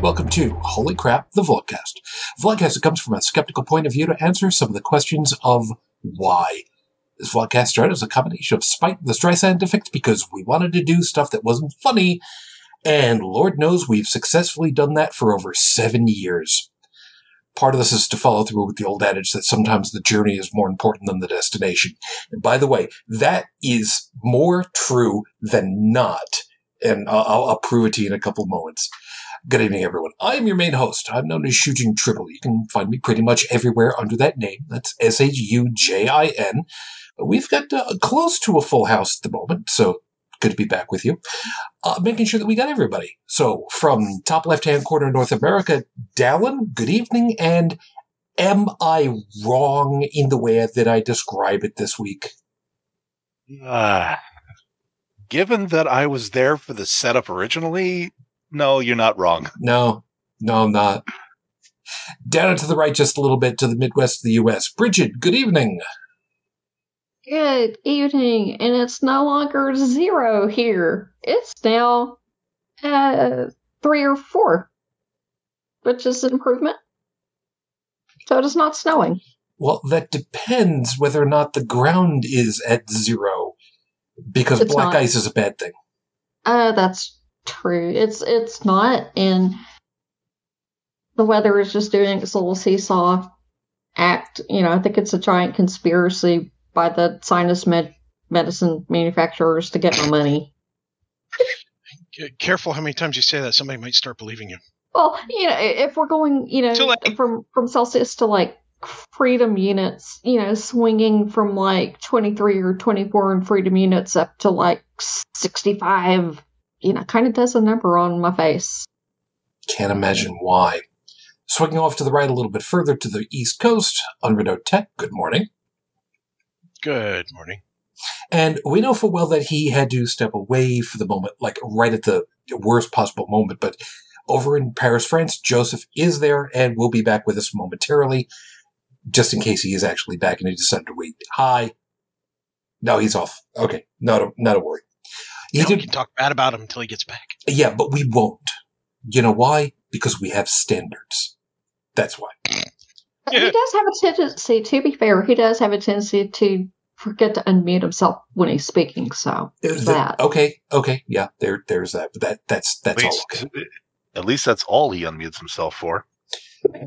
Welcome to Holy Crap, the Vlogcast. Vlogcast comes from a skeptical point of view to answer some of the questions of why. This vlogcast started as a combination of spite and the Streisand effect because we wanted to do stuff that wasn't funny, and Lord knows we've successfully done that for over seven years. Part of this is to follow through with the old adage that sometimes the journey is more important than the destination. And by the way, that is more true than not. And I'll, I'll prove it to you in a couple of moments. Good evening, everyone. I am your main host. I'm known as Shujin Triple. You can find me pretty much everywhere under that name. That's S H U J I N. We've got uh, close to a full house at the moment, so good to be back with you. Uh, making sure that we got everybody. So, from top left hand corner North America, Dallin, good evening. And am I wrong in the way that I describe it this week? Uh, given that I was there for the setup originally, no, you're not wrong. No, no, I'm not. Down and to the right, just a little bit to the Midwest of the U.S. Bridget, good evening. Good evening, and it's no longer zero here. It's now uh, three or four, which is an improvement. So it is not snowing. Well, that depends whether or not the ground is at zero, because It's black not. ice is a bad thing. Uh, that's true. It's it's not, and the weather is just doing its little seesaw act. You know, I think it's a giant conspiracy by the sinus med- medicine manufacturers to get my money. Careful how many times you say that. Somebody might start believing you. Well, you know, if we're going, you know, late. from from Celsius to like freedom units, you know, swinging from like 23 or 24 in freedom units up to like 65, you know, kind of does a number on my face. Can't imagine why. Swinging off to the right a little bit further to the East Coast, Unredo Tech, good morning. Good morning. And we know full well that he had to step away for the moment, like right at the worst possible moment. But over in Paris, France, Joseph is there and will be back with us momentarily, just in case he is actually back and he decided to wait. Hi. No, he's off. Okay, not a, not a worry. He Now we can talk bad about him until he gets back. yeah, but we won't. You know why? Because we have standards. That's why. He does have a tendency, to be fair, he does have a tendency to forget to unmute himself when he's speaking. So there's The- that. Okay, okay, yeah, there, there's that. But that, that's that's at, all. least, Okay. at least that's all he unmutes himself for.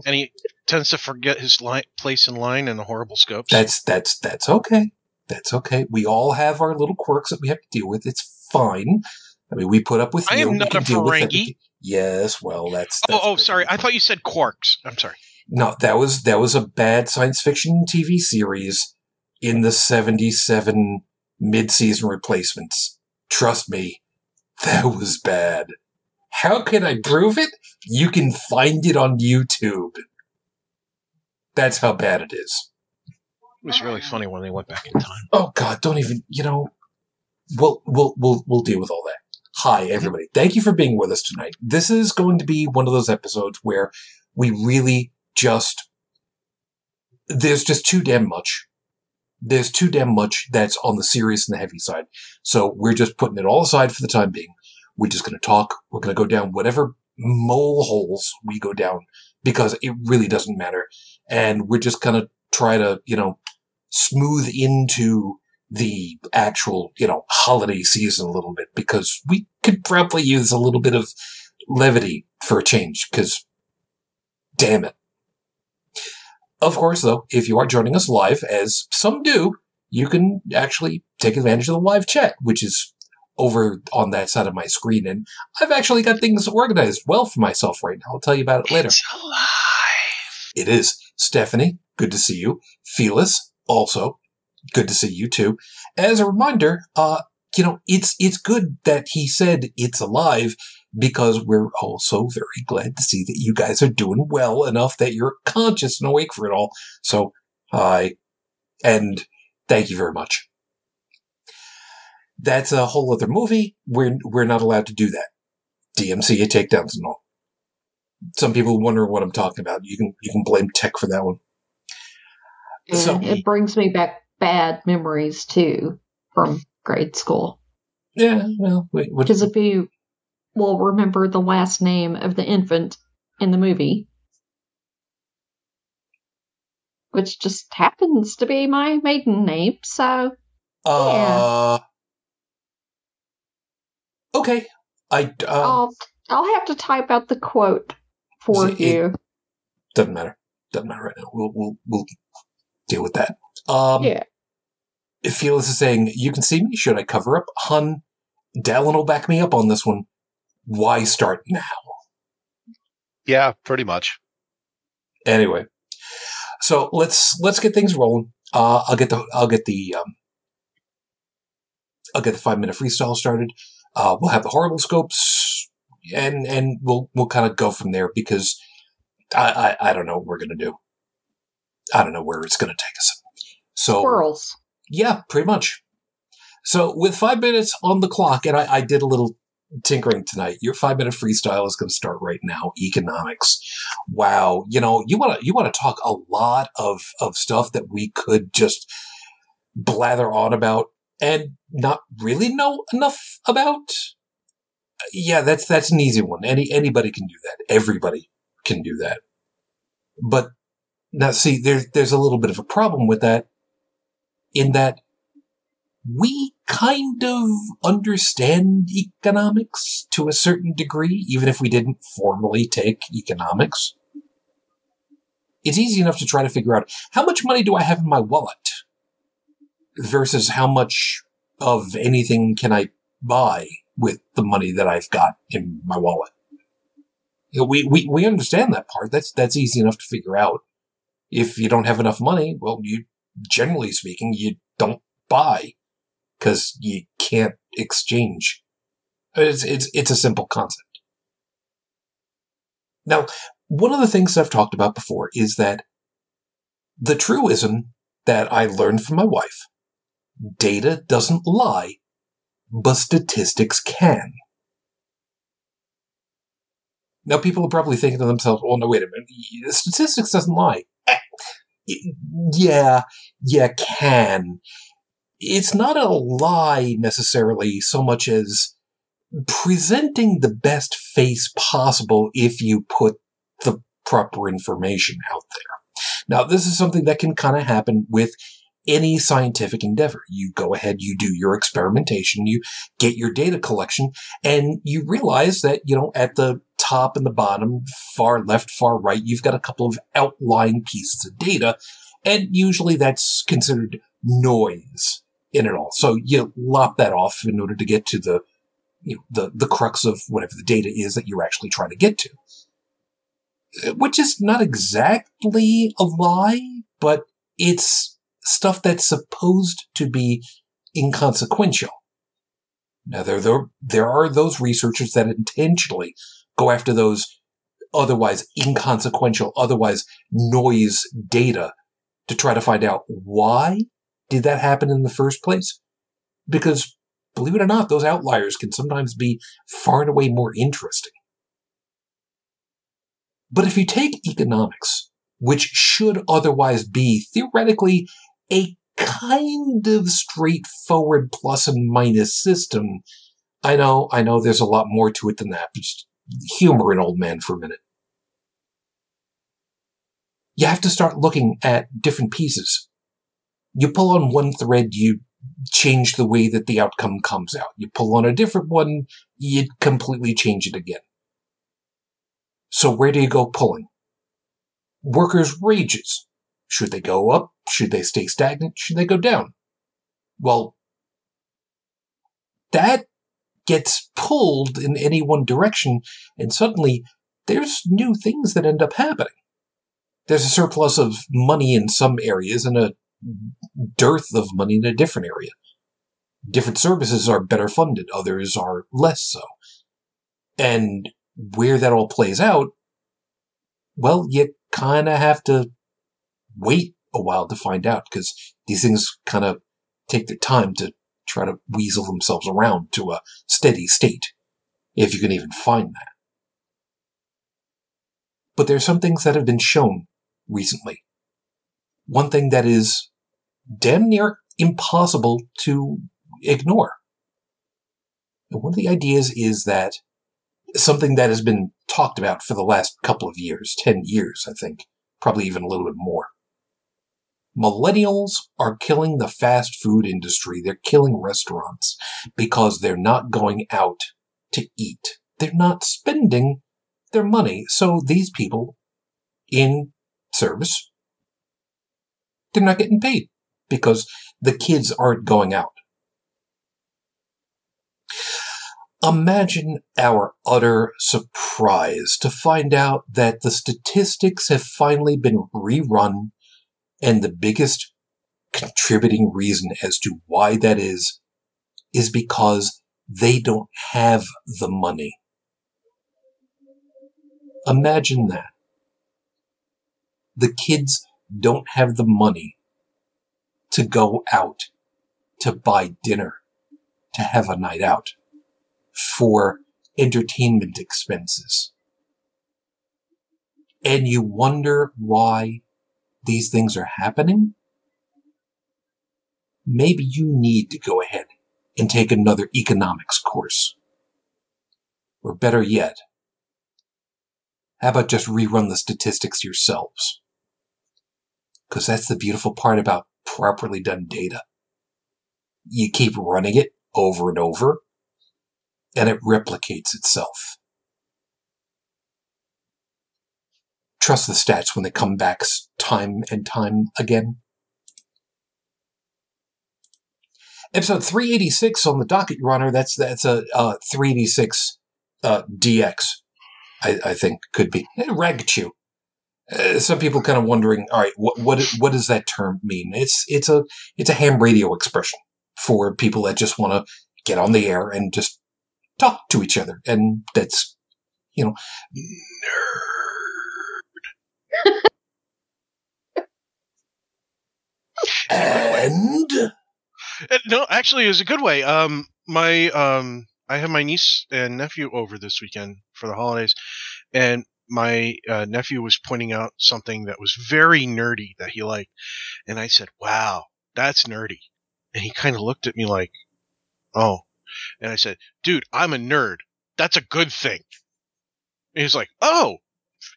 And he tends to forget his li- place in line in the horrible scopes. That's that's that's okay. That's okay. We all have our little quirks that we have to deal with. It's fine. I mean, we put up with I you. am not a Ferengi. Yes, well, that's, oh, that's oh, sorry. I thought you said quarks. I'm sorry. no. That was that was a bad science fiction TV series in the '77 mid-season replacements. Trust me, that was bad. How can I prove it? You can find it on YouTube. That's how bad it is. It was really funny when they went back in time. Oh God, don't even. You know, we'll we'll we'll we'll deal with all that. Hi, mm-hmm. everybody. Thank you for being with us tonight. This is going to be one of those episodes where we really just there's just too damn much. There's too damn much that's on the serious and the heavy side. So we're just putting it all aside for the time being. We're just going to talk. We're going to go down whatever mole holes we go down because it really doesn't matter. And we're just going to try to, you know, smooth into the actual, you know, holiday season a little bit because we could probably use a little bit of levity for a change because damn it. Of course, though, if you are joining us live, as some do, you can actually take advantage of the live chat, which is over on that side of my screen. And I've actually got things organized well for myself right now. I'll tell you about it later. It's alive. It is. Stephanie, good to see you. Felix, also, good to see you too. As a reminder, uh, you know, it's, it's good that he said it's alive because we're also very glad to see that you guys are doing well enough that you're conscious and awake for it all. So, hi. And thank you very much. That's a whole other movie. We're, we're not allowed to do that. DMC takedowns and all some people wonder what I'm talking about. You can you can blame tech for that one. So- it brings me back bad memories too from grade school. Yeah, well, wait, what, Because if you will remember the last name of the infant in the movie, which just happens to be my maiden name. So, Uh, okay. I um, I'll I'll have to type out the quote for It- you. doesn't matter. Doesn't matter right now. We'll we'll we'll deal with that. Um, yeah. If Felix is saying you can see me, should I cover up? Hun, Dallin will back me up on this one. Why start now? Yeah, pretty much. Anyway, so let's let's get things rolling. Uh, I'll get the I'll get the um, I'll get the five minute freestyle started. Uh, we'll have the horrible scopes, and and we'll we'll kind of go from there because I, I I don't know what we're gonna do. I don't know where it's gonna take us. So Squirrels. Yeah, pretty much. So with five minutes on the clock, and I, I did a little tinkering tonight. Your five minute freestyle is going to start right now. Economics. Wow. You know, you want to you want to talk a lot of of stuff that we could just blather on about and not really know enough about. Yeah, that's that's an easy one. Any anybody can do that. Everybody can do that. But now, see, there's there's a little bit of a problem with that in that we kind of understand economics to a certain degree, even if we didn't formally take economics. It's easy enough to try to figure out how much money do I have in my wallet versus how much of anything can I buy with the money that I've got in my wallet. You know, we, we, we understand that part. That's, that's easy enough to figure out. If you don't have enough money, well, you, generally speaking, you don't buy because you can't exchange. It's, it's, it's a simple concept. Now, one of the things I've talked about before is that the truism that I learned from my wife data doesn't lie, but statistics can. Now, people are probably thinking to themselves, well, no, wait a minute. Statistics doesn't lie. Yeah, yeah, can it's not a lie necessarily so much as presenting the best face possible if you put the proper information out there. Now, this is something that can kind of happen with any scientific endeavor. You go ahead, you do your experimentation, you get your data collection, and you realize that, you know, at the top and the bottom, far left, far right, you've got a couple of outlying pieces of data, and usually that's considered noise in it all. So you lop that off in order to get to the, you know, the, the crux of whatever the data is that you're actually trying to get to. Which is not exactly a lie, but it's stuff that's supposed to be inconsequential. Now there, there, there are those researchers that intentionally go after those otherwise inconsequential, otherwise noise data to try to find out why did that happen in the first place? Because believe it or not, those outliers can sometimes be far and away more interesting. But if you take economics, which should otherwise be theoretically a kind of straightforward plus and minus system, I know, I know there's a lot more to it than that, just humor an old man for a minute. You have to start looking at different pieces you pull on one thread, you change the way that the outcome comes out. You pull on a different one, you completely change it again. So where do you go pulling? Workers' wages. Should they go up? Should they stay stagnant? Should they go down? Well, that gets pulled in any one direction, and suddenly there's new things that end up happening. There's a surplus of money in some areas and a dearth of money in a different area. Different services are better funded, others are less so. And where that all plays out, well, you kind of have to wait a while to find out because these things kind of take their time to try to weasel themselves around to a steady state, if you can even find that. But there are some things that have been shown recently. One thing that is damn near impossible to ignore. And one of the ideas is that something that has been talked about for the last couple of years, 10 years, I think, probably even a little bit more. Millennials are killing the fast food industry. They're killing restaurants because they're not going out to eat. They're not spending their money. So these people in service, they're not getting paid because the kids aren't going out. Imagine our utter surprise to find out that the statistics have finally been rerun and the biggest contributing reason as to why that is, is because they don't have the money. Imagine that. The kids don't have the money to go out, to buy dinner, to have a night out for entertainment expenses. And you wonder why these things are happening? Maybe you need to go ahead and take another economics course. Or better yet, how about just rerun the statistics yourselves? Because that's the beautiful part about properly done data. You keep running it over and over, and it replicates itself. Trust the stats when they come back time and time again. Episode 386 on the docket, Your Honor. That's that's a uh, 386 uh, DX. I, I, think could be eh, Rag Chew. Uh, some people kind of wondering, all right, what what what does that term mean? It's it's a it's a ham radio expression for people that just want to get on the air and just talk to each other, and that's you know nerd. and uh, no, actually, it was a good way. Um, my um, I have my niece and nephew over this weekend for the holidays, and my uh, nephew was pointing out something that was very nerdy that he liked, and I said, "Wow, that's nerdy," and he kind of looked at me like, "Oh," and I said, "Dude, I'm a nerd. That's a good thing." And he's like, "Oh,"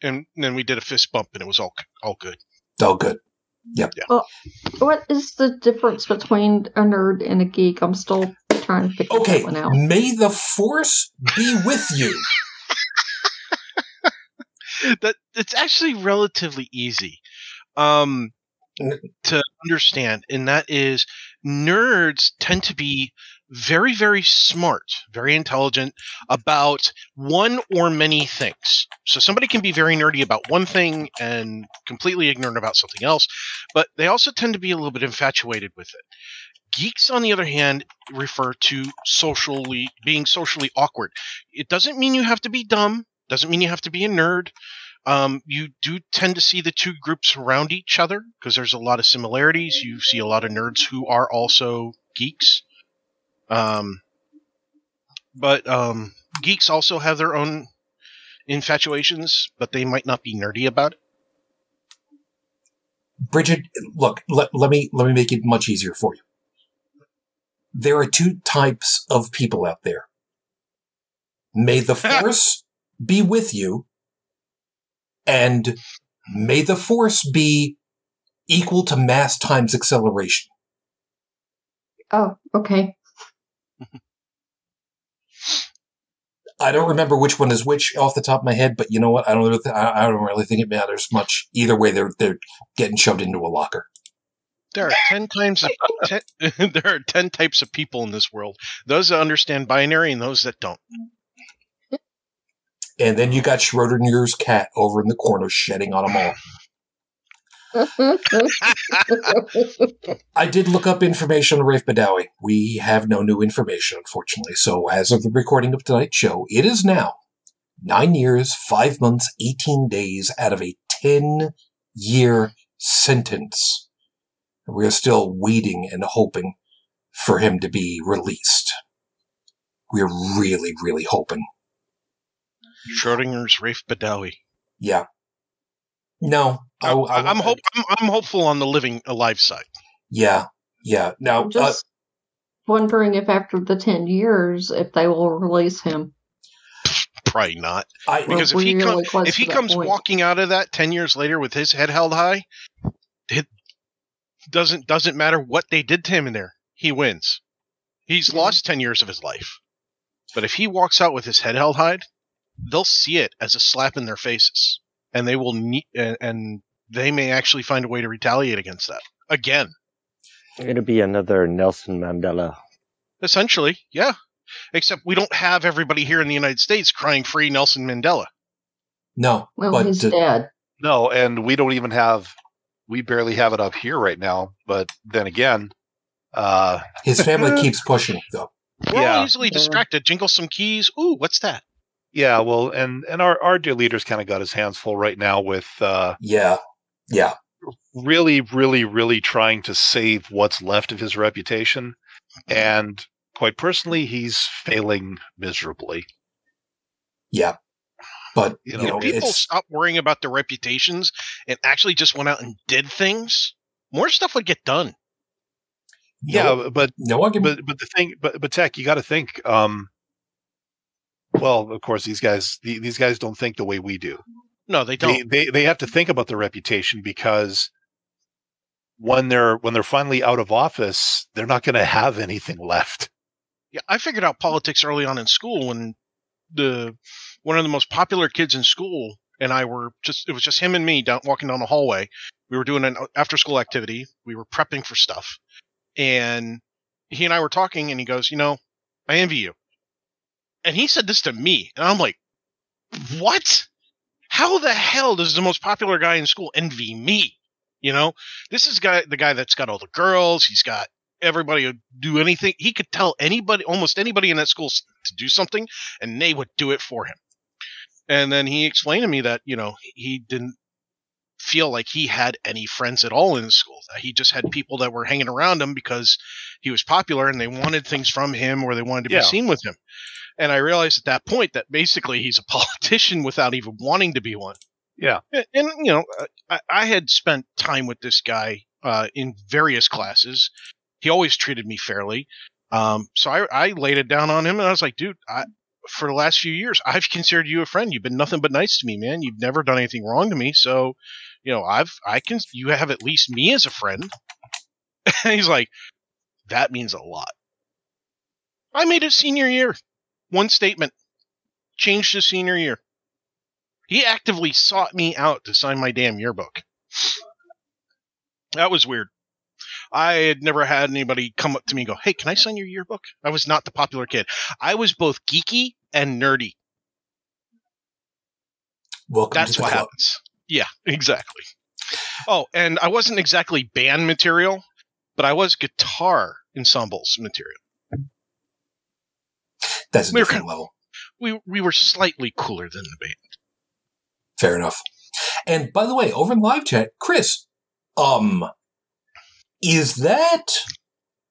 and then we did a fist bump, and it was all all good. All good. Yep. Yeah. Well, what is the difference between a nerd and a geek? I'm still trying to figure okay. that one out. Okay, may the force be with you. that it's actually relatively easy um, to understand, and that is nerds tend to be very, very smart, very intelligent about one or many things. So somebody can be very nerdy about one thing and completely ignorant about something else, but they also tend to be a little bit infatuated with it. Geeks, on the other hand, refer to socially being socially awkward. It doesn't mean you have to be dumb. Doesn't mean you have to be a nerd. Um, you do tend to see the two groups around each other because there's a lot of similarities. You see a lot of nerds who are also geeks. Um, but um, geeks also have their own infatuations, but they might not be nerdy about it. Bridget, look, let, let me let me make it much easier for you. There are two types of people out there. May the force be with you, and may the force be equal to mass times acceleration. Oh, okay. I don't remember which one is which off the top of my head, but you know what? I don't. Really th- I don't really think it matters much. Either way, they're they're getting shoved into a locker. There are ten times of, ten, there are ten types of people in this world. Those that understand binary and those that don't. And then you got Schrodinger's cat over in the corner shedding on them all. I did look up information on Raif Badawi. We have no new information, unfortunately. So, as of the recording of tonight's show, it is now nine years, five months, 18 days out of a 10 year sentence. We are still waiting and hoping for him to be released. We're really, really hoping. Schrodinger's Raif Badawi. Yeah. No, I, I, am hope I'm, I'm, hopeful on the living alive side. Yeah, yeah. Now, I'm just uh, wondering if after the ten years, if they will release him. probably not. I, Because if he really com- close if he comes point. walking out of that ten years later with his head held high, it doesn't doesn't matter what they did to him in there. He wins. He's lost ten years of his life. But if he walks out with his head held high, they'll see it as a slap in their faces, and they will need and, and they may actually find a way to retaliate against that again. It'll be another Nelson Mandela. Essentially, yeah. Except we don't have everybody here in the United States crying free Nelson Mandela. no, Well, but he's dead. No, and we don't even have, we barely have it up here right now. But then again, uh, his family keeps pushing though. We're Yeah. all easily distracted. Jingle some keys. Ooh, what's that? Yeah, well, and and our our dear leader's kind of got his hands full right now with uh, Yeah, yeah. really, really, really trying to save what's left of his reputation, and quite personally, he's failing miserably. Yeah. But, You you know, know, if people stopped worrying about their reputations and actually just went out and did things, more stuff would get done. Yeah, no, but no argument. but but the thing, but but tech, you got to think. Um, well, of course, these guys the- these guys don't think the way we do. No, they They, don't. they they have to think about their reputation because when they're when they're finally out of office, they're not going to have anything left. yeah, I figured out politics early on in school when the one of the most popular kids in school and I were just it was just him and me down walking down the hallway. We were doing an after school activity. We were prepping for stuff. And he and I were talking and he goes, "You know, I envy you." And he said this to me, and I'm like, "What? How the hell does the most popular guy in school envy me?" You know, this is guy the guy that's got all the girls. He's got everybody do anything. He could tell anybody, almost anybody in that school, to do something, and they would do it for him. And then he explained to me that you know he didn't feel like he had any friends at all in school. That he just had people that were hanging around him because he was popular and they wanted things from him or they wanted to Yeah. be seen with him. And I realized at that point that basically he's a politician without even wanting to be one. Yeah. And, and, you know, I, I had spent time with this guy uh, in various classes. He always treated me fairly. Um, so I, I laid it down on him and I was like, dude, I, for the last few years, I've considered you a friend. You've been nothing but nice to me, man. You've never done anything wrong to me. So, you know, I've, I can, you have at least me as a friend. and he's like, that means a lot. I made his senior year. One statement. Changed his senior year. He actively sought me out to sign my damn yearbook. That was weird. I had never had anybody come up to me and go, Hey, can I sign your yearbook? I was not the popular kid. I was both geeky and nerdy. Welcome That's to what club. happens. Yeah, exactly. Oh, and I wasn't exactly band material, but I was guitar ensembles material. That's a We're different kind- level. We we were slightly cooler than the band. Fair enough. And by the way, over in live chat, Chris, um, is that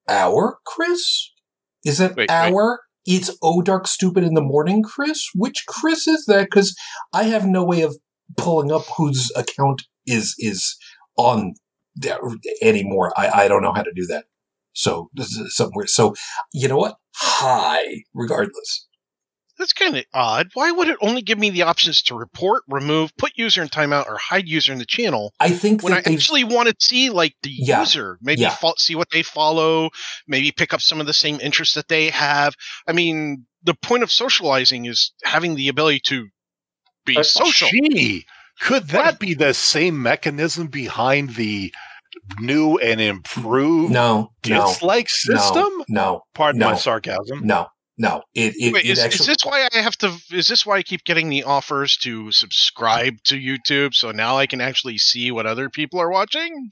our Chris? Is that Wait, wait. our? It's oh dark stupid in the morning, Chris. Which Chris is that? Because I have no way of pulling up whose account is is on there anymore. I I don't know how to do that. So this is somewhere. So you know what? Hi, regardless. That's kind of odd. Why would it only give me the options to report, remove, put user in timeout, or hide user in the channel I think when I actually want to see like the Yeah. user, maybe Yeah. fo- see what they follow, maybe pick up some of the same interests that they have. I mean, the point of socializing is having the ability to be Uh, social. Gee, could that be the same mechanism behind the new and improved no no dislike system? no no Pardon no. my sarcasm. No, no. It it, Wait, it is, actually. is this why I have to? Is this why I keep getting the offers to subscribe to YouTube? So now I can actually see what other people are watching.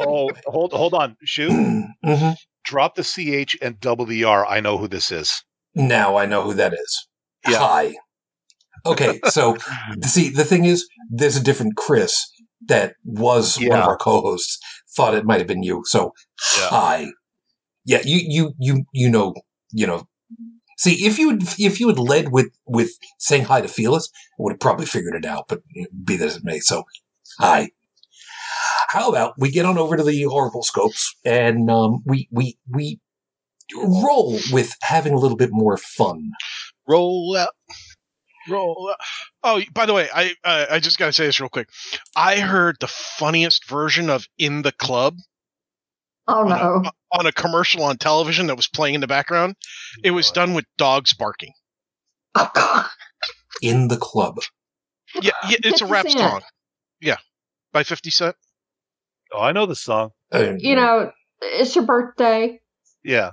Oh, hold hold on, shoot. Mhm. Drop the ch and double the r. I know who this is. Now I know who that is. Yeah. Hi. Okay, so see, the thing is, there's a different Chris that was one of our co-hosts. Thought it might have been you. So Yeah. hi. Yeah, you you you you know you know. See, if you if you had led with with saying hi to Felix, I would have probably figured it out. But be that as it may, so hi. How about we get on over to the horrible scopes and um, we we we roll with having a little bit more fun. Roll out. Roll. Oh, by the way, I uh, I just gotta say this real quick. I heard the funniest version of "In the Club" Oh on a, on a commercial on television that was playing in the background. It was done with dogs barking. Oh, God. In the club. Yeah, yeah it's a rap Cent. song. Yeah, by Fifty Cent. Oh, I know the song. You know, it's your birthday. Yeah.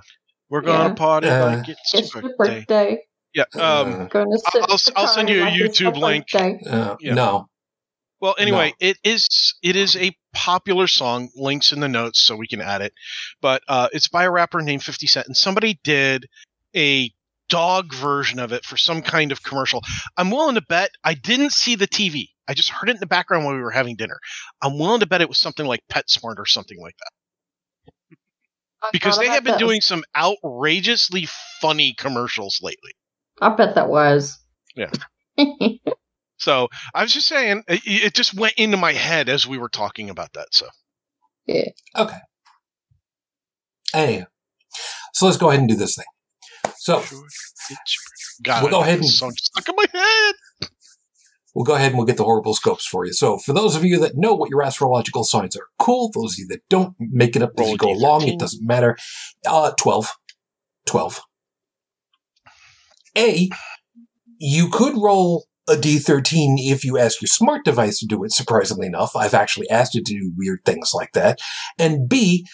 We're gonna Yeah. party Uh, like it's, It's your your birthday. birthday. Yeah. Um. uh, I'll- I'll send you a like it's your YouTube link. uh, Yeah. No. Well, anyway, it is it is a popular song. Links in the notes so we can add it. But uh, it's by a rapper named Fifty Cent, and somebody did a dog version of it for some kind of commercial. I'm willing to bet I didn't see the TV. I just heard it in the background while we were having dinner. I'm willing to bet it was something like PetSmart or something like that because they have been that. doing some outrageously funny commercials lately. I bet that was. Yeah. So I was just saying, it, it just went into my head as we were talking about that. So Yeah. Okay. Anyway. So let's go ahead and do this thing. So God, We'll go ahead and- song stuck in my head. we'll go ahead and we'll get the horrible scopes for you. So for those of you that know what your astrological signs are, cool. Those of you that don't, make it up as Roll you go along. It doesn't matter. Uh, 12. 12. A, you could roll a D13 if you ask your smart device to do it, surprisingly enough. I've actually asked it to do weird things like that. And B,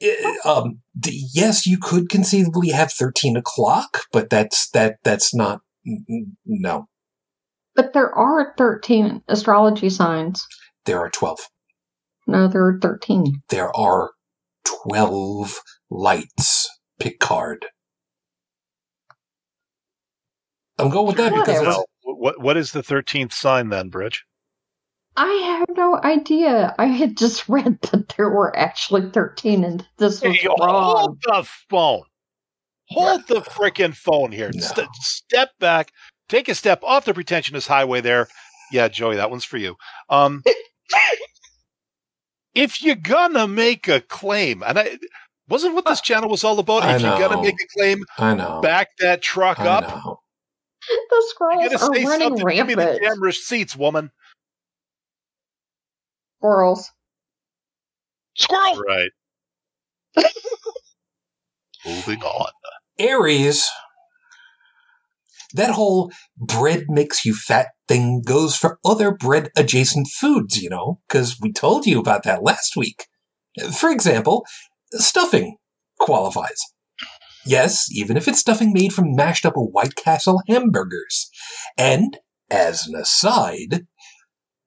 eh, um, yes, you could conceivably have 13 o'clock, but that's, that, that's not, no, But there are 13 astrology signs. there are 12. No, there are 13. There are 12 lights, Picard. I'm going with that because Whatever. what what is the thirteenth sign then, Bridge? I have no idea. I had just read that there were actually 13 and this was Hey, wrong. hold the phone. Hold the frickin' phone here. No. St- step back. Take a step off the pretentious highway there. Yeah, Joey, that one's for you. Um, if you're gonna make a claim, and I wasn't what this channel was all about. I if you're gonna make a claim, I know. back that truck I up. know. The You squirrels gotta are say running something. Give me the rampant. camera seats, woman. Squirrels. Squirrel. Right. Moving on. Aries, that whole bread makes you fat thing goes for other bread adjacent foods, you know, because we told you about that last week. For example, stuffing qualifies. Yes, even if it's stuffing made from mashed up White Castle hamburgers. And, as an aside,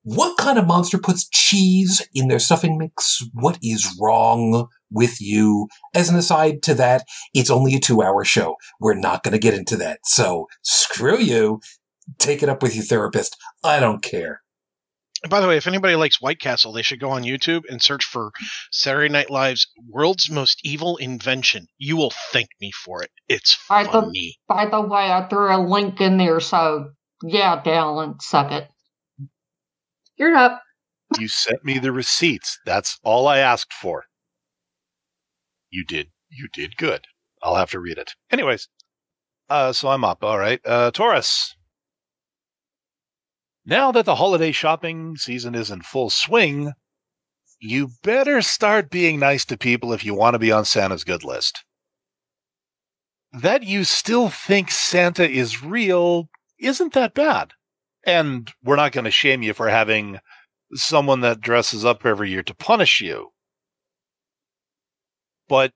what kind of monster puts cheese in their stuffing mix? What is wrong with you? As an aside to that, it's only a two hour show. We're not going to get into that. So screw you. Take it up with your therapist. I don't care. By the way, if anybody likes White Castle, they should go on YouTube and search for Saturday Night Live's "World's Most Evil Invention." You will thank me for it. It's I thought- funny. By the way, I threw a link in there, so yeah, Dallin, suck it. You're up. You sent me the receipts. That's all I asked for. You did. You did good. I'll have to read it. Anyways, uh, so I'm up. All right. Uh, Taurus. Now that the holiday shopping season is in full swing, you better start being nice to people if you want to be on Santa's good list. That you still think Santa is real isn't that bad. And we're not going to shame you for having someone that dresses up every year to punish you. But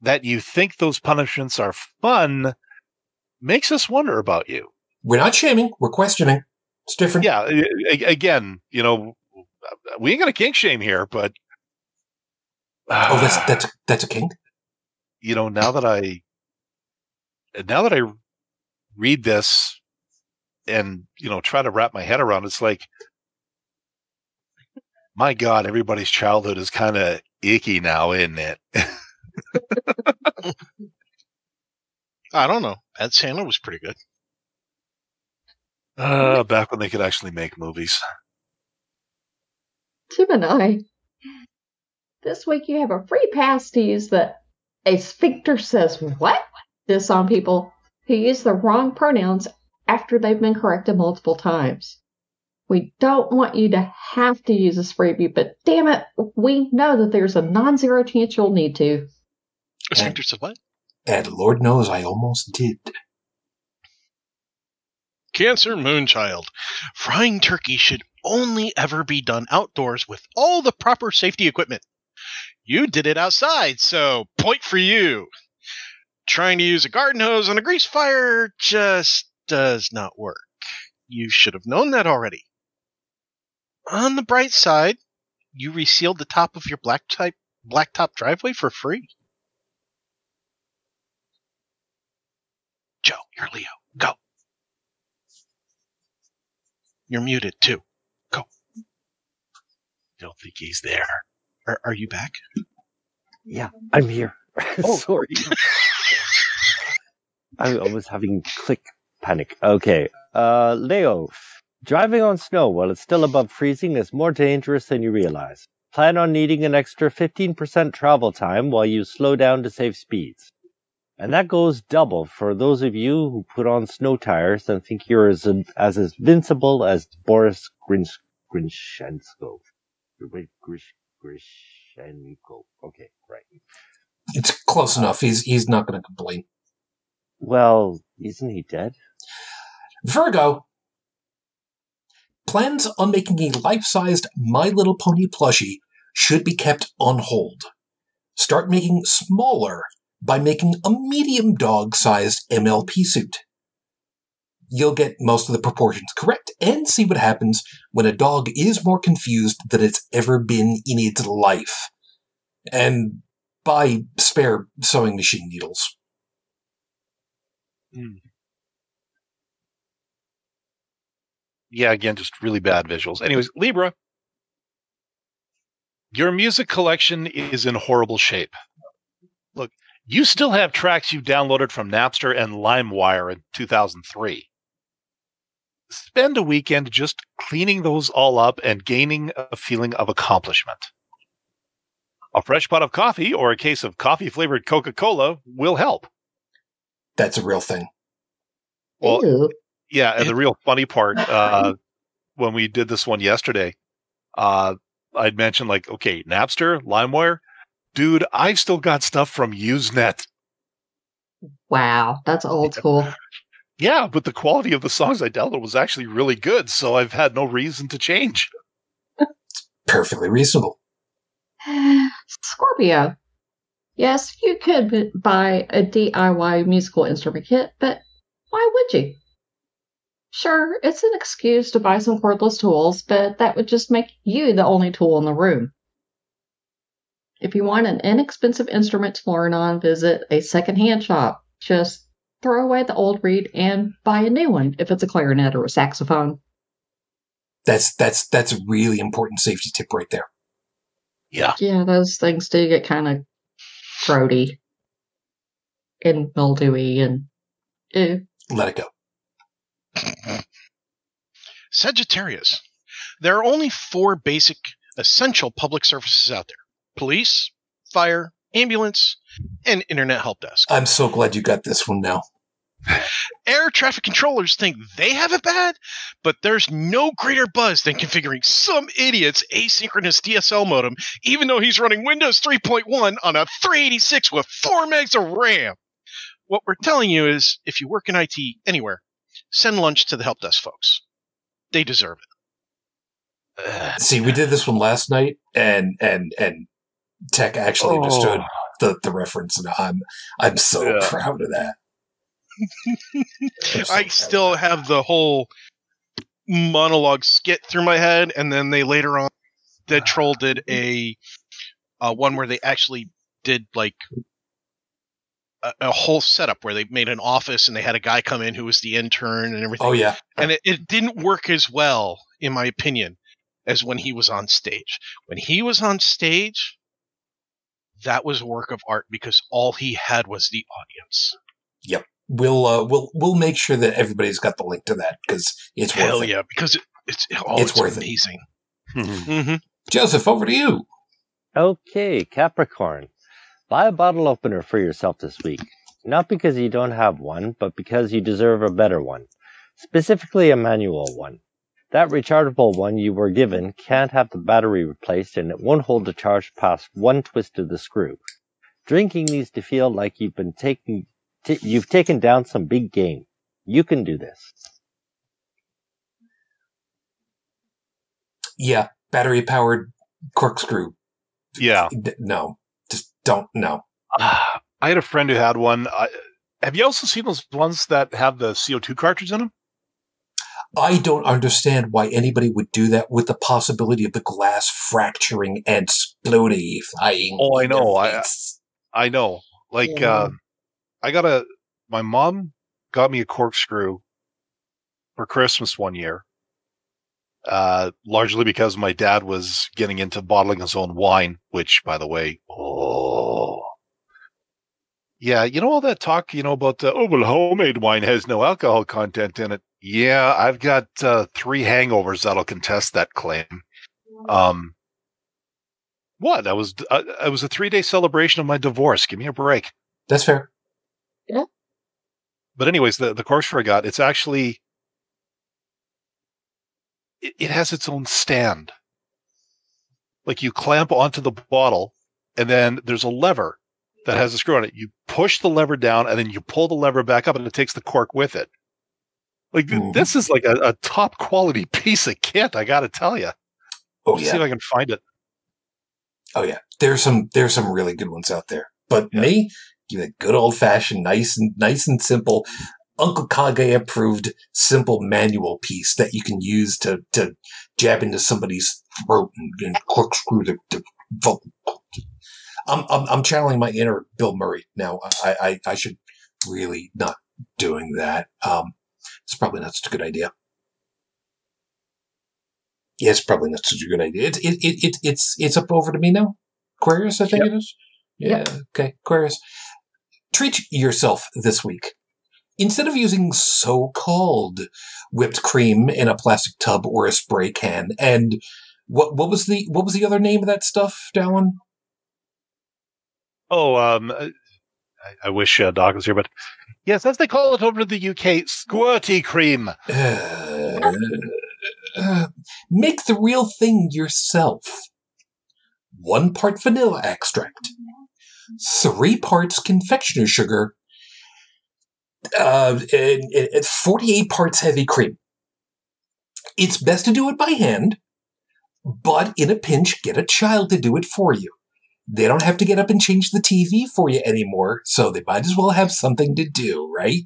that you think those punishments are fun makes us wonder about you. We're not shaming. We're questioning. It's different. Yeah, a- a- again, you know, we ain't going to kink shame here, but Oh, that's, that's, that's a king. you know, now that I now that I read this and you know try to wrap my head around, it's like, my God, everybody's childhood is kind of icky now, isn't it? I don't know. Bad Santa was pretty good. Uh, back when they could actually make movies. Gemini. This week you have a free pass to use the A Sphincter Says What? This on people who use the wrong pronouns after they've been corrected multiple times. We don't want you to have to use this freebie, but damn it, we know that there's a non zero chance you'll need to. A Sphincter said what? And Lord knows I almost did. Cancer Moonchild. Frying turkey should only ever be done outdoors with all the proper safety equipment. You did it outside, so point for you. Trying to use a garden hose on a grease fire just does not work. You should have known that already. On the bright side, you resealed the top of your black type blacktop driveway for free. Joe, you're Leo. Go. You're muted too. Go. Don't think he's there. Are, are you back? Yeah, I'm here. Oh. Sorry. I, I was having click panic. Okay. Uh, Leo, driving on snow while it's still above freezing is more dangerous than you realize. Plan on needing an extra 15% travel time while you slow down to save speeds. And that goes double for those of you who put on snow tires and think you're as, as invincible as Boris Grinch, Grinchenko. Grish, Grishenko. Okay, right. It's close enough. He's he's not going to complain. Well, isn't he dead? Virgo plans on making a life-sized My Little Pony plushie should be kept on hold. Start making smaller by making a medium dog-sized MLP suit. You'll get most of the proportions correct and see what happens when a dog is more confused than it's ever been in its life. And buy spare sewing machine needles. Hmm. Yeah, again, just really bad visuals. Anyways, Libra, your music collection is in horrible shape. Look, you still have tracks you downloaded from Napster and LimeWire in 2003. Spend a weekend just cleaning those all up and gaining a feeling of accomplishment. A fresh pot of coffee or a case of coffee flavored Coca Cola will help. That's a real thing. Well, Ew. Yeah, and the real funny part, uh, when we did this one yesterday, uh, I'd mentioned like, okay, Napster, LimeWire, dude, I've still got stuff from Usenet. Wow, that's old school. Yeah, but the quality of the songs I downloaded was actually really good, so I've had no reason to change. Perfectly reasonable. Scorpio. Yes, you could buy a DIY musical instrument kit, but why would you? Sure, it's an excuse to buy some cordless tools, but that would just make you the only tool in the room. If you want an inexpensive instrument to learn on, visit a secondhand shop. Just throw away the old reed and buy a new one if it's a clarinet or a saxophone. That's that's that's a really important safety tip right there. Yeah. Yeah, those things do get kind of throaty and mildewy and ew. Let it go. Sagittarius. There are only four basic essential public services out there police, fire, ambulance, and internet help desk. I'm so glad you got this one now. Air traffic controllers think they have it bad, but there's no greater buzz than configuring some idiot's asynchronous DSL modem, even though he's running Windows 3.1 on a 386 with 4 megs of RAM. What we're telling you is if you work in IT anywhere, send lunch to the help desk folks. They deserve it. See, we did this one last night, and and and Tech actually Oh. understood the, the reference, and I'm I'm so Yeah. proud of that. I'm so I still that. have the whole monologue skit through my head, and then they later on, Dead Troll did a uh, one where they actually did like a, a whole setup where they made an office and they had a guy come in who was the intern and everything. Oh yeah, and it, it didn't work as well, in my opinion, as when he was on stage. When he was on stage, that was a work of art because all he had was the audience. Yep. We'll uh, we'll we'll make sure that everybody's got the link to that because it's Hell worth it. yeah, because it, it's oh, It's it's, worth it. amazing. Mhm. Mm-hmm. Joseph, over to you. Okay, Capricorn. Buy a bottle opener for yourself this week. Not because you don't have one, but because you deserve a better one. Specifically a manual one. That rechargeable one you were given can't have the battery replaced and it won't hold the charge past one twist of the screw. Drinking needs to feel like you've been taking, t- you've taken down some big game. You can do this. Yeah, battery powered corkscrew. Yeah. D- No, just don't. No. I had a friend who had one. I, have you also seen those ones that have the CO2 cartridge in them? I don't understand why anybody would do that with the possibility of the glass fracturing and exploding. Oh, I know. I- I know. Like, Yeah. uh, I got a, my mom got me a corkscrew for Christmas one year. Uh, largely because my dad was getting into bottling his own wine, which, by the way, oh, yeah, you know all that talk, you know about uh, oh well, homemade wine has no alcohol content in it. Yeah, I've got uh, three hangovers that'll contest that claim. Um, what? I was uh, I was a three day celebration of my divorce. Give me a break. That's fair. Yeah. But anyways, the the corkscrew I got, it's actually it, it has its own stand. Like you clamp onto the bottle, and then there's a lever that has a screw on it. You push the lever down, and then you pull the lever back up, and it takes the cork with it. Like Mhm. this is like a, a top quality piece of kit. I got to tell you. Oh See yeah. if I can find it. Oh yeah. There's some. There's some really good ones out there. But Yeah. me, give it a good old fashioned, nice and nice and simple. Uncle Kage approved simple manual piece that you can use to, to jab into somebody's throat and, and corkscrew the, the vo- I'm, I'm, I'm channeling my inner Bill Murray now. I, I, I should really not doing that. Um, it's probably not such a good idea. Yeah, it's probably not such a good idea. It's it, it, it, it's, it's up over to me now. Aquarius, I think it is. Yeah. Okay. Aquarius, treat yourself this week. Instead of using so-called whipped cream in a plastic tub or a spray can, and what what was the what was the other name of that stuff, Dallin? Oh, um, I, I wish uh, Doc was here, but yes, as they call it over in the UK, squirty cream. Uh, uh, make the real thing yourself. One part vanilla extract, three parts confectioner sugar, uh, and, and 48 parts heavy cream. It's best to do it by hand, but in a pinch, get a child to do it for you. They don't have to get up and change the TV for you anymore, so they might as well have something to do, right?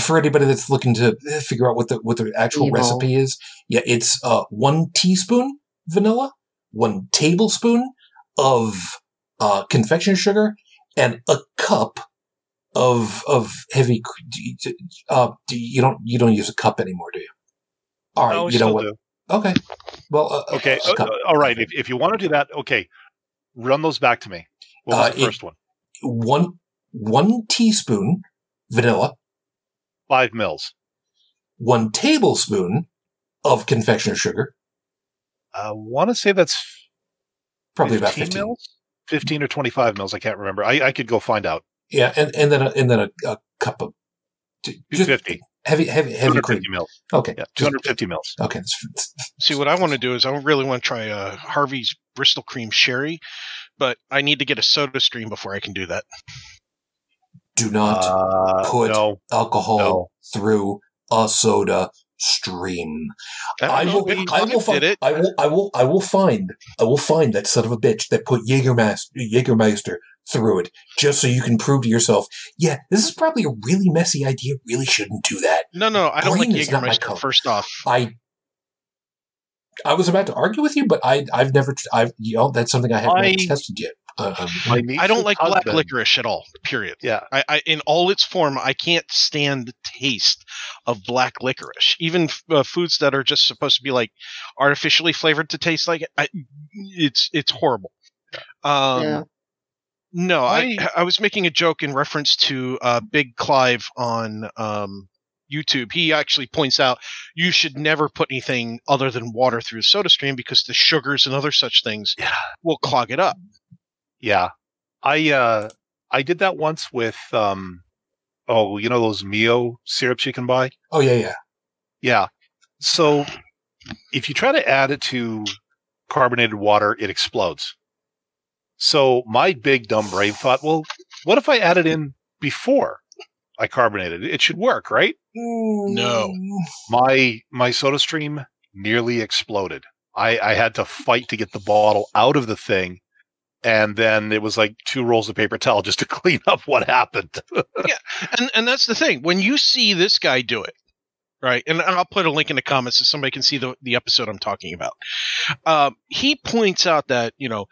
For anybody that's looking to figure out what the what the actual Evil. recipe is, yeah, it's uh, one teaspoon vanilla, one tablespoon of uh, confection sugar, and a cup of of heavy. Uh, you don't you don't use a cup anymore, do you? All right, No, you know what? do. Okay, well, uh, Okay, a uh, uh, all right. If, if you want to do that, okay, run those back to me. What was Uh, the it- first one? one one teaspoon vanilla, Five mils. one tablespoon of confectioner sugar, I want to say that's probably about fifteen. mils, fifteen or twenty-five mils. I can't remember. I, I could go find out. Yeah, and, and then a, and then a, a cup of j- Two fifty. Heavy heavy heavy cream. mils. Okay, Yeah, just- two hundred fifty mils. Okay, See, what I want to do is I really want to try uh, Harvey's Bristol Cream Sherry, but I need to get a SodaStream before I can do that. do not Uh, put no, alcohol no. through a soda stream. don't I will. I will find. it. I will. I will. I will find. I will find that son of a bitch that put Jägermeister, Jägermeister through it, just so you can prove to yourself, yeah, this is probably a really messy idea. Really shouldn't do that. No, no, I don't Green like is not my Jägermeister. First off, I. I was about to argue with you, but I, I've never, I've, you know, that's something I haven't I- tested yet. Uh, um, I don't niece's like black husband- licorice at all. Period. Yeah, I, I, in all its form, I can't stand the taste of black licorice. Even uh, foods that are just supposed to be like artificially flavored to taste like it, I, it's it's horrible. Um, Yeah. No, I I- I was making a joke in reference to uh, Big Clive on um, YouTube. He actually points out you should never put anything other than water through the soda stream because the sugars and other such things Yeah. will clog it up. yeah. I uh, I did that once with um oh, you know those Mio syrups you can buy? Oh yeah, yeah. Yeah. So if you try to add it to carbonated water, it explodes. So my big dumb brain thought, well, what if I added in before I carbonated it? It should work, right? No. My my soda stream nearly exploded. I, I had to fight to get the bottle out of the thing. And then it was like two rolls of paper towel just to clean up what happened. Yeah. And and that's the thing. When you see this guy do it, right? And I'll put a link in the comments so somebody can see the the episode I'm talking about. Um, he points out that you know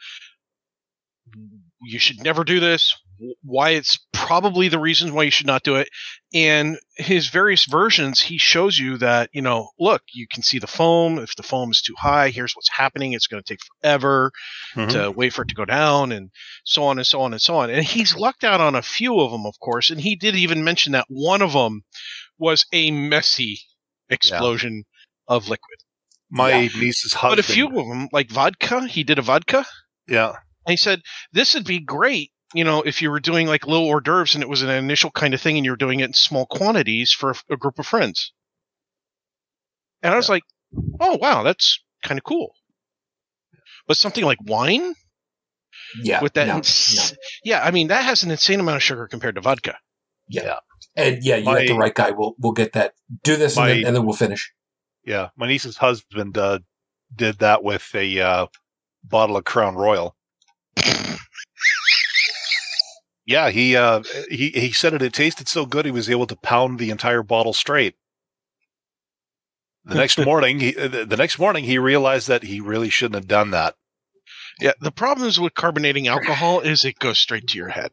you should never do this. Why it's probably the reasons why you should not do it. And his various versions, he shows you that you know, look, you can see the foam. If the foam is too high, here's what's happening. It's going to take forever Mhm. to wait for it to go down and so on and so on and so on. And he's lucked out on a few of them, of course. And he did even mention that one of them was a messy explosion of liquid. My niece's husband. But a few of them, like vodka, he did a vodka. Yeah. And he said, this would be great, you know, if you were doing like little hors d'oeuvres and it was an initial kind of thing and you were doing it in small quantities for a, a group of friends. And I was like, oh, wow, that's kind of cool. But something like wine Yeah. with that, no, ins- no. yeah, I mean, that has an insane amount of sugar compared to vodka. Yeah. And yeah, you My- got the right guy. We'll we'll get that. Do this and, then, and then we'll finish. Yeah. My niece's husband uh, did that with a uh, bottle of Crown Royal. Yeah, he uh, he he said it. It tasted so good, he was able to pound the entire bottle straight. The next morning, he, the the next morning, he realized that he really shouldn't have done that. Yeah, the problems with carbonating alcohol is it goes straight to your head.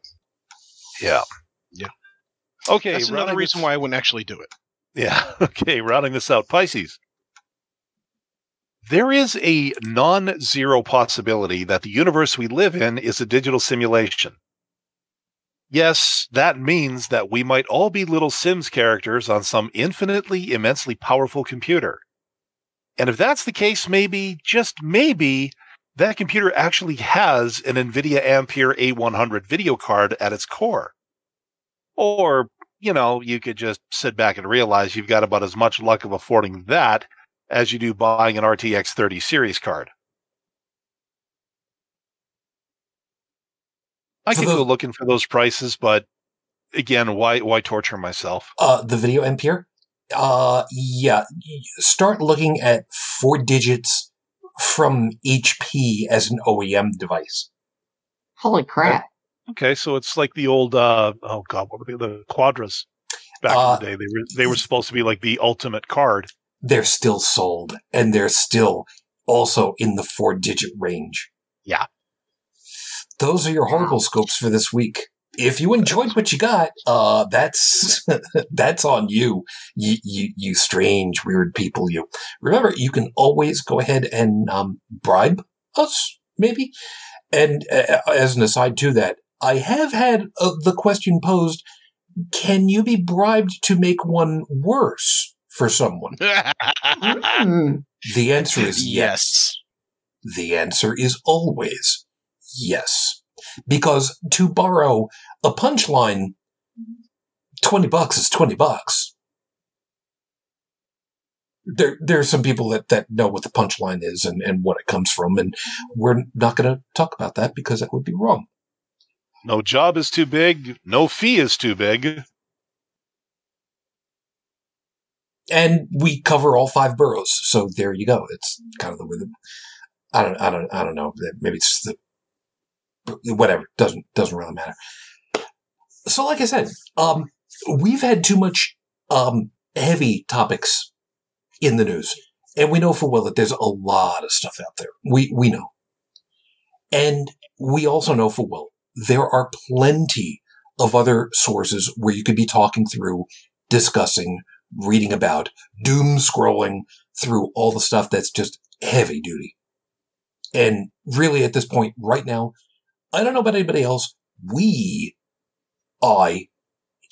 Yeah. Yeah. Okay. That's another reason this- why I wouldn't actually do it. Yeah. Okay. Rounding this out, Pisces. There is a non zero possibility that the universe we live in is a digital simulation. Yes, that means that we might all be little Sims characters on some infinitely, immensely powerful computer. And if that's the case, maybe, just maybe, that computer actually has an NVIDIA Ampere A100 video card at its core. Or you know, you could just sit back and realize you've got about as much luck of affording that as you do buying an RTX 30 series card. I For can the- go looking for those prices, but again, why why torture myself? Uh, the video Ampere. Uh, yeah. Start looking at four digits from HP as an OEM device. Holy crap. Okay, so it's like the old uh oh god, what were they the Quadros back Uh, in the day? They were they were supposed to be like the ultimate card. They're still sold, and they're still also in the four digit range. Yeah. Those are your horrible scopes for this week. If you enjoyed what you got, uh, that's that's on you. You, you, you strange, weird people. You remember, you can always go ahead and um, bribe us, maybe. And uh, as an aside to that, I have had uh, the question posed: Can you be bribed to make one worse for someone? The answer is yes. The answer is always yes. Because to borrow a punchline, 20 bucks is 20 bucks. There, there are some people that, that know what the punchline is and, and what it comes from, and we're not going to talk about that because that would be wrong. No job is too big, no fee is too big. And we cover all five boroughs, so there you go. It's kind of the way that I don't, I don't, I don't know. Maybe it's the whatever. Doesn't doesn't really matter. So, like I said, um, we've had too much um, heavy topics in the news, and we know for well that there's a lot of stuff out there. We we know, and we also know for well there are plenty of other sources where you could be talking through, discussing, reading about, doom scrolling through all the stuff that's just heavy duty. And really, at this point, right now, I don't know about anybody else. We, I,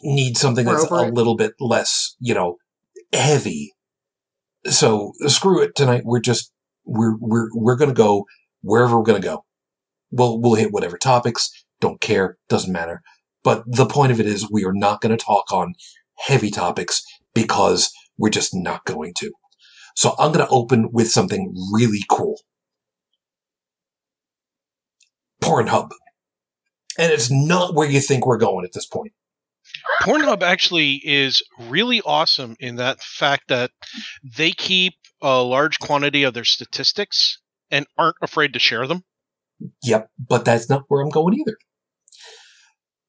need something We're that's a it. little bit less, you know, heavy. So screw it tonight. We're just we're we're we're gonna go wherever we're gonna go. We'll we'll hit whatever topics. Don't care. Doesn't matter. But the point of it is we are not going to talk on heavy topics because we're just not going to. So I'm going to open with something really cool. Pornhub. And it's not where you think we're going at this point. Pornhub actually is really awesome in that fact that they keep a large quantity of their statistics and aren't afraid to share them. Yep, but that's not where I'm going either.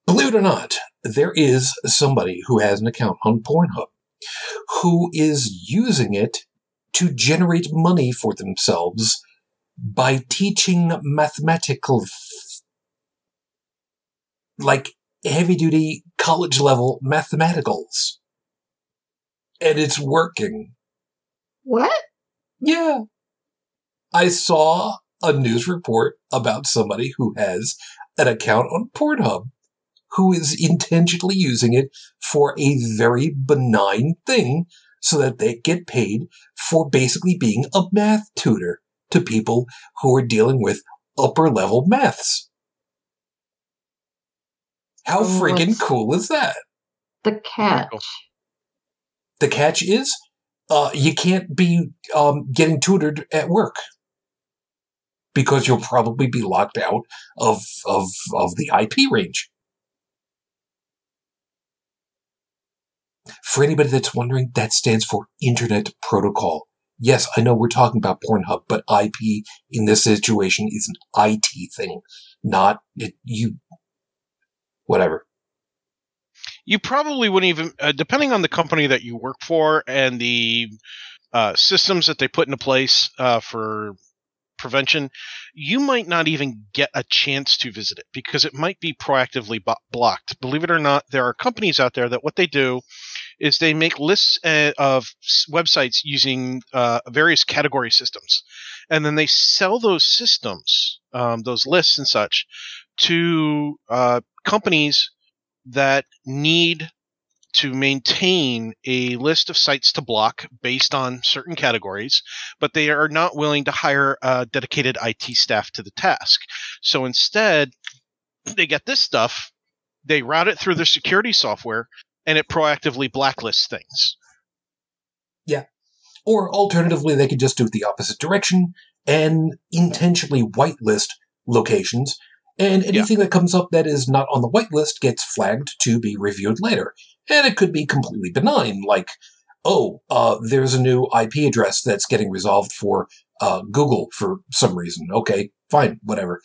Believe it or not, there is somebody who has an account on Pornhub who is using it to generate money for themselves by teaching mathematical, like heavy duty college level mathematicals. And it's working. What? Yeah. I saw a news report about somebody who has an account on Pornhub who is intentionally using it for a very benign thing so that they get paid for basically being a math tutor to people who are dealing with upper level maths. How Oh, freaking cool is that? The catch. The catch is, uh, you can't be um, getting tutored at work because you'll probably be locked out of of of the IP range. For anybody that's wondering, that stands for Internet Protocol. Yes, I know we're talking about Pornhub, but IP in this situation is an IT thing, not it, you. Whatever. You probably wouldn't even, uh, depending on the company that you work for and the uh, systems that they put into place uh, for prevention, you might not even get a chance to visit it because it might be proactively bo- blocked. Believe it or not, there are companies out there that what they do is they make lists uh, of websites using uh, various category systems, and then they sell those systems, um, those lists and such, to uh, companies that need to maintain a list of sites to block based on certain categories, but they are not willing to hire a dedicated IT staff to the task. So instead, they get this stuff, they route it through their security software, and it proactively blacklists things. Yeah. Or alternatively, they could just do it the opposite direction and intentionally whitelist locations. And anything that comes up that is not on the whitelist gets flagged to be reviewed later. And it could be completely benign, like, oh, uh, there's a new IP address that's getting resolved for uh, Google for some reason. Okay, fine, whatever.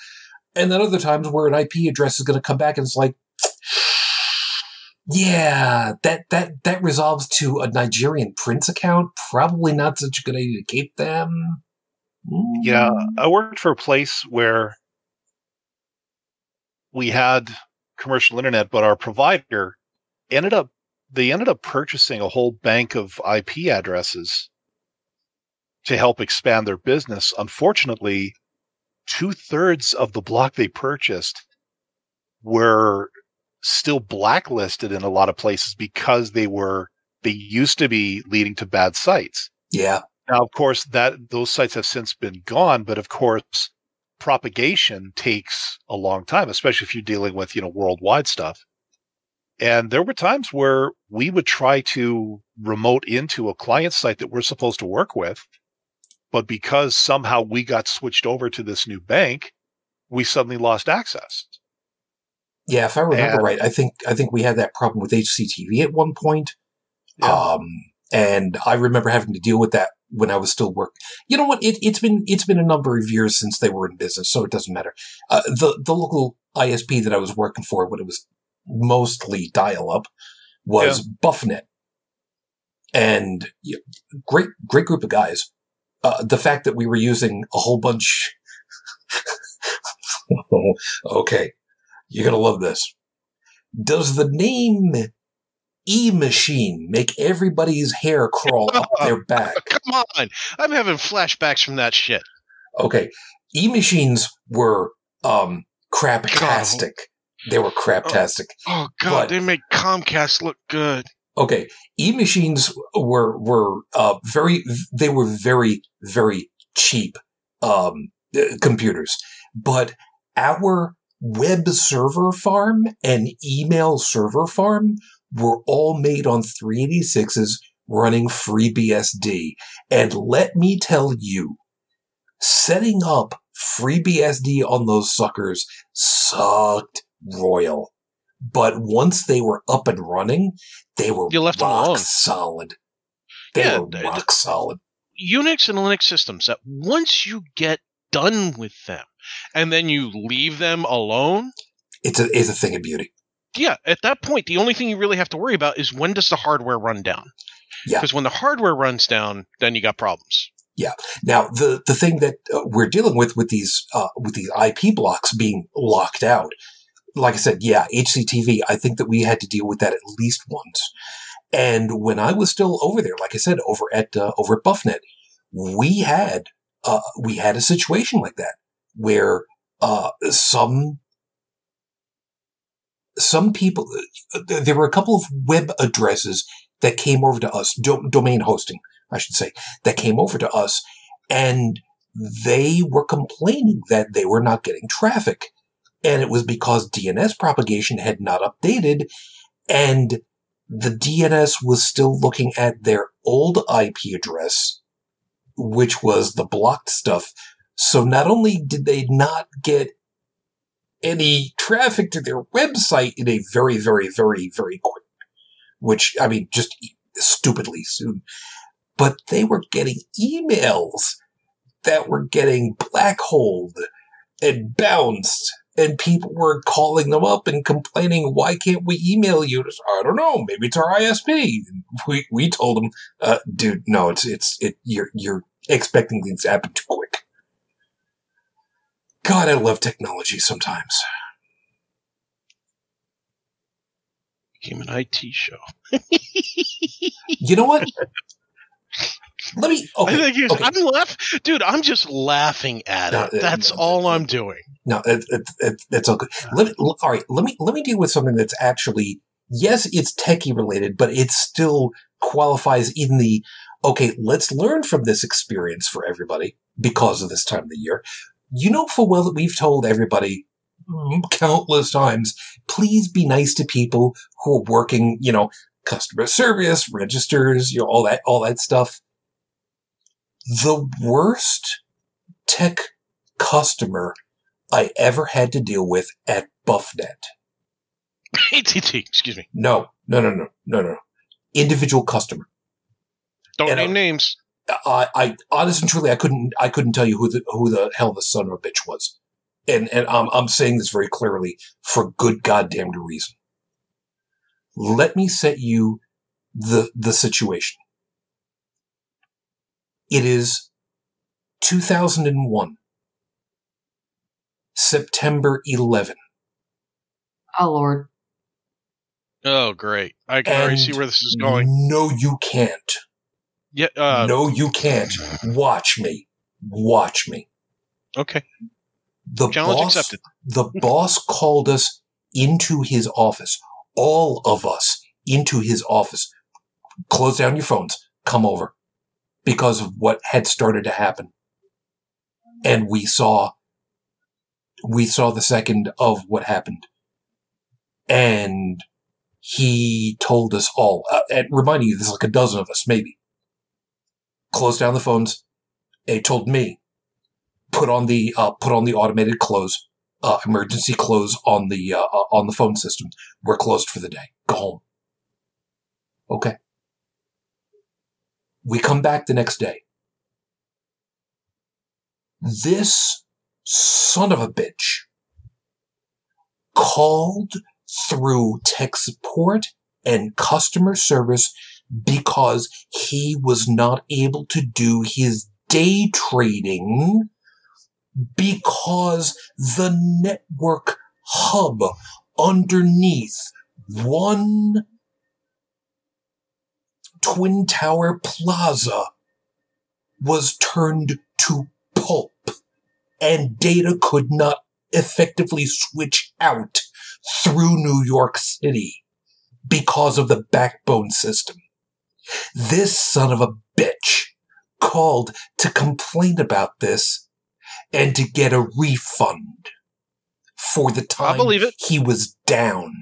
And then other times where an IP address is going to come back and it's like, yeah, that that that resolves to a Nigerian prince account. Probably not such a good idea to keep them. Yeah, Mm. I worked for a place where we had commercial internet, but our provider ended up they ended up purchasing a whole bank of IP addresses to help expand their business. Unfortunately, two thirds of the block they purchased were still blacklisted in a lot of places because they were they used to be leading to bad sites. Yeah, Now, of course, that those sites have since been gone, but of course, propagation takes a long time, especially if you're dealing with you know worldwide stuff. And there were times where we would try to remote into a client site that we're supposed to work with, but because somehow we got switched over to this new bank, we suddenly lost access. Yeah. If I remember And- right, I think I think we had that problem with HCTV at one point. Yeah. Um, and I remember having to deal with that when I was still work. You know what? It, it's been it's been a number of years since they were in business, so it doesn't matter. Uh, the the local ISP that I was working for when it was mostly dial up was BuffNet, and yeah, great great group of guys. Uh, the fact that we were using a whole bunch. okay, you're gonna love this. Does the name E Machine make everybody's hair crawl up their back? Come on, I'm having flashbacks from that shit. Okay, E Machines were um craptastic. They were craptastic. Oh god, But- they make Comcast look good. Okay, E machines were were uh, very they were very very cheap um, uh, computers, but our web server farm and email server farm were all made on 386s running FreeBSD. And let me tell you, setting up FreeBSD on those suckers sucked royal. But once they were up and running, they were You left them rock alone. solid. They Yeah, were rock solid. Unix and Linux systems that once you get done with them and then you leave them alone, It's a it's a thing of beauty. yeah, at that point, the only thing you really have to worry about is when does the hardware run down? Yeah. Because when the hardware runs down, then you got problems. Yeah. Now, the the thing that uh, we're dealing with with these uh, with these IP blocks being locked out, like I said, yeah, HCTV. I think that we had to deal with that at least once. And when I was still over there, like I said, over at uh, over at BuffNet, we had uh, we had a situation like that where uh, some some people uh, there were a couple of web addresses that came over to us do- domain hosting i should say that came over to us and they were complaining that they were not getting traffic. And it was because dns propagation had not updated and the dns was still looking at their old ip address which was the blocked stuff so not only did they not get any traffic to their website in a very, very, very, very quick, which, I mean, just stupidly soon, but they were getting emails that were getting black holed and bounced. And people were calling them up and complaining, why can't we email you? I don't know. Maybe it's our ISP. We, we told them, uh, dude, no, it's, it's, it, you're, you're expecting things to happen too quick. God, I love technology sometimes. Became an IT show. You know what? Let me. I Okay. think you're, okay. I'm laugh, dude. I'm just laughing at No, it. That's no, all uh, I'm doing. No, it, it, it, all good. Let me, all right. Let me let me deal with something that's actually yes, it's techie related, but it still qualifies in the okay. Let's learn from this experience for everybody because of this time of the year. You know full well that we've told everybody mm, countless times, please be nice to people who are working. You know, customer service, registers, you know, all that all that stuff. The worst tech customer I ever had to deal with at BuffNet. ATT. Excuse me. No, no, no, no, no, no. Individual customer. Don't And, name uh, names. I, I, honest and truly, I couldn't, I couldn't tell you who the, who the hell the son of a bitch was. And, and I'm, I'm saying this very clearly for good goddamn reason. Let me set you the, the situation. It is 2001, September 11. Oh Lord. Oh, great. I can already see where this is going. No, you can't. Yeah. Uh, no, you can't. Watch me. Watch me. Okay. The Challenge boss, accepted. the boss called us into his office. All of us into his office. Close down your phones. Come over. Because of what had started to happen. And we saw, we saw the second of what happened. And he told us all, uh, and reminding you, there's like a dozen of us, maybe. Close down the phones. He told me, put on the, uh, put on the automated close uh, emergency close on the uh, uh, on the phone system. We're closed for the day. Go home. Okay. We come back the next day. This son of a bitch called through tech support and customer service because he was not able to do his day trading because the network hub underneath one Twin Tower Plaza was turned to pulp and data could not effectively switch out through New York City because of the backbone system. This son of a bitch called to complain about this and to get a refund for the time he was down.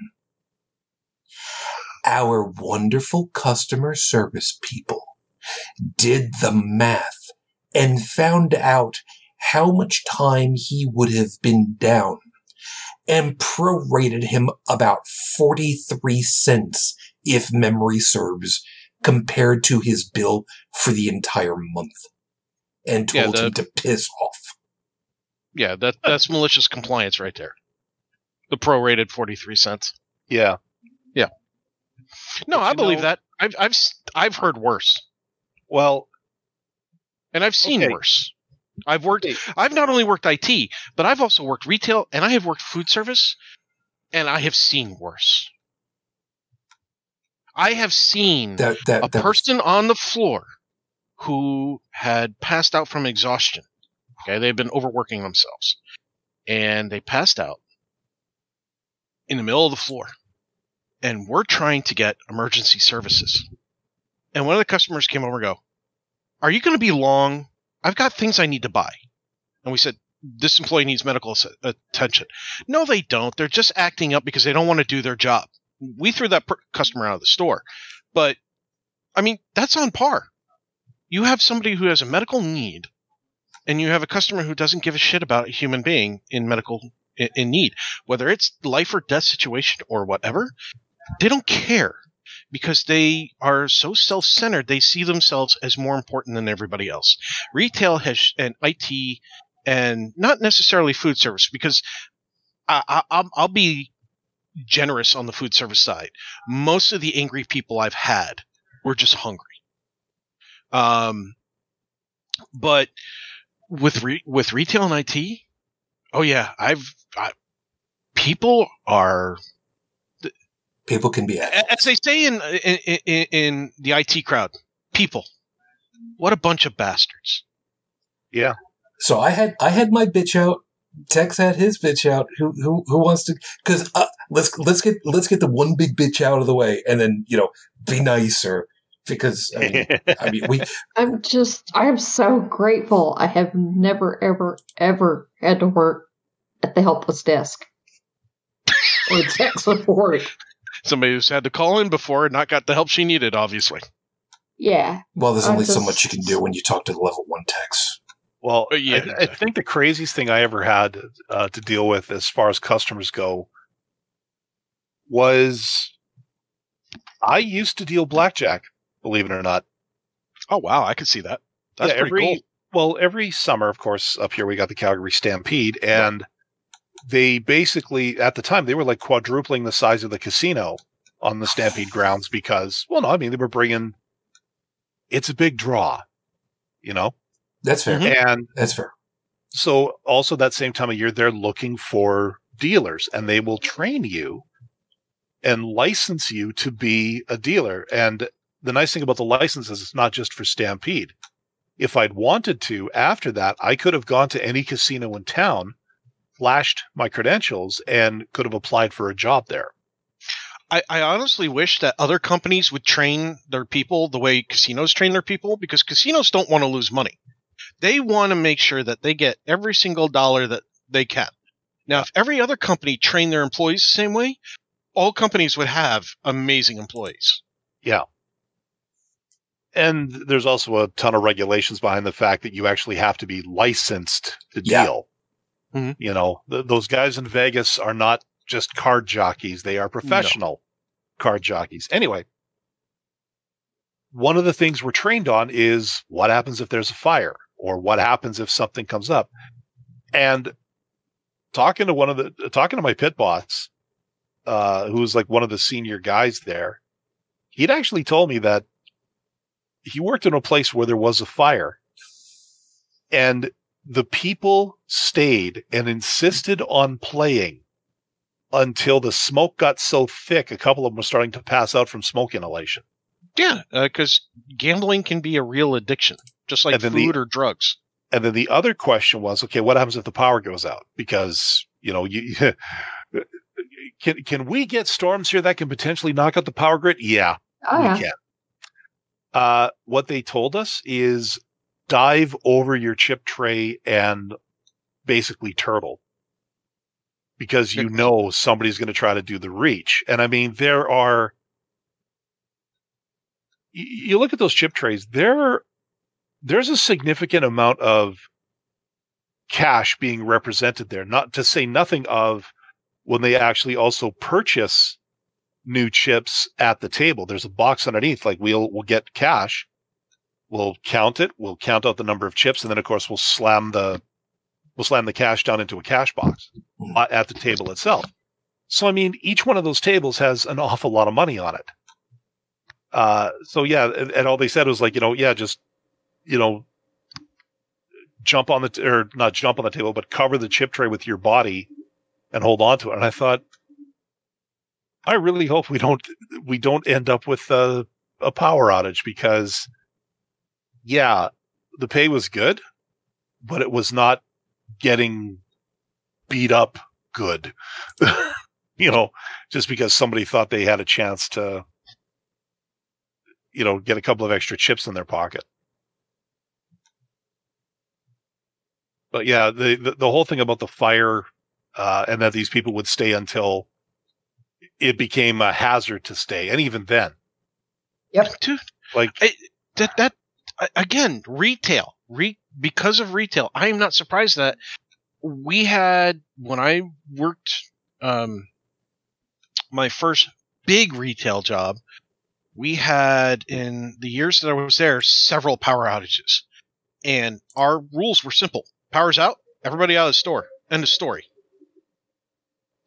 Our wonderful customer service people did the math and found out how much time he would have been down and prorated him about 43 cents, if memory serves, compared to his bill for the entire month and Yeah, told the- him to piss off. Yeah, that that's malicious compliance right there. The prorated forty three cents. Yeah. Yeah. No, I believe know- that. I've I've I've heard worse, Well, and I've seen Okay. worse. I've worked. I've not only worked IT, but I've also worked retail, and I have worked food service, and I have seen worse. I have seen That that a that person on the floor who had passed out from exhaustion. Okay, they've been overworking themselves, and they passed out in the middle of the floor. And we're trying to get emergency services. And one of the customers came over and go, "Are you going to be long? I've got things I need to buy." And we said, "This employee needs medical attention." No, they don't. They're just acting up because they don't want to do their job. We threw that per- customer out of the store, but I mean, that's on par. You have somebody who has a medical need, and you have a customer who doesn't give a shit about a human being in medical in, need, whether it's life or death situation or whatever. They don't care because they are so self-centered. They see themselves as more important than everybody else. Retail has and IT and not necessarily food service because I, I, I'll, I'll be generous on the food service side. Most of the angry people I've had were just hungry. Um, but with re- with retail and IT, oh yeah, I've I, people are people can be a- as they say in in, in in the IT crowd, people. What a bunch of bastards. Yeah. So I had I had my bitch out. Tex had his bitch out. Who who who wants to? Because uh, let's let's get let's get the one big bitch out of the way, and then you know be nicer. Because I mean, I mean we I'm just, I am so grateful. I have never, ever, ever had to work at the helpless desk or tech support. Somebody who's had to call in before and not got the help she needed, obviously. Yeah, well, there's I only so much you can do when you talk to the level one techs. well, Uh, yeah, I, I exactly. think the craziest thing I ever had uh, to deal with as far as customers go was I used to deal blackjack, believe it or not. Oh wow, I could see that. That's Yeah, pretty every, cool. Well, every summer, of course, up here we got the Calgary Stampede, and they basically at the time they were like quadrupling the size of the casino on the Stampede grounds because, well, no, I mean they were bringing. It's a big draw, you know, That's fair. Mhm. and That's fair. so also that same time of year they're looking for dealers, and they will train you and license you to be a dealer. And the nice thing about the license is it's not just for Stampede. If I'd wanted to, after that, I could have gone to any casino in town, flashed my credentials, and could have applied for a job there. I, I honestly wish that other companies would train their people the way casinos train their people because casinos don't want to lose money. They want to make sure that they get every single dollar that they can. Now, if every other company trained their employees the same way, all companies would have amazing employees. Yeah. And there's also a ton of regulations behind the fact that you actually have to be licensed to Yeah. deal. Mhm. You know, th- those guys in Vegas are not just card jockeys, they are professional card jockeys. Anyway, one of the things we're trained on is what happens if there's a fire or what happens if something comes up. And talking to one of the talking to my pit boss, uh, who was like one of the senior guys there, he'd actually told me that he worked in a place where there was a fire and the people stayed and insisted on playing until the smoke got so thick a couple of them were starting to pass out from smoke inhalation Yeah, because gambling can be a real addiction, just like And then the- food or drugs. and then the other question was okay what happens if the power goes out because you know you can can we get storms here that can potentially knock out the power grid yeah oh we yeah. can. Uh, what they told us is dive over your chip tray and basically turtle. because you know somebody's going to try to do the reach. And I mean, there are, you look at those chip trays, there, there's a significant amount of cash being represented there, not to say nothing of when they actually also purchase new chips at the table. There's a box underneath, like we'll, we'll get cash. We'll count it. We'll count out the number of chips. And then of course we'll slam the, we'll slam the cash down into a cash box at the table itself. So, I mean, each one of those tables has an awful lot of money on it. Uh, so yeah, and, and all they said was like, you know, yeah, just, you know, jump on the, t- or not jump on the table, but cover the chip tray with your body and hold on to it. And I thought, I really hope we don't, we don't end up with a, a power outage because yeah, the pay was good, but it was not getting beat up good. you know, just because somebody thought they had a chance to, you know, get a couple of extra chips in their pocket. But yeah, the, the, the whole thing about the fire, uh, and that these people would stay until it became a hazard to stay. And even then, Dude, like, I, that that a- again retail re because of retail i am not surprised that we had when i worked um my first big retail job we had in the years that i was there several power outages. And our rules were simple. Power's out everybody out of the store. End of story.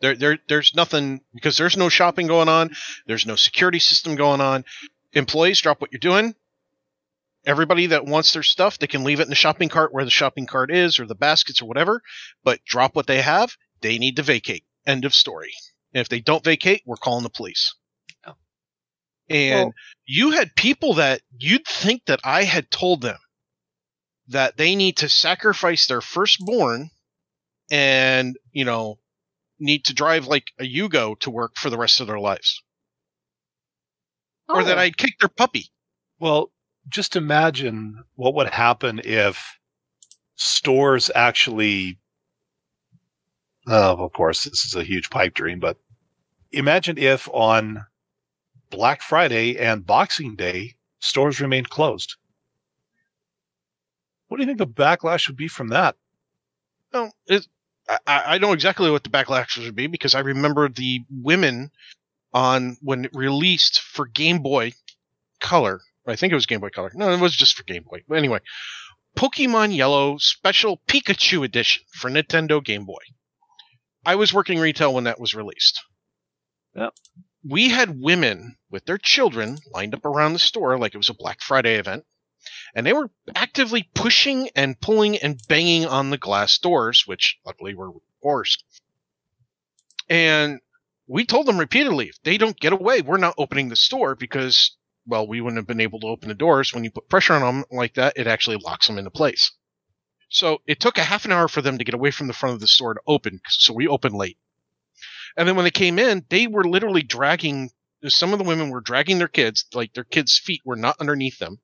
There, there there's nothing because there's no shopping going on there's no security system going on. Employees drop what you're doing everybody that wants their stuff, they can leave it in the shopping cart where the shopping cart is or the baskets or whatever, but drop what they have, they need to vacate. End of story. And if they don't vacate, we're calling the police. Oh. And Well- you had people that you'd think that I had told them that they need to sacrifice their firstborn and, you know, need to drive like a Yugo to work for the rest of their lives. Or that Oh. I'd kick their puppy. Well, just imagine what would happen if stores actually. Oh, of course, this is a huge pipe dream, but imagine if on Black Friday and Boxing Day, stores remained closed. What do you think the backlash would be from that? No, it, I, I know exactly what the backlash would be because I remember the women on when it released for Game Boy Color. I think it was Game Boy Color. No, it was just for Game Boy. But anyway, Pokemon Yellow Special Pikachu Edition for Nintendo Game Boy. I was working retail when that was released. Yep. We had women with their children lined up around the store like it was a Black Friday event and they were actively pushing and pulling and banging on the glass doors, which luckily were reinforced. And we told them repeatedly, if they don't get away, we're not opening the store because, well, we wouldn't have been able to open the doors. When you put pressure on them like that, it actually locks them into place. So it took a half an hour for them to get away from the front of the store to open. So we opened late. And then when they came in, they were literally dragging, some of the women were dragging their kids, like their kids' feet were not underneath them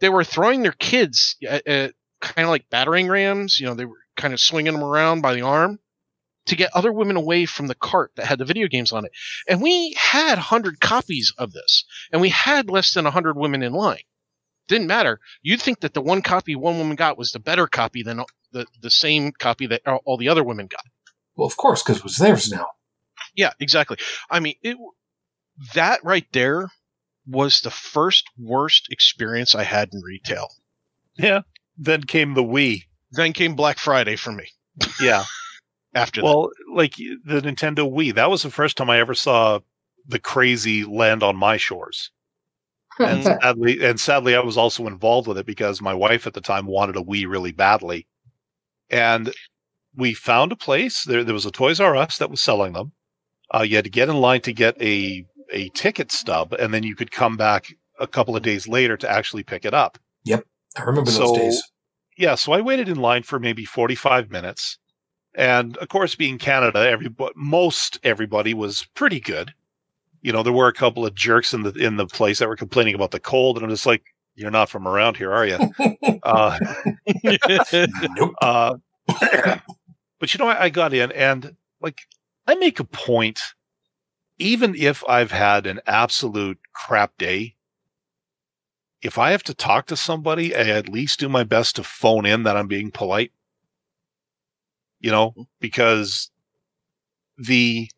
they were throwing their kids at, at kind of like battering rams. You know, they were kind of swinging them around by the arm to get other women away from the cart that had the video games on it. And we had 100 copies of this, and we had less than 100 women in line. Didn't matter. You'd think that the one copy one woman got was the better copy than the, the same copy that all the other women got. Well, of course, because it was theirs now. Yeah, exactly. I mean, it, that right there was the first worst experience I had in retail. Yeah. Then came the Wii. Then came Black Friday for me Yeah. after that. well, like the Nintendo Wii, that was the first time I ever saw the crazy land on my shores. And sadly, and sadly, I was also involved with it because my wife at the time wanted a Wii really badly. And we found a place. There, there was a Toys R Us that was selling them. Uh, you had to get in line to get a a ticket stub, and then you could come back a couple of days later to actually pick it up. Yep, I remember So- those days. Yeah, so I waited in line for maybe 45 minutes. And of course, being Canada, everybody, most everybody was pretty good. You know, there were a couple of jerks in the in the place that were complaining about the cold, and I'm just like, "You're not from around here, are you?" uh, nope. uh, but you know, I, I got in, and like I make a point, even if I've had an absolute crap day, if I have to talk to somebody, I at least do my best to phone in that I'm being polite. You know, because the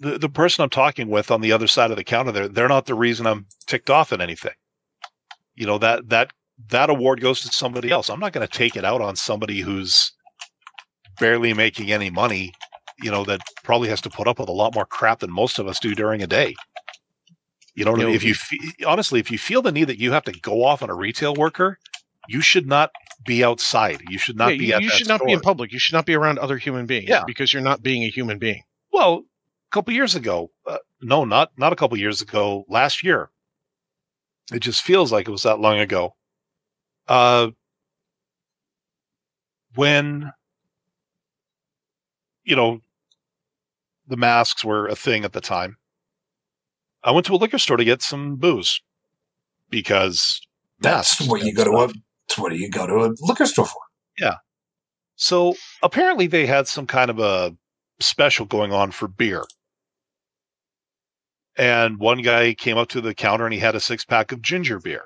the the person I'm talking with on the other side of the counter there, they're not the reason I'm ticked off at anything. You know, that that that award goes to somebody else. I'm not going to take it out on somebody who's barely making any money, you know, that probably has to put up with a lot more crap than most of us do during a day. You know what I mean? If you fe- honestly, if you feel the need that you have to go off on a retail worker, you should not be outside. You should not Yeah, be you, at you that should not be in public. You should not be around other human beings Yeah. because you're not being a human being. Well, a couple years ago, uh, no, not not a couple years ago, last year. It just feels like it was that long ago. Uh, when you know the masks were a thing at the time, I went to a liquor store to get some booze because That's masks what you and go to a. stuff. That's what you go to a liquor store for. Yeah. So apparently they had some kind of a special going on for beer. And one guy came up to the counter and he had a six pack of ginger beer.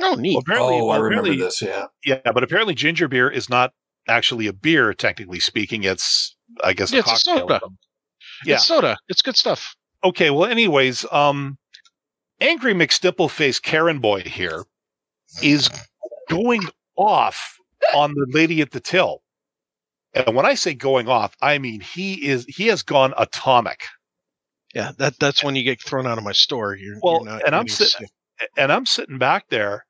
Oh, neat. Well, apparently, oh, well, I remember this. Yeah. Yeah, but apparently ginger beer is not actually a beer, technically speaking. It's, I guess, Yeah, a it's a soda. Yeah. It's soda. It's good stuff. Okay. Well, anyways, um, angry McStimpleface Karen boy here is going off on the lady at the till. And when I say going off, I mean he is he has gone atomic. Yeah, that that's when you get thrown out of my store. You're, Well, you're and I'm sitting- And I'm sitting back there,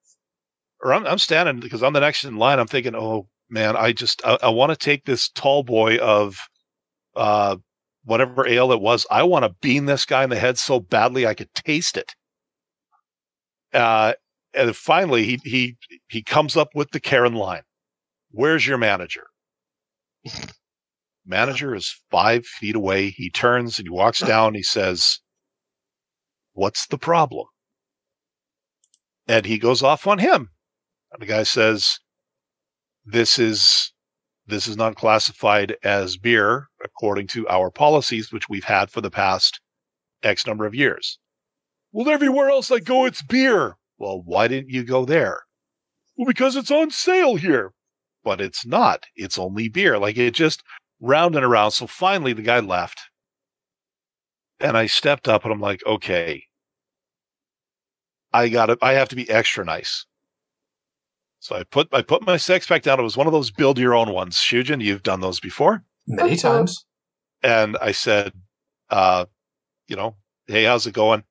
or I'm, I'm standing because I'm the next in line. I'm thinking, oh man, I just I, I want to take this tall boy of uh whatever ale it was. I want to bean this guy in the head so badly I could taste it. Uh, and finally, he he he comes up with the Karen line. Where's your manager? manager is five feet away. He turns and he walks down. He says, "What's the problem?" And he goes off on him. And the guy says, "This is this is not classified as beer according to our policies, which we've had for the past X number of years." Well, everywhere else I go, it's beer. Well, why didn't you go there? Well, because it's on sale here. But it's not. It's only beer. Like it just round and around. So finally the guy left. And I stepped up and I'm like, okay, I got to I have to be extra nice. So I put I put my sex pack down. It was one of those build your own ones. Shujin, you've done those before. Many times. And I said, uh, you know, hey, how's it going?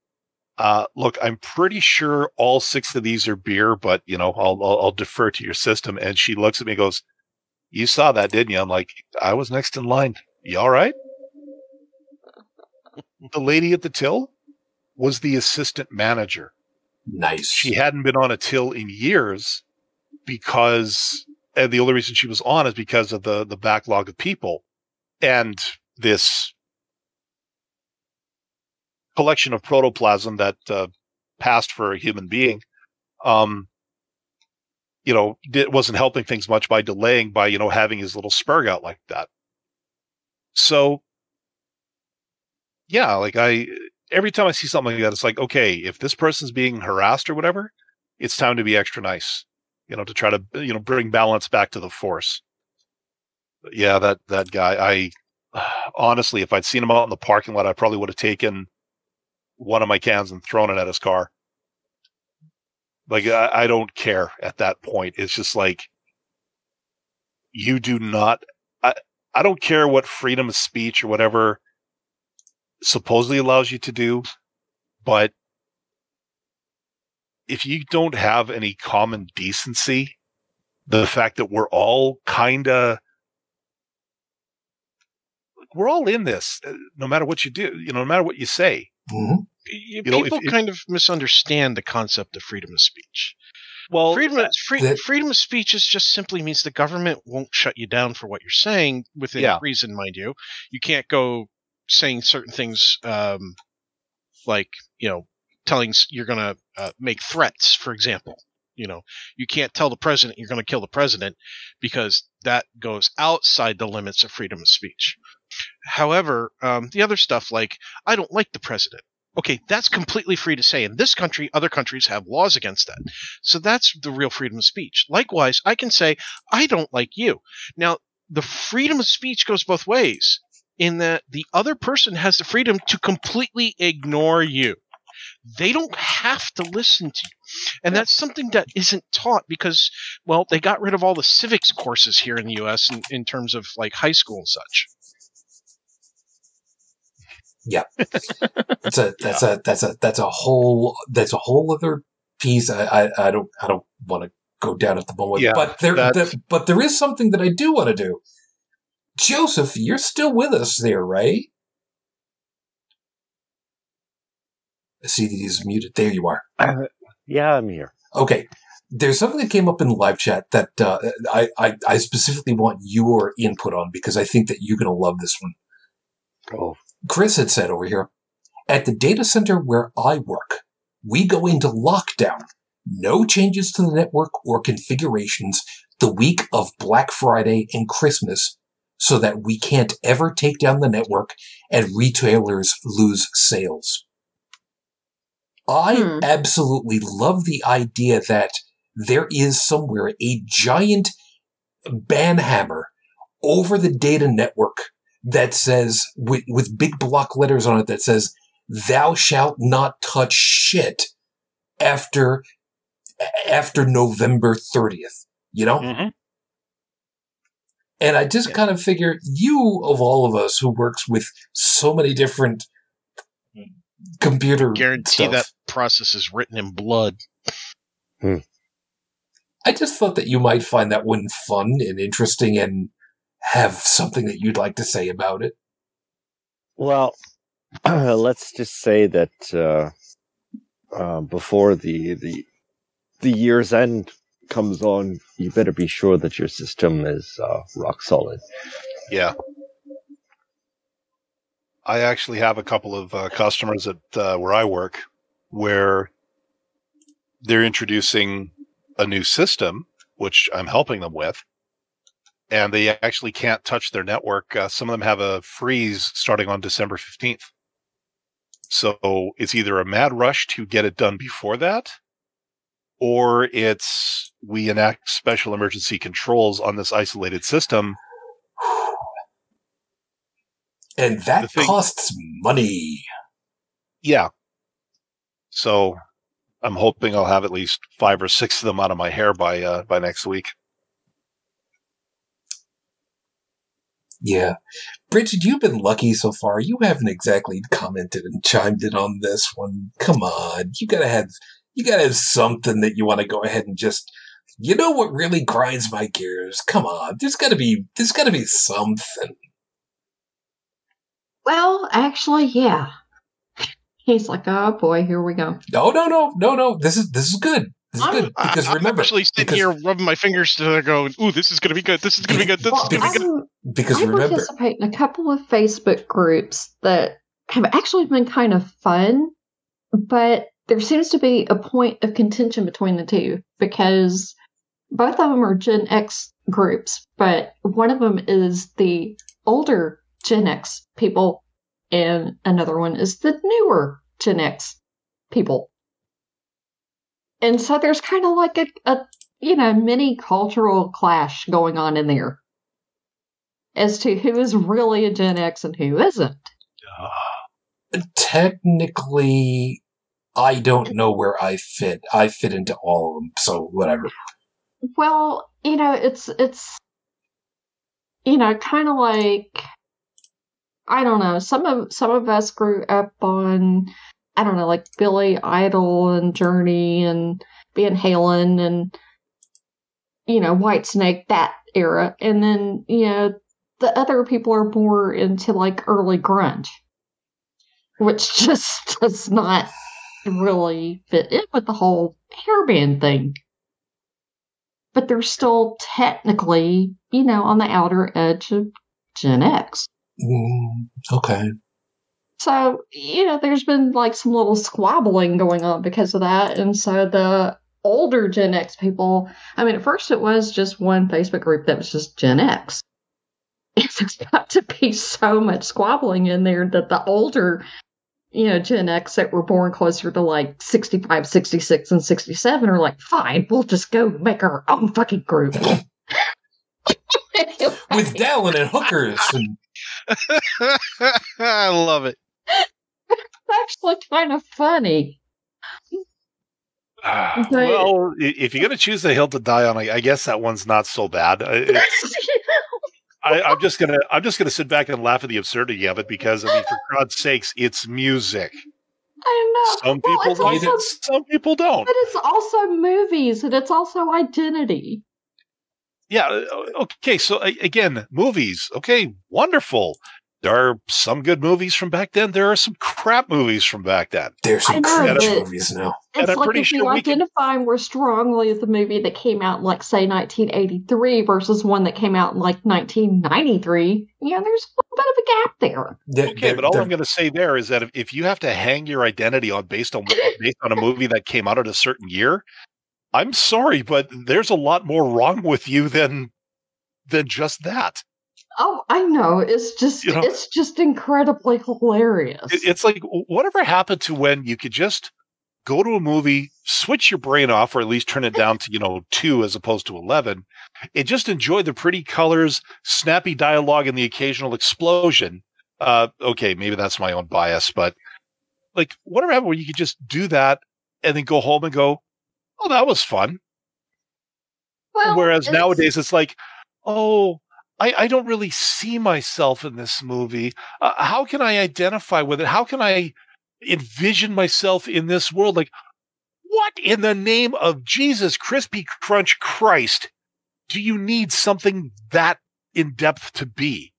Uh, look, I'm pretty sure all six of these are beer, but you know, I'll, I'll, I'll defer to your system. And she looks at me and goes, you saw that, didn't you? I'm like, I was next in line. You all right? the lady at the till was the assistant manager. Nice. She hadn't been on a till in years because, and the only reason she was on is because of the, the backlog of people and this collection of protoplasm that uh, passed for a human being. Um, you know, it wasn't helping things much by delaying by, you know, having his little spurg out like that. So, yeah, like I, every time I see something like that, it's like, okay, if this person's being harassed or whatever, it's time to be extra nice, you know, to try to, you know, bring balance back to the force. But yeah, that, that guy, I, honestly, if I'd seen him out in the parking lot, I probably would have taken one of my cans and thrown it at his car. Like, I, I don't care at that point. It's just like, you do not, I, I don't care what freedom of speech or whatever supposedly allows you to do, but if you don't have any common decency, the fact that we're all kind of we're all in this, uh, no matter what you do, you know, no matter what you say. Hmm Y- You know, if- People if- kind of misunderstand the concept of freedom of speech. Well, freedom of, free, that- freedom of speech is just simply means the government won't shut you down for what you're saying within Yeah. reason, mind you. You can't go saying certain things, um, like you know, telling you're going to uh, make threats, for example. You know, you can't tell the president you're going to kill the president because that goes outside the limits of freedom of speech. However, um, the other stuff like I don't like the president. Okay, that's completely free to say. In this country, other countries have laws against that. So that's the real freedom of speech. Likewise, I can say, I don't like you. Now, the freedom of speech goes both ways in that the other person has the freedom to completely ignore you. They don't have to listen to you. And that's something that isn't taught because, well, they got rid of all the civics courses here in the US in, in terms of like high school and such. Yeah, that's a that's a that's a that's a whole that's a whole other piece. I I, I don't I don't want to go down at the moment. Yeah, but there, the, but there is something that I do want to do. Joseph, you're still with us there, right? I see that he's muted. There you are. Yeah, I'm here. Okay. There's something that came up in the live chat that uh, I, I, I specifically want your input on because I think that you're going to love this one. Oh, Chris had said over here, at the data center where I work, we go into lockdown. No changes to the network or configurations the week of Black Friday and Christmas so that we can't ever take down the network and retailers lose sales. I Hmm. absolutely love the idea that there is somewhere a giant banhammer over the data network that says with, with big block letters on it that says thou shalt not touch shit after after November 30th you know Mm-hmm. and I just Yeah. kind of figure you of all of us who works with so many different computer Guarantee stuff, that process is written in blood. I just thought that you might find that one fun and interesting and have something that you'd like to say about it. well, let's just say that uh, uh, before the the the year's end comes on, you better be sure that your system is uh, rock solid. Yeah. I actually have a couple of uh, customers at uh, where I work where they're introducing a new system, which I'm helping them with, and they actually can't touch their network. Uh, some of them have a freeze starting on December 15th. So it's either a mad rush to get it done before that, or it's we enact special emergency controls on this isolated system And that thing- costs money. Yeah. So I'm hoping I'll have at least five or six of them out of my hair by uh, by next week. Yeah. Bridget, you've been lucky so far. You haven't exactly commented and chimed in on this one. Come on. You gotta have you gotta have something that you want to go ahead and just you know what really grinds my gears? Come on. There's gotta be there's gotta be something. Well, actually, yeah. He's like, oh boy, here we go. No, no, no, no, no. This is this is good. This is I'm- good. Because I, remember actually sitting because- here rubbing my fingers together, going, "Ooh, this is going to be good. This is going to be good. This is going to be good." I'm, because I remember participate in a couple of Facebook groups that have actually been kind of fun, but there seems to be a point of contention between the two because both of them are Gen X groups, but one of them is the older Gen X people, and another one is the newer Gen X people. And so there's kind of like a, a you know mini cultural clash going on in there as to who is really a Gen X and who isn't. Uh, technically I don't know where I fit. I fit into all of them, so whatever. Well, you know, it's it's you know, kind of like I don't know. Some of some of us grew up on I don't know, like Billy Idol and Journey and Van Halen and you know, White Snake that era, and then you know the other people are more into like early grunge, which just does not really fit in with the whole hairband thing but they're still technically, you know, on the outer edge of Gen X. Mm, okay. So, you know, there's been like some little squabbling going on because of that. And so the older Gen X people. I mean, at first it was just one Facebook group that was just Gen X. It's got to be so much squabbling in there that the older, you know, Gen X that were born closer to like 65, 66, and 67 are like, fine, we'll just go make our own fucking group. With Dallin and hookers and I love it. Actually kind of funny. But- well, if you're going to choose the hill to die on, I, I guess that one's not so bad. Uh, I, I'm just gonna I'm just gonna sit back and laugh at the absurdity of it because I mean, for God's sakes, it's music. I know. Some Well, people like also- it, some people don't. But it's also movies and it's also identity. Yeah. uh, Okay. So again, movies. Okay, wonderful. There are some good movies from back then. There are some crap movies from back then. there's some I know, cringe movies now. And It's I'm like pretty if you sure we can- identify more strongly with the movie that came out like, say, 1983 versus one that came out in, like, 1993, you know, there's a little bit of a gap there. They're- Okay, they're- but all they're- I'm going to say there is that if, if you have to hang your identity on based on based on a movie that came out at a certain year, I'm sorry, but there's a lot more wrong with you than than just that. Oh, I know. It's just, You know- it's just incredibly hilarious. It- it's like whatever happened to when you could just go to a movie, switch your brain off, or at least turn it down to you know two as opposed to eleven, and just enjoy the pretty colors, snappy dialogue, and the occasional explosion. Uh, okay, maybe that's my own bias, but like whatever happened where you could just do that and then go home and go, "Oh, that was fun." Well, Whereas it's- nowadays it's like, "Oh." I, I don't really see myself in this movie. Uh, how can I identify with it? How can I envision myself in this world? Like, what in the name of Jesus, crispy crunch Christ, do you need something that in depth to be?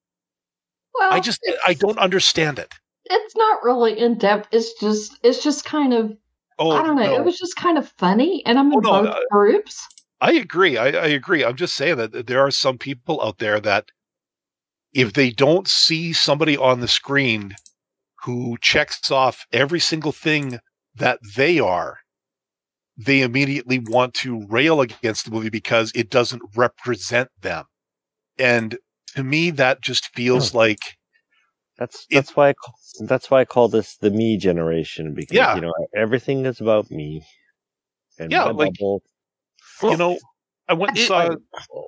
well, I just, I don't understand it. It's not really in depth. It's just, it's just kind of, Oh, I don't know. no. It was just kind of funny, and I'm in Oh, no, both uh, groups. I agree. I, I agree. I'm just saying that there are some people out there that if they don't see somebody on the screen who checks off every single thing that they are, they immediately want to rail against the movie because it doesn't represent them. And to me, that just feels hmm. like, That's It- that's why I call, that's why I call this the me generation because Yeah. you know everything is about me. And Yeah, my like- bubble. You know, I went and saw, uh,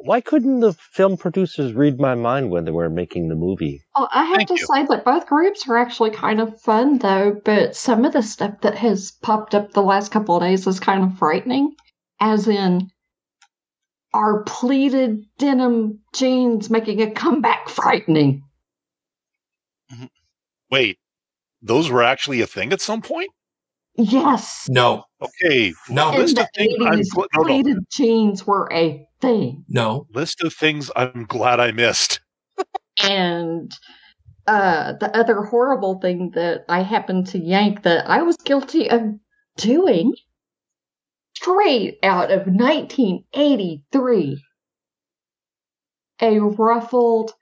Why couldn't the film producers read my mind when they were making the movie? Well, I have Thank to you. say that both groups are actually kind of fun, though. But some of the stuff that has popped up the last couple of days is kind of frightening. As in, are pleated denim jeans making a comeback frightening? Mm-hmm. wait, those were actually a thing at some point? Yes. No, Okay. No. In list the of things I'm 80s, gl- no, no. pleated jeans were a thing. no. list of things I'm glad I missed. And uh, the other horrible thing that I happened to yank that I was guilty of doing straight out of 1983 a ruffled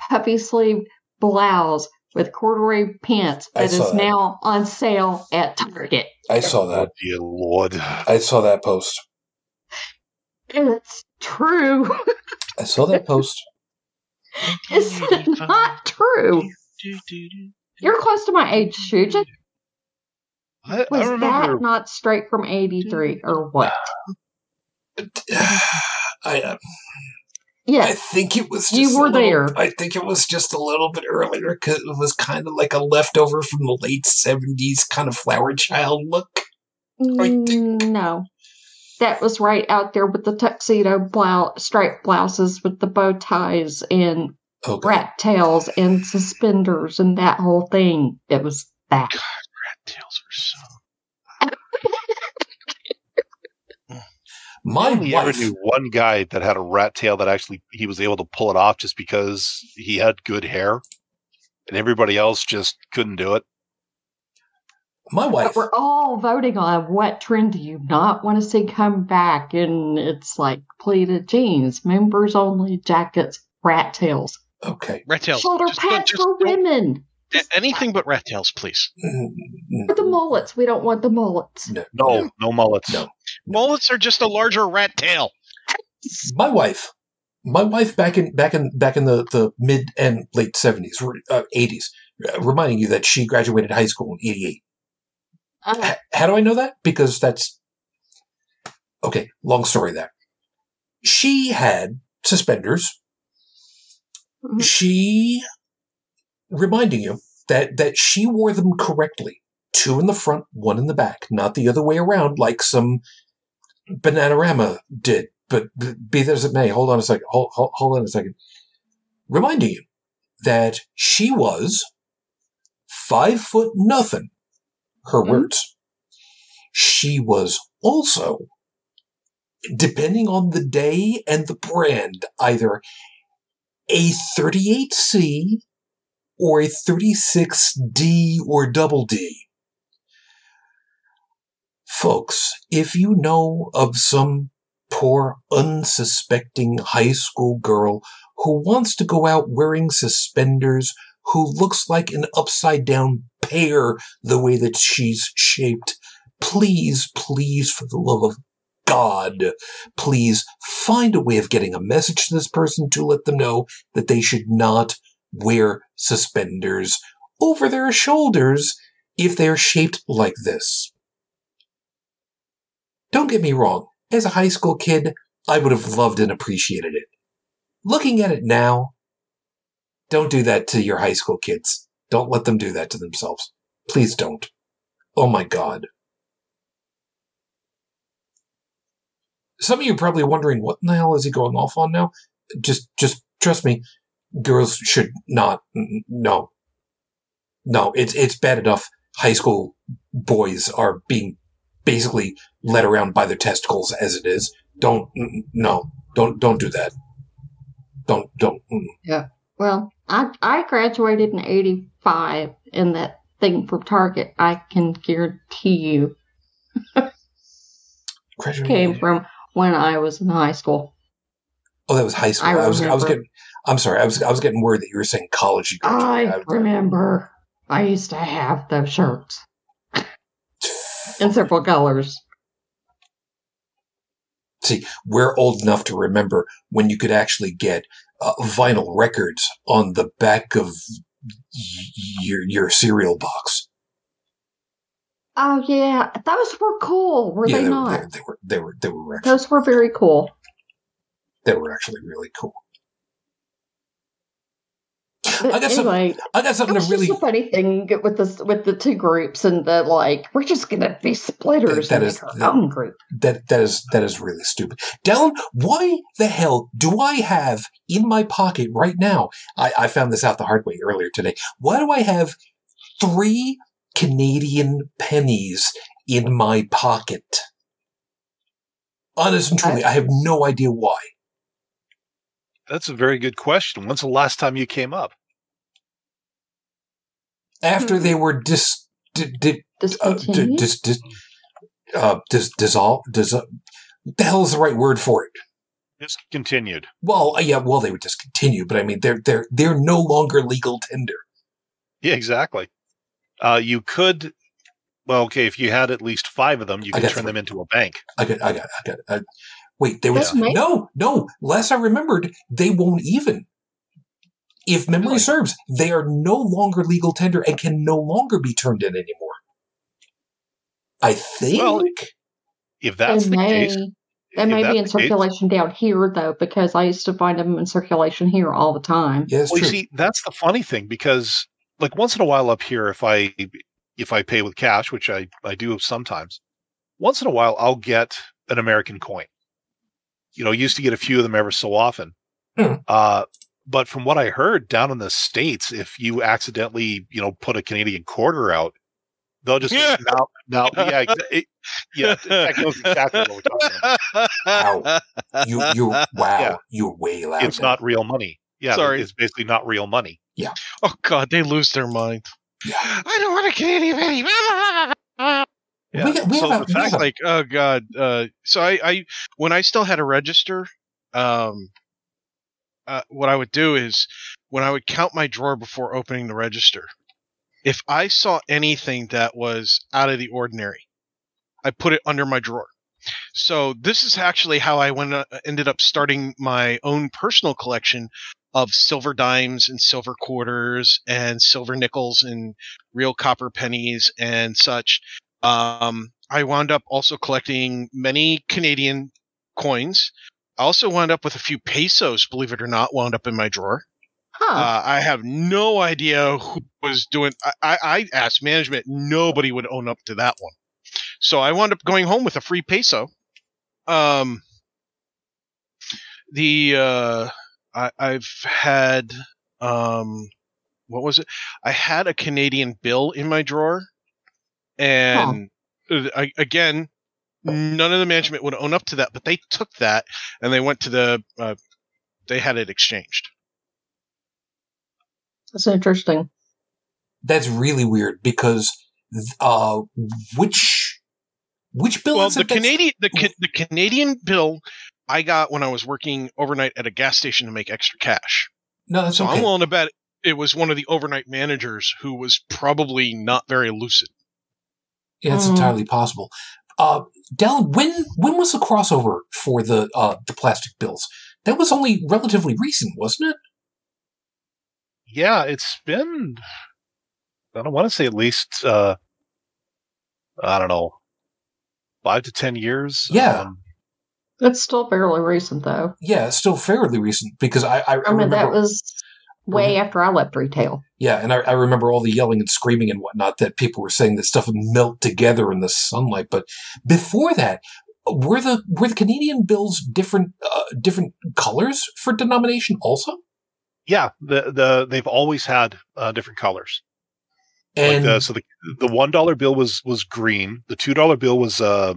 puffy sleeve blouse with corduroy pants I that saw is that. now on sale at Target. I saw Oh, that. dear Lord. I saw that post. It's true. I saw that post. Is it not true? You're close to my age, Shuja. I, I Was remember. that not straight from 83 or what? I, uh, I think it was. Just You were little- there. I think it was just a little bit earlier because it was kind of like a leftover from the late seventies, kind of flower child look. I think- Mm, No. That was right out there with the tuxedo blouse, striped blouses with the bow ties and Okay. rat tails and suspenders and that whole thing. It was that. Rat tails were My I only ever wife. knew one guy that had a rat tail that actually he was able to pull it off just because he had good hair, and everybody else just couldn't do it. My wife. But we're all voting on what trend do you not want to see come back, and it's like pleated jeans, members only jackets, rat tails, Okay. Red tails. shoulder Just- pads just for don't- women. A- anything but rat tails, please. For the mullets, we don't want the mullets. No, No, no mullets. No. Mullets are just a larger rat tail. my wife my wife back in back in back in the, the mid and late 70s uh, 80s uh, reminding you that she graduated high school in 88 Uh, H- how do i know that because that's okay long story there she had suspenders Mhm. she reminding you that that she wore them correctly. Two in the front one in the back not the other way around like some bananarama did. But be that as it may hold on a second hold, hold, hold on a second. Reminding you that she was five foot nothing her Mhm. words. She was also depending on the day and the brand either a 38C or a 36D or double D. Folks, if you know of some poor, unsuspecting high school girl who wants to go out wearing suspenders, who looks like an upside down pear the way that she's shaped, please, please, for the love of God, please find a way of getting a message to this person to let them know that they should not wear suspenders over their shoulders if they're shaped like this. Don't get me wrong, as a high school kid, I would have loved and appreciated it. Looking at it now, don't do that to your high school kids. Don't let them do that to themselves. Please don't. Oh my god. Some of you are probably wondering what in the hell is he going off on now? Just just trust me, girls should not no. No, it's it's bad enough high school boys are being basically led around by their testicles as it is. Don't no, don't don't do that. Don't don't. Mm. Yeah. well, I I graduated in '85, and that thing from Target, I can guarantee you, came from when I was in high school. Oh, that was high school. I I, was I was getting. I'm sorry. I was I was getting worried that you were saying college. You I graduated. remember. I used to have the shirts in several colors. See, we're old enough to remember when you could actually get uh, vinyl records on the back of y- your your cereal box. Oh yeah, those were cool, were yeah, they, they, not? They, they were they were they were actually, Those were very cool. They were actually really cool. But I got some- I got something to really just a funny thing with this with the two groups and the like. We're just gonna be splitters That and is- that- group. that that is that is really stupid. Dallin, why the hell do I have in my pocket right now? I, I found this out the hard way earlier today. Why do I have three Canadian pennies in my pocket? Honest and truly, I, have no idea why. That's a very good question. When's the last time you came up? After Hmm. they were dis, di, di, uh, di, Discontinued. dis, dis, uh, dis, dissolve, dis, the hell is the right word for it? Discontinued. Well, uh, yeah, well, they were discontinued, but I mean, they're they're they're no longer legal tender. Yeah, exactly. Uh, you could, well, okay, if you had at least five of them, you I could got turn three. them into a bank. I got, I got, I got. I, wait, they was That's no, no. Last I remembered, they won't even. If memory Really? serves, they are no longer legal tender and can no longer be turned in anymore. I think. Well, If that's they the may, case, they if may be in the case- circulation down here though, because I used to find them in circulation here all the time. yeah, it's Well, you true. see, that's the funny thing because, like, once in a while up here, if I if I pay with cash, which I I do sometimes, once in a while I'll get an American coin. You know, used to get a few of them ever so often. Hmm. Uh, but from what I heard down in the states, if you accidentally, you know, put a Canadian quarter out, they'll just Yeah. now, now, yeah, exa- it, yeah, that knows exactly what we're talking about. Wow. you, you, wow, Yeah. you're way loud. It's not real money. Yeah, Sorry. it's basically not real money. Yeah. Oh God, they lose their mind. Yeah. I don't want a Canadian penny. Yeah. We we so have the fact have like, oh God. Uh, so I, I, when I still had a register, um, uh, what I would do is when I would count my drawer before opening the register, If I saw anything that was out of the ordinary, I put it under my drawer. So this is actually how I went, uh, ended up starting my own personal collection of silver dimes and silver quarters and silver nickels and real copper pennies and such. Um, I wound up also collecting many Canadian coins. I also wound up with a few pesos, believe it or not, wound up in my drawer. Huh. Uh, I have no idea who was doing. I, I, I asked management; nobody would own up to that one. So I wound up going home with a free peso. Um, the uh, I, I've had um, what was it? I had a Canadian bill in my drawer, and uh, I, again, none of the management would own up to that, but they took that and they went to the. Uh, they had it exchanged. That's interesting. That's really weird because uh, which which bill well, is the it? that's- Canadian the, Ca- the Canadian bill I got when I was working overnight at a gas station to make extra cash. No, that's So okay. I'm willing to bet it was one of the overnight managers who was probably not very lucid. Yeah, it's Mm. entirely possible. Uh, Dallin, when when was the crossover for the uh, the plastic bills? That was only relatively recent, wasn't it? Yeah, it's been. I don't want to say at least. Uh, I don't know, five to ten years. Yeah. Um, It's still fairly recent, though. Yeah, it's still fairly recent because I I, I I mean, remember. that was way after I left retail. yeah, and I, I remember all the yelling and screaming and whatnot that people were saying that stuff would melt together in the sunlight. But before that, were the were the Canadian bills different uh, different colors for denomination also? yeah, the the they've always had uh, different colors. Like And the, so the the one dollar bill was was green. The two dollar bill was uh,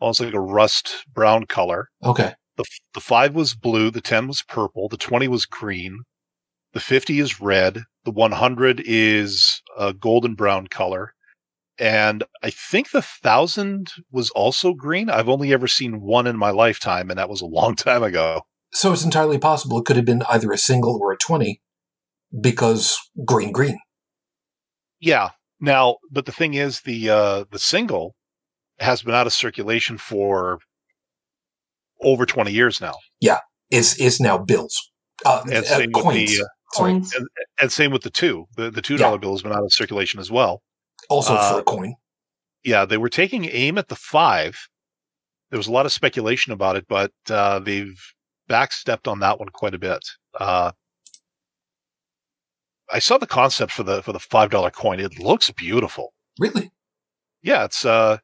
almost like a rust brown color. okay, The the five was blue. The ten was purple. The twenty was green. The fifty is red. The one hundred is a golden brown color. And I think the thousand was also green. I've only ever seen one in my lifetime, and that was a long time ago. so it's entirely possible it could have been either a single or a twenty because green green. Yeah. Now, but the thing is, the uh, the single has been out of circulation for over twenty years now, Yeah, is is now bills. Uh, and uh, coins. the uh, Sorry. Coins. and same with the two. The the two dollar bill has been out of circulation as well. also uh, for a coin. Yeah, they were taking aim at the five. There was a lot of speculation about it, but uh, they've backstepped on that one quite a bit. Uh, I saw the concept for the for the five dollar coin. It looks beautiful. Really? Yeah, it's uh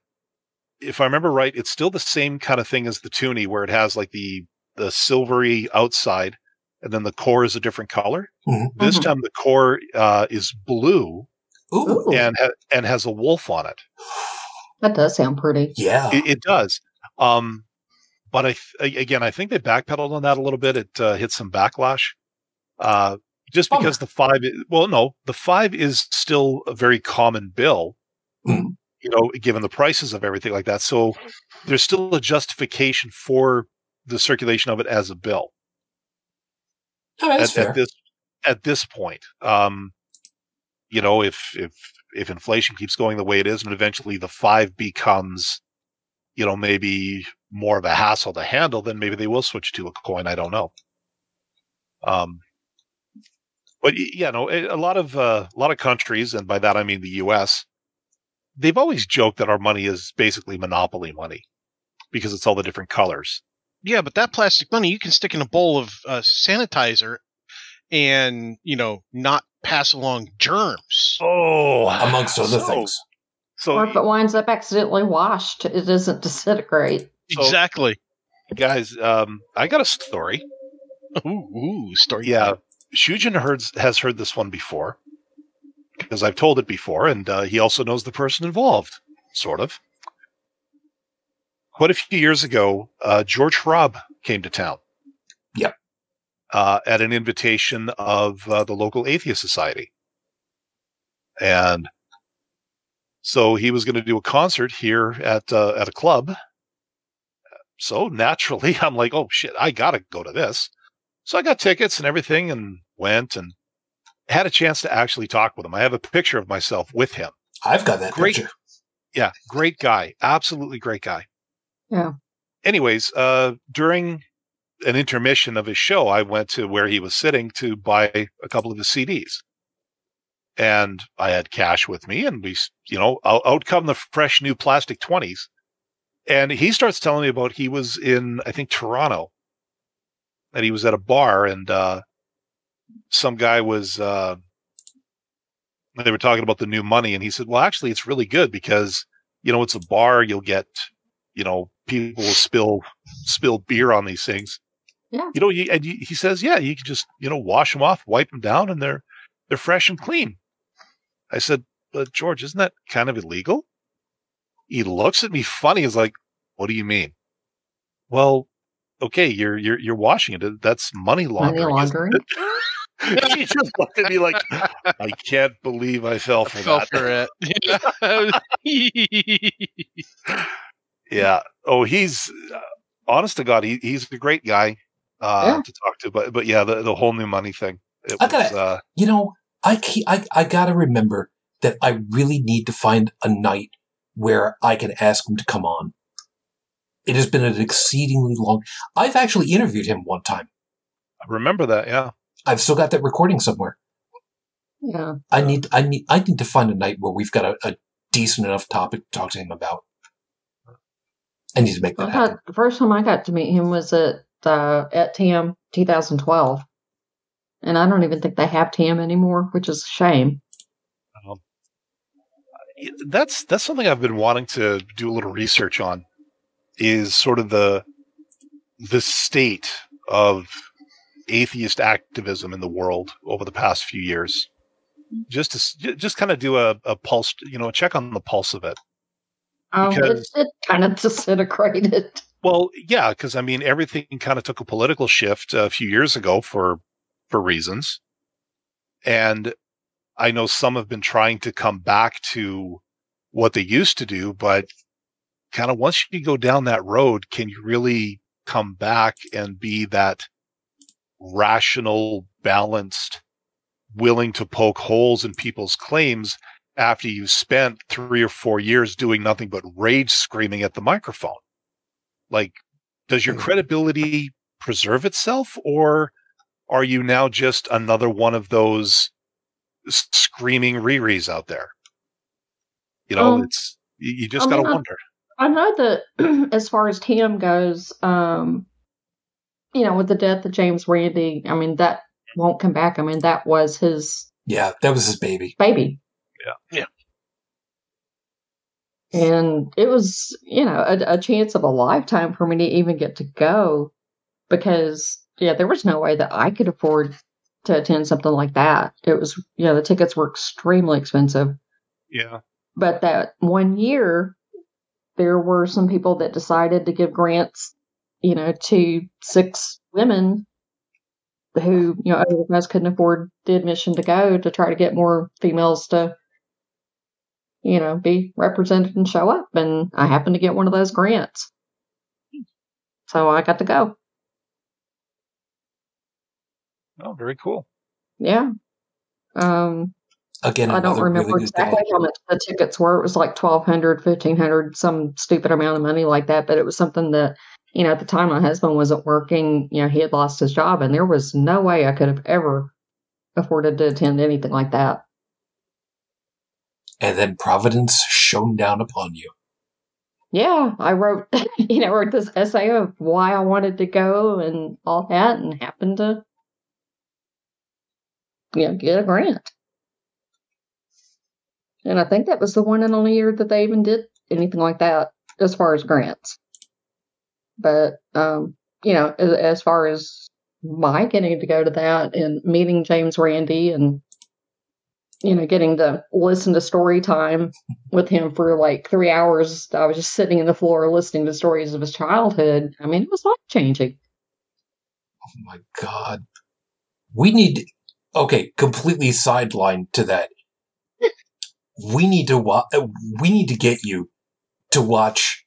if I remember right, it's still the same kind of thing as the toonie where it has like the the silvery outside and then the core is a different color. Mhm. This Mhm. time the core uh, is blue Ooh, Ooh, and ha- and has a wolf on it. that does sound pretty. yeah. It, it does. Um but I th- again, I think they backpedaled on that a little bit. It uh, hit some backlash. Uh just Bummer. because the five, i- well, no, the five is still a very common bill, Mhm. you know, given the prices of everything like that. So there's still a justification for the circulation of it as a bill Oh, at, at this at this point. Um, you know, if if if inflation keeps going the way it is, and eventually the five becomes, you know, maybe more of a hassle to handle, then maybe they will switch to a coin. I don't know. Um, but yeah, no, a a lot of uh, a lot of countries, and by that I mean the U.S. They've always joked that our money is basically monopoly money because it's all the different colors. Yeah, but that plastic money you can stick in a bowl of uh, sanitizer and, you know, not pass along germs. Oh, amongst other so- things. So or if it winds up accidentally washed, it doesn't disintegrate. So- exactly. guys, um, I got a story. Ooh, ooh, story. Yeah, time. Shujin heard, has heard this one before because I've told it before, and uh, he also knows the person involved, sort of. Quite a few years ago, uh, George Hrab came to town. Yep. Uh, at an invitation of uh, the local atheist society, and so he was going to do a concert here at uh, at a club. So naturally, I'm like, oh shit, I gotta go to this. So I got tickets and everything and went and had a chance to actually talk with him. I have a picture of myself with him. I've got that Great. picture. Yeah, great guy. Absolutely great guy. Yeah. Anyways, uh, during an intermission of his show, I went to where he was sitting to buy a couple of his CDs. And I had cash with me, and we, you know, out, out come the fresh new plastic 20s. And he starts telling me about he was in, I think, Toronto, and he was at a bar, and uh, some guy was, uh, they were talking about the new money, and he said, "Well, actually, it's really good because you know it's a bar. You'll get, you know, people will spill spill beer on these things. Yeah. You know, you, and you, he says, yeah, you can just you know wash them off, wipe them down, and they're they're fresh and clean. I said, but George, isn't that kind of illegal? He looks at me funny. He's like, what do you mean? Well, okay, you're you're you're washing it. That's money Money laundering. isn't laundering. it?" he just looked at me like, I can't believe I fell for fell that. for it. Yeah. Oh, he's uh, honest to God, he, he's a great guy uh, Yeah. to talk to. But but yeah, the, the whole new money thing. It I gotta- uh, You know, I, ke- I I gotta remember that I really need to find a night where I can ask him to come on. It has been an exceedingly long. I've actually interviewed him one time. I remember that. Yeah. I've still got that recording somewhere. Yeah. I need I need I need to find a night where we've got a, a decent enough topic to talk to him about. I need to make that happen. the first time I got to meet him was at uh, at TAM 2012, and I don't even think they have TAM anymore, which is a shame. That's that's something I've been wanting to do a little research on. Is sort of the the state of atheist activism in the world over the past few years. Just to just kind of do a, a pulse, you know, a check on the pulse of it. Oh, because- it, it kind of disintegrated. Well, yeah, because I mean, everything kind of took a political shift a few years ago for for reasons, and I know some have been trying to come back to what they used to do, but kind of once you go down that road, can you really come back and be that rational, balanced, willing to poke holes in people's claims after you've spent three or four years doing nothing but rage screaming at the microphone? like does your Hmm. credibility preserve itself or are you now just another one of those s- screaming Riris out there you know Um, it's you, you just I gotta mean, wonder I know that as far as TAM goes, um, you know, with the death of James Randi, I mean that won't come back. I mean that was his Yeah, that was his baby. baby. Yeah. Yeah. And it was, you know, a, a chance of a lifetime for me to even get to go because, yeah, there was no way that I could afford to attend something like that. It was, you know, the tickets were extremely expensive. yeah But that one year, there were some people that decided to give grants, you know, to six women who, you know, otherwise couldn't afford the admission to go to try to get more females to, you know, be represented and show up. And I happened to get one of those grants. So I got to go. oh very cool Yeah. Um, Again, I don't remember really exactly how much the tickets were. It was like twelve hundred, fifteen hundred, some stupid amount of money like that. But it was something that, you know, at the time my husband wasn't working. You know, he had lost his job, and there was no way I could have ever afforded to attend anything like that. And then Providence shone down upon you. Yeah, I wrote, you know, wrote this essay of why I wanted to go and all that, and happened to, you know, get a grant. And I think that was the one and only year that they even did anything like that as far as grants. But, um, you know, as, as far as my getting to go to that and meeting James Randi and, you know, getting to listen to story time with him for like three hours. I was just sitting in the floor listening to stories of his childhood. I mean, it was life changing. Oh my God. We need, okay, completely sidelined to that. we need to wa- uh, we need to get you to watch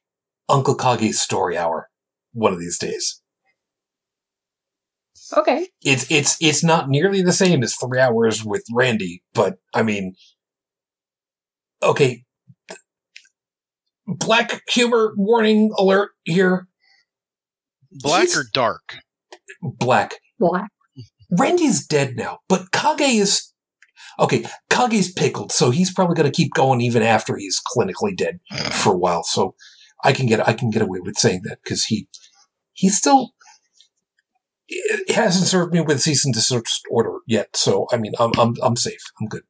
Uncle Kage's Story Hour one of these days. Okay. It's it's it's not nearly the same as three hours with Randi, but I mean, okay. Black humor warning alert here. Black He's- or dark? Black. Black. Randi's dead now, but Kage is okay. Kage's pickled, so he's probably going to keep going even after he's clinically dead for a while. So I can get I can get away with saying that because he he's still it hasn't served me with cease and desist order yet. So I mean, I'm I'm I'm safe. I'm good.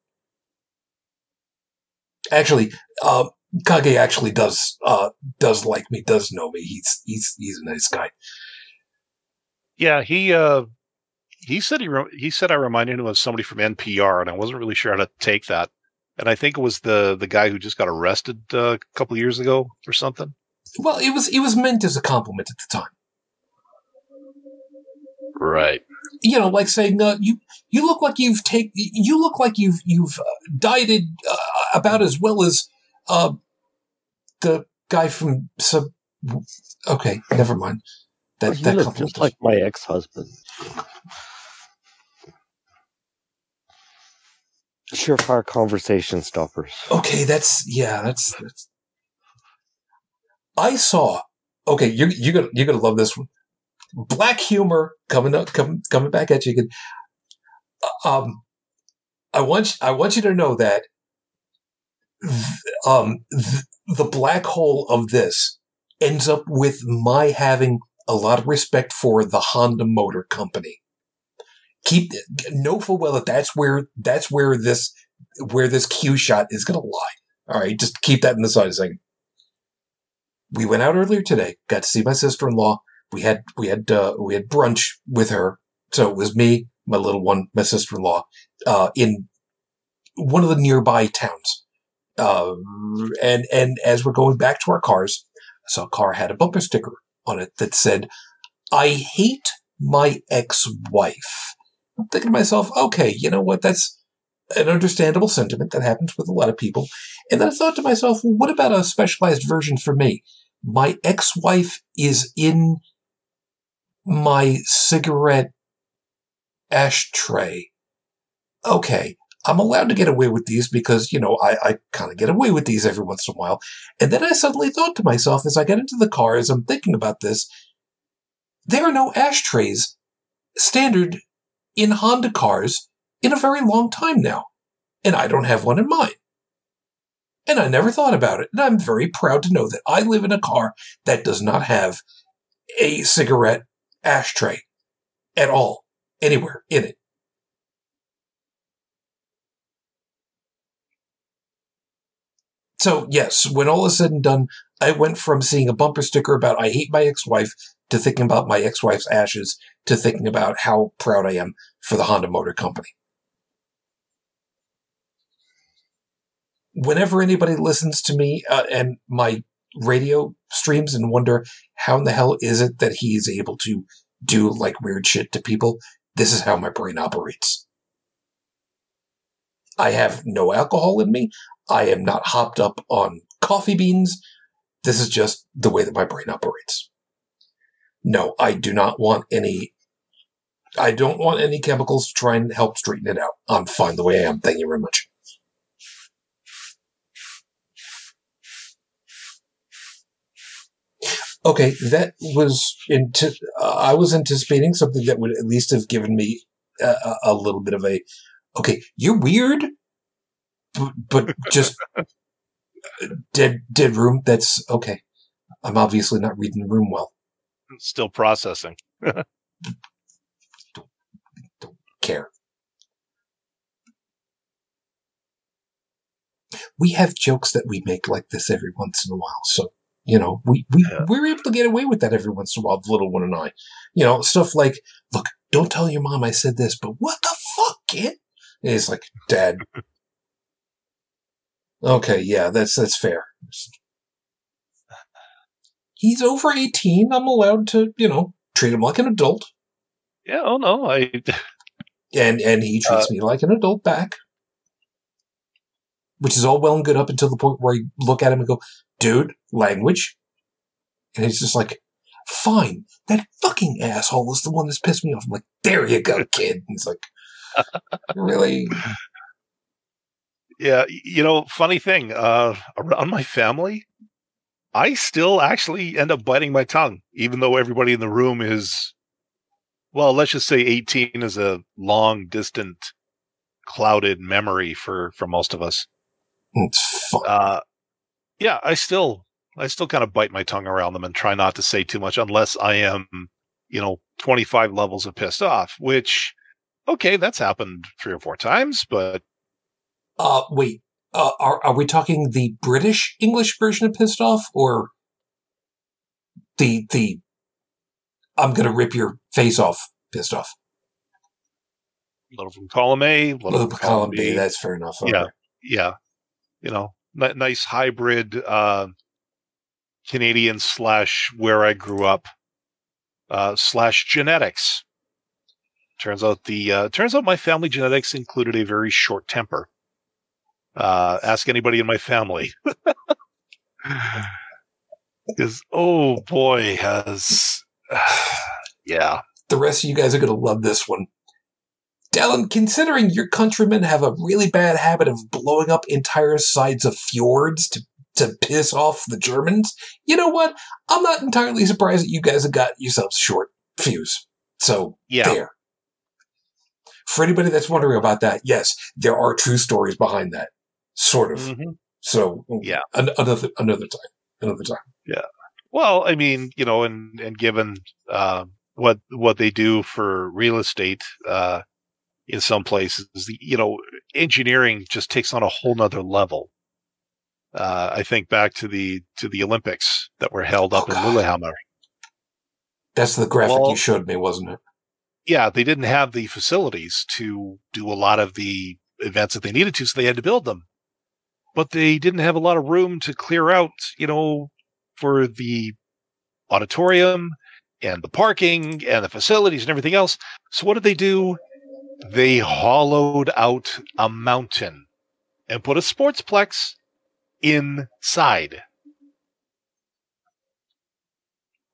Actually, uh, Kage actually does uh does like me, does know me. He's he's he's a nice guy. Yeah, he uh he said he re- he said I reminded him of somebody from NPR, and I wasn't really sure how to take that. And I think it was the the guy who just got arrested uh, a couple years ago or something. Well, it was it was meant as a compliment at the time. Right. you know, like saying, uh, "You you look like you've take you look like you've you've uh, dieted uh, about as well as uh, the guy from sub." Okay, never mind. That you that look just like my ex-husband. Surefire conversation stoppers. Okay, that's yeah, that's that's. I saw. Okay, you you gonna you're gonna love this one. Black humor coming up, coming coming back at you again. Uh, Um, I want I want you to know that. th- Um, th- the black hole of this ends up with my having a lot of respect for the Honda Motor Company. Keep know full well that that's where that's where this where this Q shot is going to lie. All right, just keep that in the side a second. We went out earlier today. Got to see my sister in law. We had we had uh, we had brunch with her. So it was me, my little one, my sister in law, uh, in one of the nearby towns. Uh, and and as we're going back to our cars, I saw a car had a bumper sticker on it that said, "I hate my ex-wife." I'm thinking to myself, okay, you know what? That's an understandable sentiment that happens with a lot of people. And then I thought to myself, well, what about a specialized version for me? My ex-wife is in my cigarette ashtray. Okay, I'm allowed to get away with these because, you know, I, I kind of get away with these every once in a while. And then I suddenly thought to myself as I get into the car, as I'm thinking about this, there are no ashtrays standard in Honda cars in a very long time now. And I don't have one in mine. And I never thought about it. And I'm very proud to know that I live in a car that does not have a cigarette ashtray at all, anywhere in it. So, yes, when all is said and done, I went from seeing a bumper sticker about I hate my ex wife to thinking about my ex wife's ashes to thinking about how proud I am for the Honda Motor Company. Whenever anybody listens to me uh, and my radio streams and wonder how in the hell is it that he is able to do like weird shit to people, this is how my brain operates. I have no alcohol in me. I am not hopped up on coffee beans. This is just the way that my brain operates. No, I do not want any. I don't want any chemicals to try and help straighten it out. I'm fine the way I am. Thank you very much. Okay, that was into. Uh, I was anticipating something that would at least have given me a, a, a little bit of a. Okay, you're weird, but, but just dead dead room. That's okay. I'm obviously not reading the room well. Still processing. Don't care. We have jokes that we make like this every once in a while, so you know we we Yeah. we're able to get away with that every once in a while. The little one and I, you know, stuff like, "Look, don't tell your mom I said this," but what the fuck, kid? And it's like, Dad. okay, yeah, that's that's fair. He's over eighteen. I'm allowed to, you know, treat him like an adult. Yeah. Oh no. I. and and he treats uh, me like an adult back, which is all well and good up until the point where you look at him and go, "Dude, language," and he's just like, Fine. That fucking asshole is the one that's pissed me off. I'm like, there you go, kid. And he's like, really? Yeah, you know, funny thing, uh, around my family, I still actually end up biting my tongue, even though everybody in the room is, well, let's just say 18 is a long, distant, clouded memory for, for most of us. It's fun. Uh, yeah, I still, I still kind of bite my tongue around them and try not to say too much unless I am, you know, 25 levels of pissed off, which, okay, that's happened three or four times, but Uh, wait. Uh, are are we talking the British English version of pissed off or the the I'm gonna rip your face off pissed off? a little from column A, a little Well, from column B. That's fair enough. Okay. Yeah. yeah, you know, nice hybrid uh, Canadian slash where I grew up uh, slash genetics. Turns out the uh, turns out my family genetics included a very short temper. Uh, ask anybody in my family, because oh boy, has yeah, The rest of you guys are gonna love this one. Dallin, considering your countrymen have a really bad habit of blowing up entire sides of fjords to to piss off the Germans, you know what? I'm not entirely surprised that you guys have got yourselves a short fuse. So yeah. there. For anybody that's wondering about that, yes, there are true stories behind that, sort of. Mhm. So Yeah. an- another another time, another time. Yeah. Well, I mean, you know, and and given uh, what what they do for real estate uh, in some places, the, you know, engineering just takes on a whole nother level. Uh, I think back to the to the Olympics that were held up Oh, in. Lillehammer. That's the graphic Well- you showed me, wasn't it? Yeah, they didn't have the facilities to do a lot of the events that they needed to, so they had to build them. But they didn't have a lot of room to clear out, you know, for the auditorium and the parking and the facilities and everything else. So what did they do? They hollowed out a mountain and put a sportsplex inside.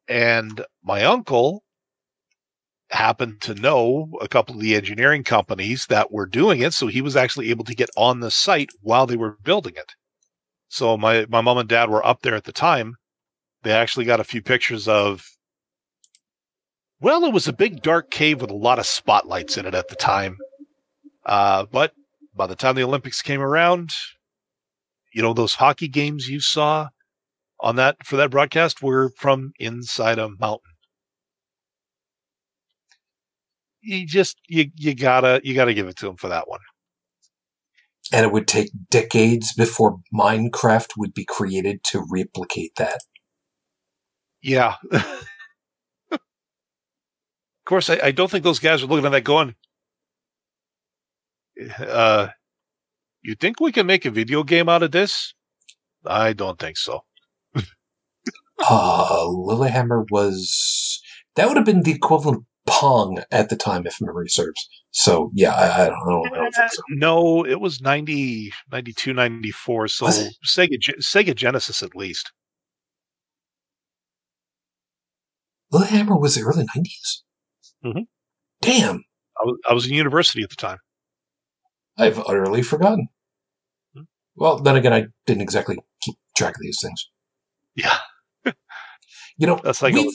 And my uncle happened to know a couple of the engineering companies that were doing it, so he was actually able to get on the site while they were building it. So my my mom and dad were up there at the time. They actually got a few pictures of well, it was a big dark cave with a lot of spotlights in it at the time. Uh, but by the time the Olympics came around, you know, those hockey games you saw on that for that broadcast were from inside a mountain. You just you you gotta you gotta give it to them for that one. And it would take decades before Minecraft would be created to replicate that. Yeah. of course, I, I don't think those guys are looking at that going. Uh, you think we can make a video game out of this? I don't think so. Uh, Lillehammer was that would have been the equivalent of Pong at the time, if memory serves. So yeah, I, I don't know. I don't think so. No, it was 90, 92, 94. So Sega Sega Genesis at least. Lillehammer was the early 90s Mhm. Damn, I was, I was in university at the time. I've utterly forgotten. Hmm. Well, then again, I didn't exactly keep track of these things. Yeah, You know, that's like we've,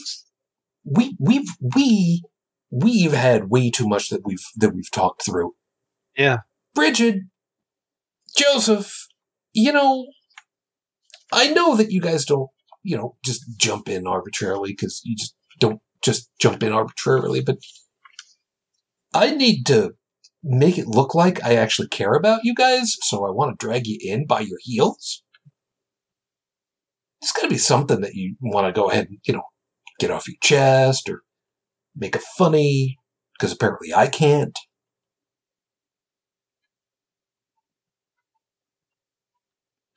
we we've we we've had way too much that we've that we've talked through. Yeah. Bridget, Joseph, you know, I know that you guys don't, you know, just jump in arbitrarily because you just don't just jump in arbitrarily, but I need to make it look like I actually care about you guys, so I want to drag you in by your heels. There's got to be something that you want to go ahead and, you know, get off your chest or make a funny, because apparently I can't.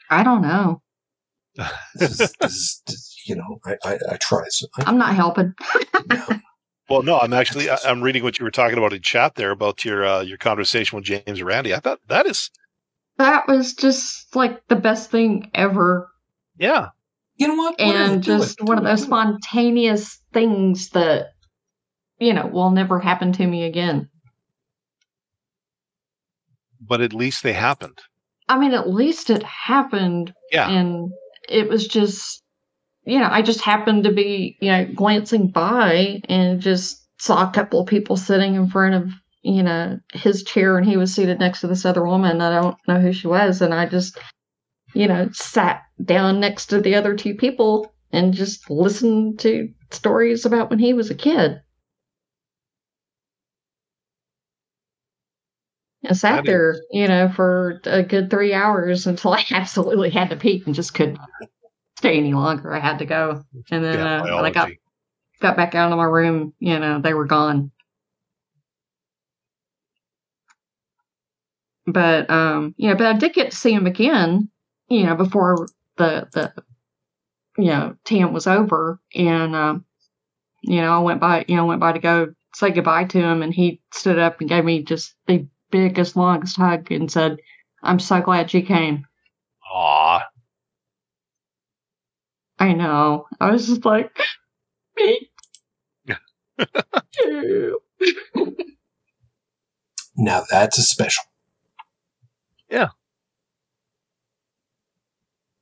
I don't know. This is, this is, this- you know, I, I, I try. So I, I'm not helping. well, no, I'm actually I, I'm reading what you were talking about in chat there about your uh, your conversation with James Randi. I thought that is that was just like the best thing ever. yeah You know what? Whatever, and do just it, one of those spontaneous things that you know will never happen to me again. But at least they happened. I mean, at least it happened, Yeah. and it was just you know I just happened to be you know glancing by and just saw a couple of people sitting in front of you know his chair and he was seated next to this other woman. I don't know who she was. And i just you know sat down next to the other two people and just listened to stories about when he was a kid I sat there, you know, for a good three hours until I absolutely had to pee and just couldn't stay any longer. I had to go, and then yeah, uh, when I got got back out of my room, you know, they were gone. But um, you know, but I did get to see him again, you know, before the the you know, TAM was over and um, you know, I went by you know, went by to go say goodbye to him and he stood up and gave me just the biggest, longest hug and said, I'm so glad you came. Aw. I know. I was just like me too. Now that's a special. Yeah.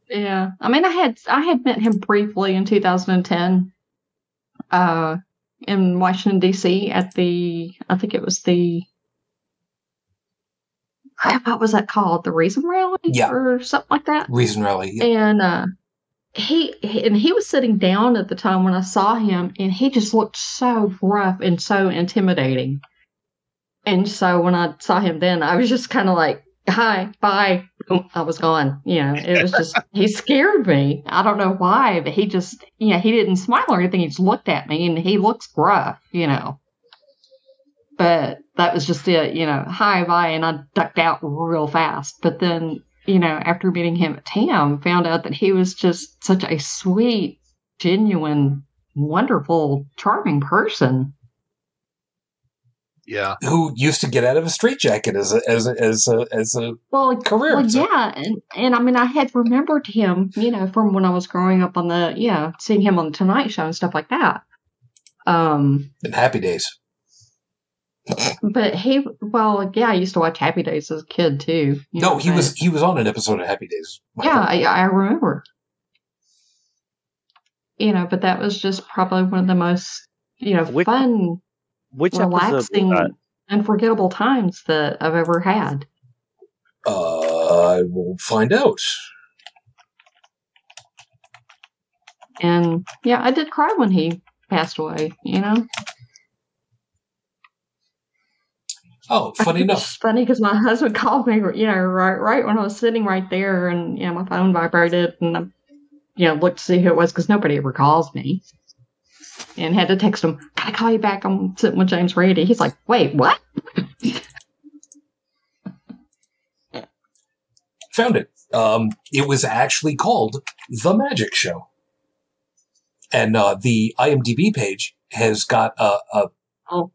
Yeah, I mean, I had I had met him briefly in 2010, uh, in Washington D.C. at the I think it was the what was that called the Reason Rally Yeah. or something like that. Reason Rally. Yeah. And uh, he, he and he was sitting down at the time when I saw him, and he just looked so rough and so intimidating. And so when I saw him then, I was just kind of like, "Hi, bye." I was gone. You know, it was just he scared me. I don't know why, but he just, you know, he didn't smile or anything. He just looked at me, and he looks rough. You know. But that was just it, you know, hi, bye, and I ducked out real fast. But then you know, after meeting him at TAM, found out that he was just such a sweet, genuine, wonderful, charming person. Yeah. Who used to get out of a straitjacket as a as a as a, as a Well, career? well, So- yeah, and and I mean, I had remembered him, you know, from when I was growing up on the, yeah, seeing him on the Tonight Show and stuff like that. Um, in Happy Days. But he, well, yeah, I used to watch Happy Days as a kid too. you No, know, he was he was on an episode of Happy Days. Yeah, I, I remember. You know, but that was just probably one of the most, you know, Which- fun, Which relaxing, unforgettable times that I've ever had. Uh, I will find out. And yeah, I did cry when he passed away, you know? Oh, funny It's enough. funny because my husband called me, you know, right, right when I was sitting right there, and you know, my phone vibrated, and I, you know, looked to see who it was because nobody ever calls me, and had to text him. "Gotta call you back? I'm sitting with James Randi. He's like, wait, what? Found it. Um, it was actually called The Magic Show, and uh, the IMDb page has got a, a.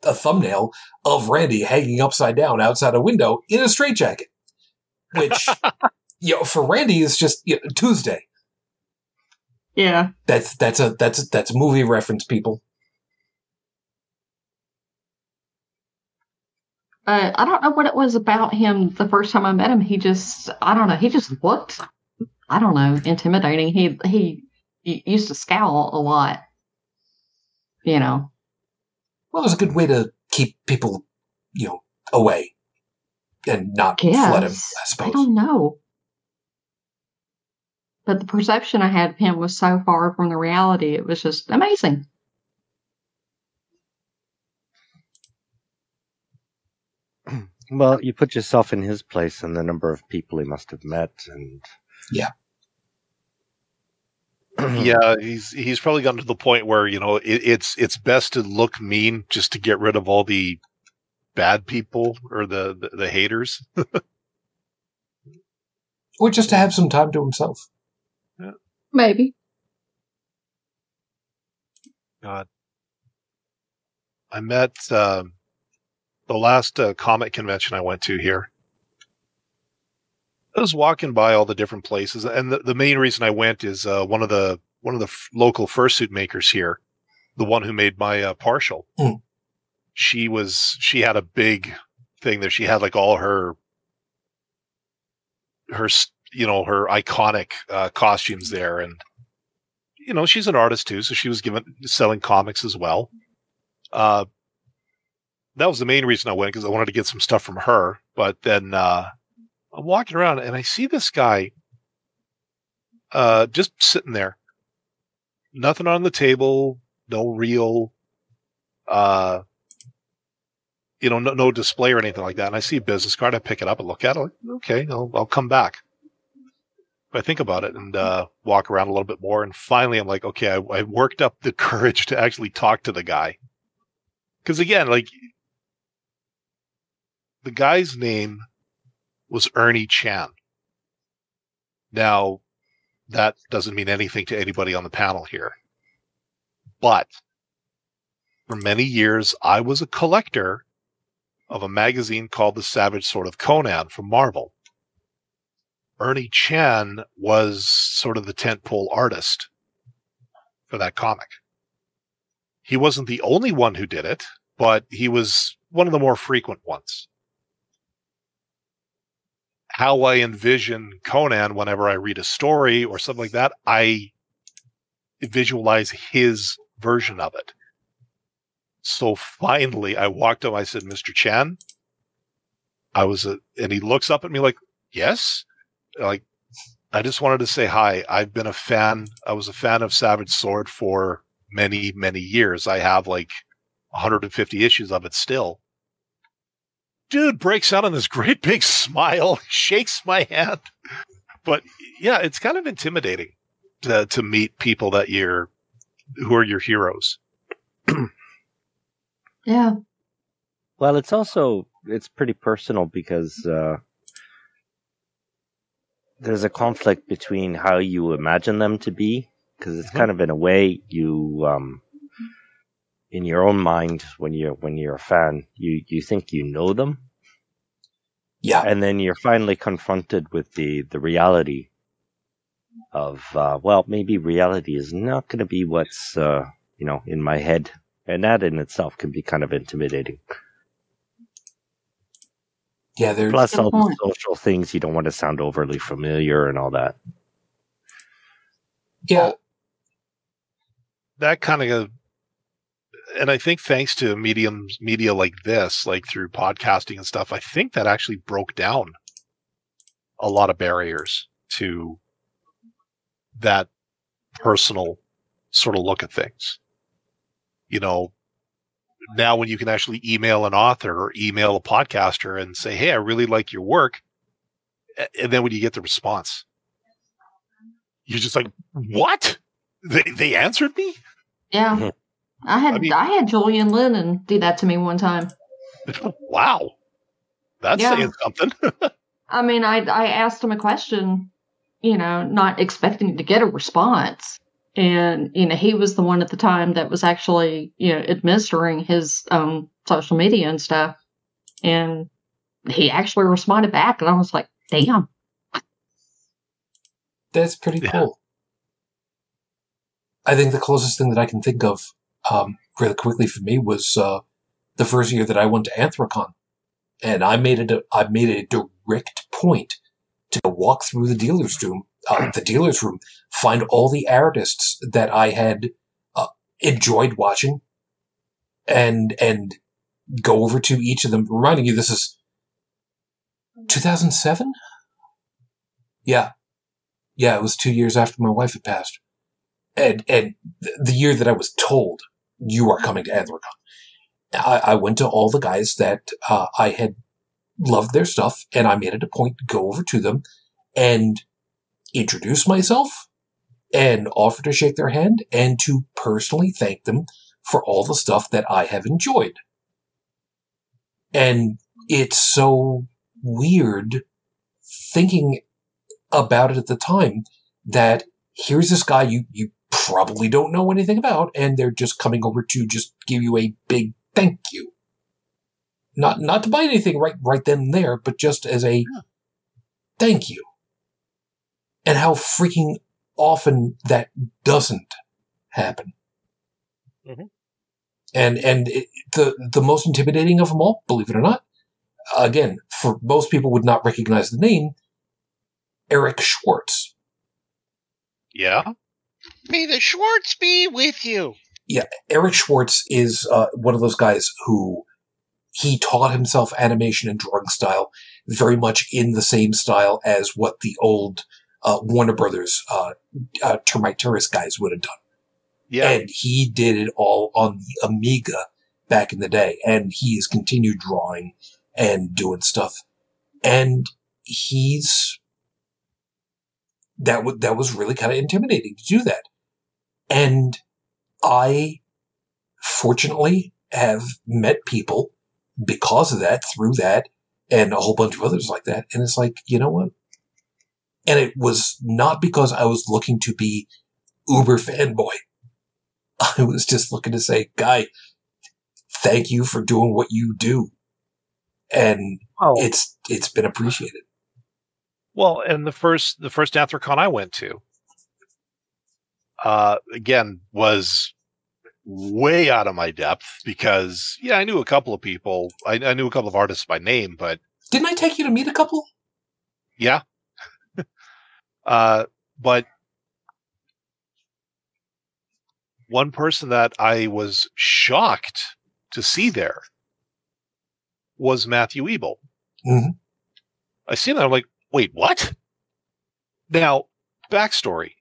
a thumbnail of Randi hanging upside down outside a window in a straitjacket, which you know for Randi is just you know, Tuesday. Yeah, That's that's a that's that's a movie reference, people. uh, I don't know what it was about him. The first time I met him, he just, I don't know, he just looked, I don't know, intimidating. He he, he used to scowl a lot, you know. Well, it was a good way to keep people, you know, away and not Yes, flood him. I suppose. I don't know. But the perception I had of him was so far from the reality. It was just amazing. Well, you put yourself in his place and the number of people he must have met, and Yeah. yeah, he's he's probably gotten to the point where you know it, it's it's best to look mean just to get rid of all the bad people or the the, the haters. Or just to have some time to himself. Maybe. God, I met um the last uh, comic convention I went to here. I was walking by all the different places, and the, the main reason I went is uh, one of the one of the f- local fursuit makers here, the one who made my uh, partial. Mm. She was she had a big thing there. She had like all her her you know her iconic uh, costumes there, and you know she's an artist too, so she was given selling comics as well. Uh, that was the main reason I went because I wanted to get some stuff from her. But then uh, I'm walking around and I see this guy uh, just sitting there, nothing on the table, no real, uh, you know, no, no display or anything like that. And I see a business card, I pick it up and look at it. Like, okay, I'll, I'll come back. But I think about it and uh, walk around a little bit more, and finally, I'm like, okay, I, I worked up the courage to actually talk to the guy. Because again, like the guy's name was Ernie Chan. Now, that doesn't mean anything to anybody on the panel here. But for many years, I was a collector of a magazine called The Savage Sword of Conan from Marvel. Ernie Chan was sort of the tentpole artist for that comic. He wasn't the only one who did it, but he was one of the more frequent ones. How I envision Conan whenever I read a story or something like that, I visualize his version of it. So finally, I walked up. I said, "Mr. Chan," I was, a, and he looks up at me like, "Yes," like I just wanted to say hi. I've been a fan. I was a fan of Savage Sword for many, many years. I have like 150 issues of it still. Dude breaks out in this great big smile, shakes my hand. But yeah, it's kind of intimidating to, to meet people that you're, who are your heroes. Yeah. Well, it's also it's pretty personal because uh, there's a conflict between how you imagine them to be, because it's Mhm. kind of in a way you um, in your own mind when you're when you're a fan, you you think you know them, Yeah. and then you're finally confronted with the the reality of uh, well, maybe reality is not going to be what's uh, you know in my head, and that in itself can be kind of intimidating. Yeah, there's Plus Good all the social things you don't want to sound overly familiar and all that. yeah, that kind of and I think thanks to mediums media like this, like through podcasting and stuff, I think that actually broke down a lot of barriers to that personal sort of look at things. You know, now when you can actually email an author or email a podcaster and say, Hey, I really like your work. And then when you get the response, you're just like, what? They, they answered me? Yeah. Mm-hmm. I had I mean- I had Julian Lennon do that to me one time. wow. That's Yeah. saying something. I mean, I I asked him a question, you know, not expecting to get a response. And, you know, he was the one at the time that was actually, you know, administering his um social media and stuff. And he actually responded back and I was like, damn. that's pretty Yeah. cool. I think the closest thing that I can think of, um, really quickly for me was uh, the first year that I went to Anthrocon, and I made it. A, I made a direct point to walk through the dealer's room, uh, the dealer's room, find all the artists that I had uh, enjoyed watching, and and go over to each of them. Reminding you, this is 2007. Yeah, yeah, it was two years after my wife had passed, and and the year that I was told you are coming to Anthrocon. I, I went to all the guys that uh, I had loved their stuff, and I made it a point to go over to them and introduce myself and offer to shake their hand and to personally thank them for all the stuff that I have enjoyed. And it's so weird thinking about it at the time that here's this guy you, you probably don't know anything about, and they're just coming over to just give you a big thank you. Not not to buy anything right right then and there, but just as a thank you. And how freaking often that doesn't happen. Mhm. And and it, the the most intimidating of them all, believe it or not, again, for most people would not recognize the name, Eric Schwartz. Yeah. May the Schwartz be with you. Yeah, Eric Schwartz is uh, one of those guys who he taught himself animation and drawing style very much in the same style as what the old uh, Warner Brothers uh, uh, Termite Terrace guys would have done. Yeah. And he did it all on the Amiga back in the day. And he has continued drawing and doing stuff. And he's, that, w- that was really kind of intimidating to do that. And I fortunately have met people because of that, through that, and a whole bunch of others like that. And it's like, you know what? And it was not because I was looking to be uber fanboy. I was just looking to say, guy, thank you for doing what you do. And oh. it's, it's been appreciated. Well, and the first the first Anthrocon I went to, uh, again, was way out of my depth because yeah, I knew a couple of people. I, I knew a couple of artists by name, but Didn't I take you to meet a couple? yeah. uh, but one person that I was shocked to see there was Matthew Ebel. Mhm. I seen that. I'm like, wait, what? Now, backstory.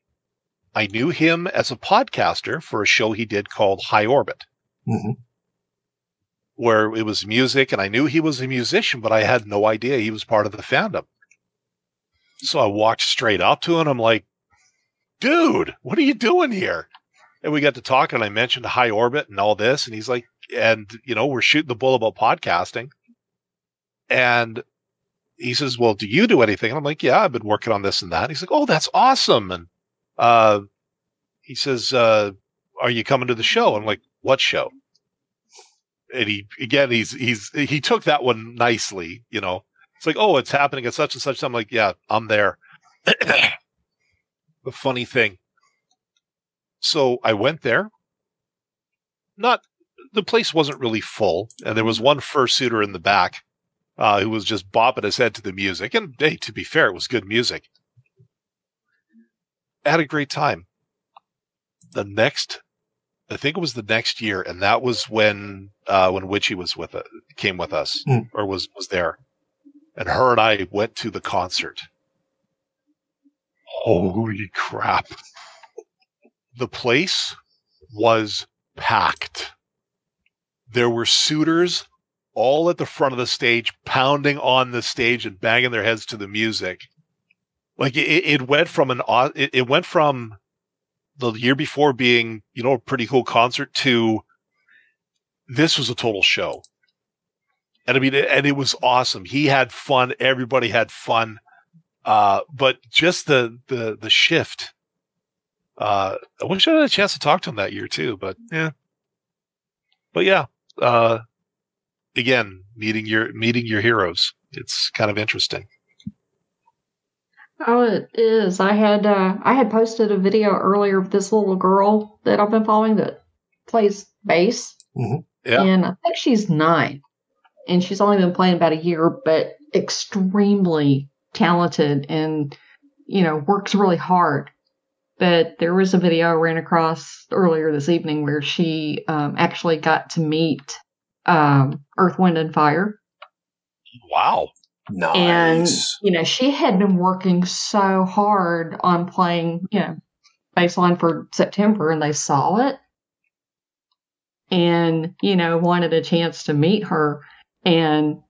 I knew him as a podcaster for a show he did called High Orbit, Mhm. where it was music, and I knew he was a musician, but I had no idea he was part of the fandom. So I walked straight up to him. I'm like, dude, what are you doing here? And we got to talk, and I mentioned High Orbit and all this, and he's like, and you know, we're shooting the bull about podcasting. And he says, Well, do you do anything? And I'm like, Yeah, I've been working on this and that. he's like, Oh, that's awesome. And uh, he says, uh, Are you coming to the show? I'm like, What show? And he again, he's he's he took that one nicely, you know. It's like, oh, it's happening at such and such. I'm like, yeah, I'm there. the funny thing. So I went there. Not the place wasn't really full, and there was one fursuiter in the back uh, who was just bopping his head to the music. And hey, to be fair, it was good music. I had a great time. The next, I think it was the next year, and that was when uh, when Witchy was with it, came with us Mm. or was was there, and her and I went to the concert. Holy crap! The place was packed. There were suitors all at the front of the stage, pounding on the stage and banging their heads to the music. Like it, it went from an it, it went from the year before being you know a pretty cool concert to this was a total show. And I mean, and it was awesome. He had fun. Everybody had fun. Uh, but just the the the shift. Uh, I wish I had a chance to talk to him that year too. But yeah, but yeah. Uh, again, meeting your meeting your heroes. It's kind of interesting. Oh, it is. I had uh, I had posted a video earlier of this little girl that I've been following that plays bass, Mhm. Yeah. and I think she's nine, and she's only been playing about a year, but extremely talented and you know works really hard. But there was a video I ran across earlier this evening where she um, actually got to meet um, Earth, Wind, and Fire. Wow. Nice. And, you know, she had been working so hard on playing, you know, baseline for September and they saw it and, you know, wanted a chance to meet her. And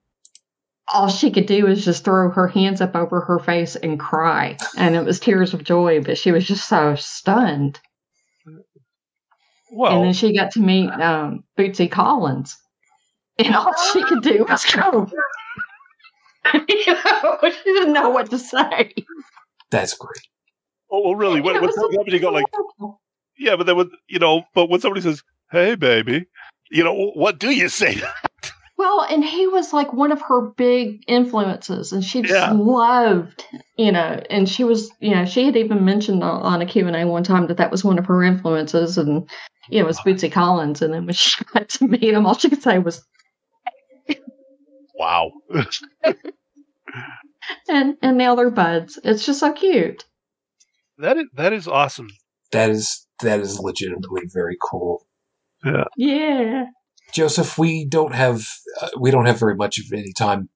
all she could do was just throw her hands up over her face and cry. And it was tears of joy, but she was just so stunned. Well, and then she got to meet um, Bootsy Collins. And all she could do was go. you know, she didn't know what to say. That's great. oh, well, really, what, It what's was happening? You go like, yeah, but then when you know, but when somebody says, "Hey, baby," you know, what do you say? Well, and he was like one of her big influences, and she just Yeah. loved, you know, and she was, you know, she had even mentioned on, on a Q&A one time that that was one of her influences, and, you know, it was Bootsy Collins, and then when she got to meet him, all she could say was, Wow. and, and now they're buds. It's just so cute. That is that is awesome. That is that is legitimately very cool. Yeah. Joseph, we don't have uh, we don't have very much of any time.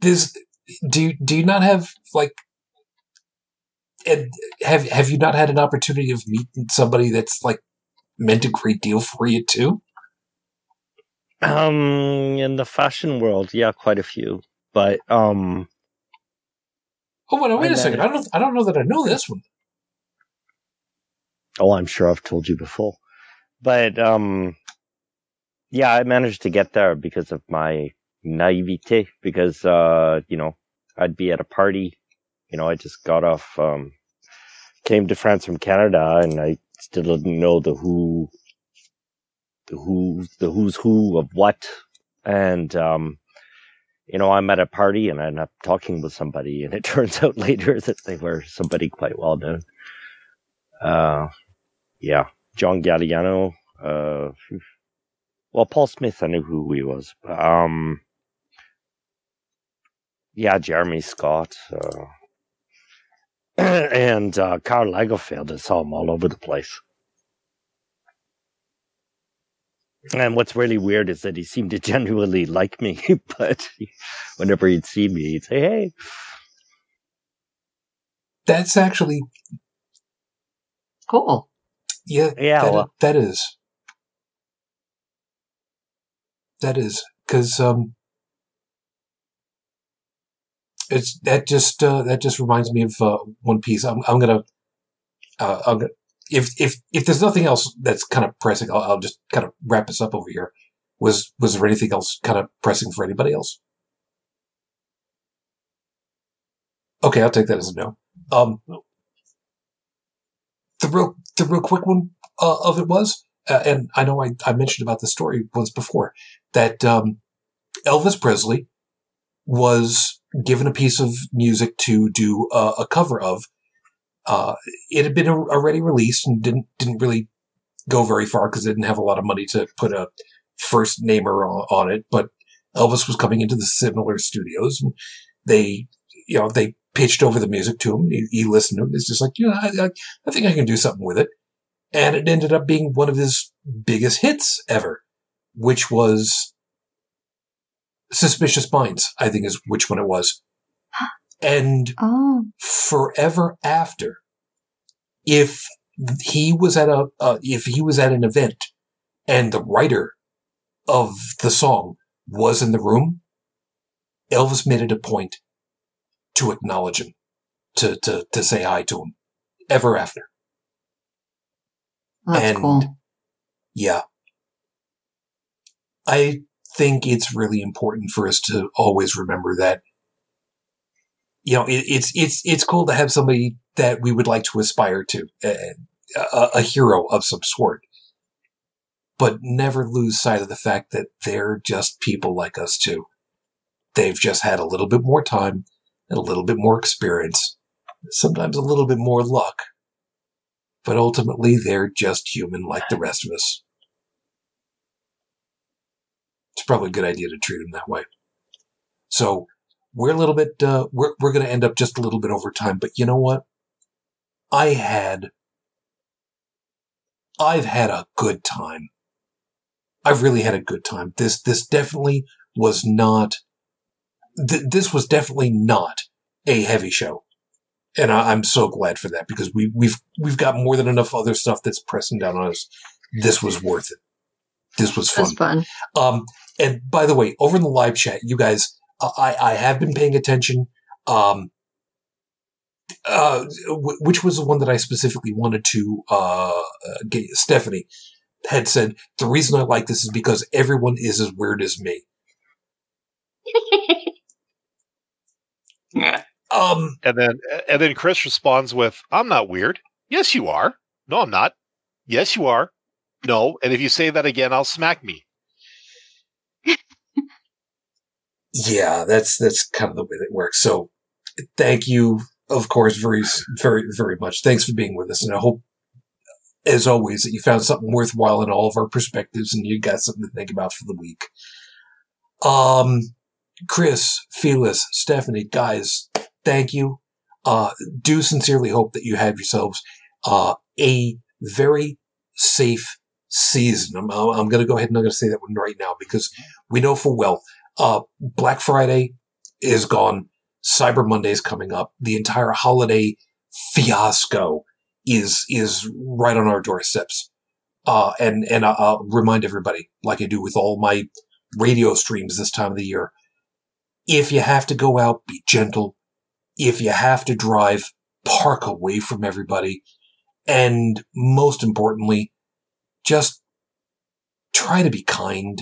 This do you, do you not have like and have have you not had an opportunity of meeting somebody that's like meant a great deal for you too? Um, in the fashion world, yeah, quite a few. But um, Oh wait, wait a second. I don't I don't know that I know this one. oh, I'm sure I've told you before. But um, yeah, I managed to get there because of my naivete. Because uh, you know, I'd be at a party. You know, I just got off. Um, came to France from Canada, and I still didn't know the who, the who, the who's who of what, and um, you know, I'm at a party and I end up talking with somebody, and it turns out later that they were somebody quite well known. Uh, yeah, John Galliano. Uh, well, Paul Smith, I knew who he was. Um, yeah, Jeremy Scott. Uh, and uh, Karl Lagerfeld. I saw him all over the place. And what's really weird is that he seemed to genuinely like me, but whenever he'd see me, he'd say, "Hey." That's actually Cool. yeah Yeah, that, well- that is that is because um it's that just uh, that just reminds me of uh, One Piece. I'm I'm gonna uh, I'm gonna if if if there's nothing else that's kind of pressing, I'll, I'll just kind of wrap this up over here. Was was there anything else kind of pressing for anybody else? Okay, I'll take that as a no. Um, the real the real quick one uh, of it was, uh, and I know I, I mentioned about the story once before that um, Elvis Presley was given a piece of music to do uh, a cover of. Uh, it had been already released and didn't didn't really go very far because it didn't have a lot of money to put a first namer on, on it. But Elvis was coming into the similar studios, and they, you know, they pitched over the music to him. He, he listened to it. It's just like, you know, I, I, I think I can do something with it. And it ended up being one of his biggest hits ever, which was Suspicious Minds, I think is which one it was. And Oh. forever after, if he was at a, uh, if he was at an event and the writer of the song was in the room, Elvis made it a point to acknowledge him, to, to, to say hi to him ever after. That's And- cool. Yeah. I think it's really important for us to always remember that, you know, it, it's, it's, it's cool to have somebody that we would like to aspire to, a, a, a hero of some sort, but never lose sight of the fact that they're just people like us too. They've just had a little bit more time and a little bit more experience, sometimes a little bit more luck, but ultimately they're just human like the rest of us. It's probably a good idea to treat them that way. So we're a little bit, uh, we're, we're going to end up just a little bit over time, but you know what? I had, I've had a good time. I've really had a good time. This, this definitely was not, th- this was definitely not a heavy show. And I, I'm so glad for that because we, we've, we've got more than enough other stuff that's pressing down on us. This was worth it. This was fun. Fun. Um, and by the way, over in the live chat, you guys, I, I have been paying attention. Um, uh, w- which was the one that I specifically wanted to, uh, uh, get, Stephanie had said, the reason I like this is because everyone is as weird as me. yeah. Um, And then and then Chris responds with, "I'm not weird. Yes, you are. No, I'm not. Yes, you are. No. And if you say that again, I'll smack me." Yeah, that's that's kind of the way that works. So, thank you, of course, very very very much. Thanks for being with us, and I hope, as always, that you found something worthwhile in all of our perspectives, and you got something to think about for the week. Um, Chris, Felix, Stephanie, guys, thank you. Uh, do sincerely hope that you have yourselves uh, a very safe season. I'm, I'm going to go ahead and I'm going to say that one right now because we know for well, uh, Black Friday is gone. Cyber Monday is coming up. The entire holiday fiasco is is right on our doorsteps. Uh, and and I'll remind everybody, like I do with all my radio streams this time of the year, if you have to go out, be gentle. If you have to drive, park away from everybody. And most importantly, just try to be kind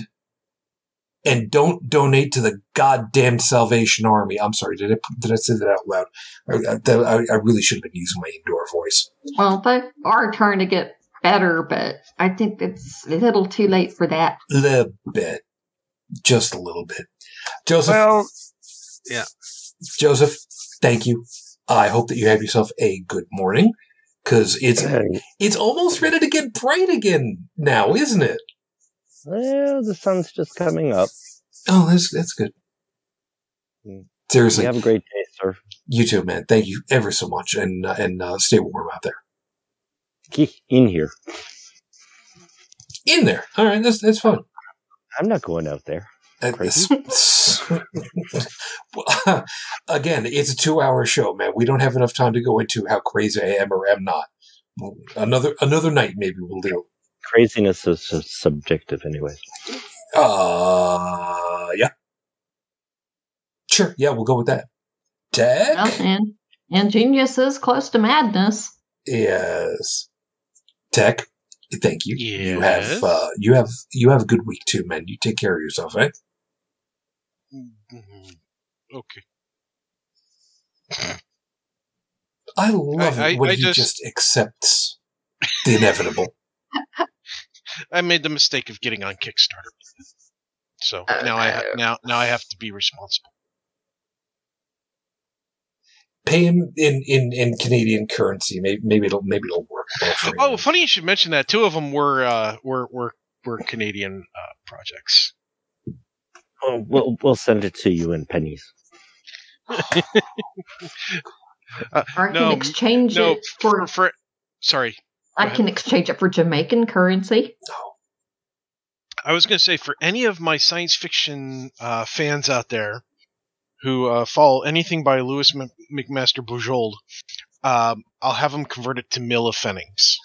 and don't donate to the goddamn Salvation Army. I'm sorry, did I did I say that out loud? I, I, I really should have been using my indoor voice. Well, they are trying to get better, but I think it's a little too late for that. A little bit, just a little bit. Joseph. Well, yeah. Joseph, thank you. I hope that you have yourself a good morning because it's it's almost ready to get bright again now, isn't it? Well, the sun's just coming up. Oh, that's that's good. Seriously, You have a great day, sir. you too, man. Thank you ever so much, and uh, and uh, stay warm out there. In here. In there, all right. That's that's fine. I'm not going out there. Uh, Well, Again, it's a two-hour show, man. We don't have enough time to go into how crazy I am or am not. Another another night, maybe we'll do. Craziness is subjective, anyways. Uh, yeah, sure. Yeah, we'll go with that. Tech, Well, and, and genius is close to madness. yes. Tech, thank you. You have uh, you have you have a good week too, man. You take care of yourself, eh? Mhm. Okay. I love I- it when I he just- just accepts the inevitable. I made the mistake of getting on Kickstarter. So now I ha- now now I have to be responsible. Pay him in, in, in Canadian currency. Maybe maybe it'll maybe it'll work. Oh, him. funny you should mention that. Two of them were uh, were were were Canadian uh, projects. Oh, we'll, we'll send it to you in pennies. Or I No, can exchange no, it for, For, for sorry, I can exchange it for Jamaican currency. I was going to say for any of my science fiction uh, fans out there who uh, follow anything by Lois M- McMaster Bujold, um, I'll have them convert it to Mill of Fennings.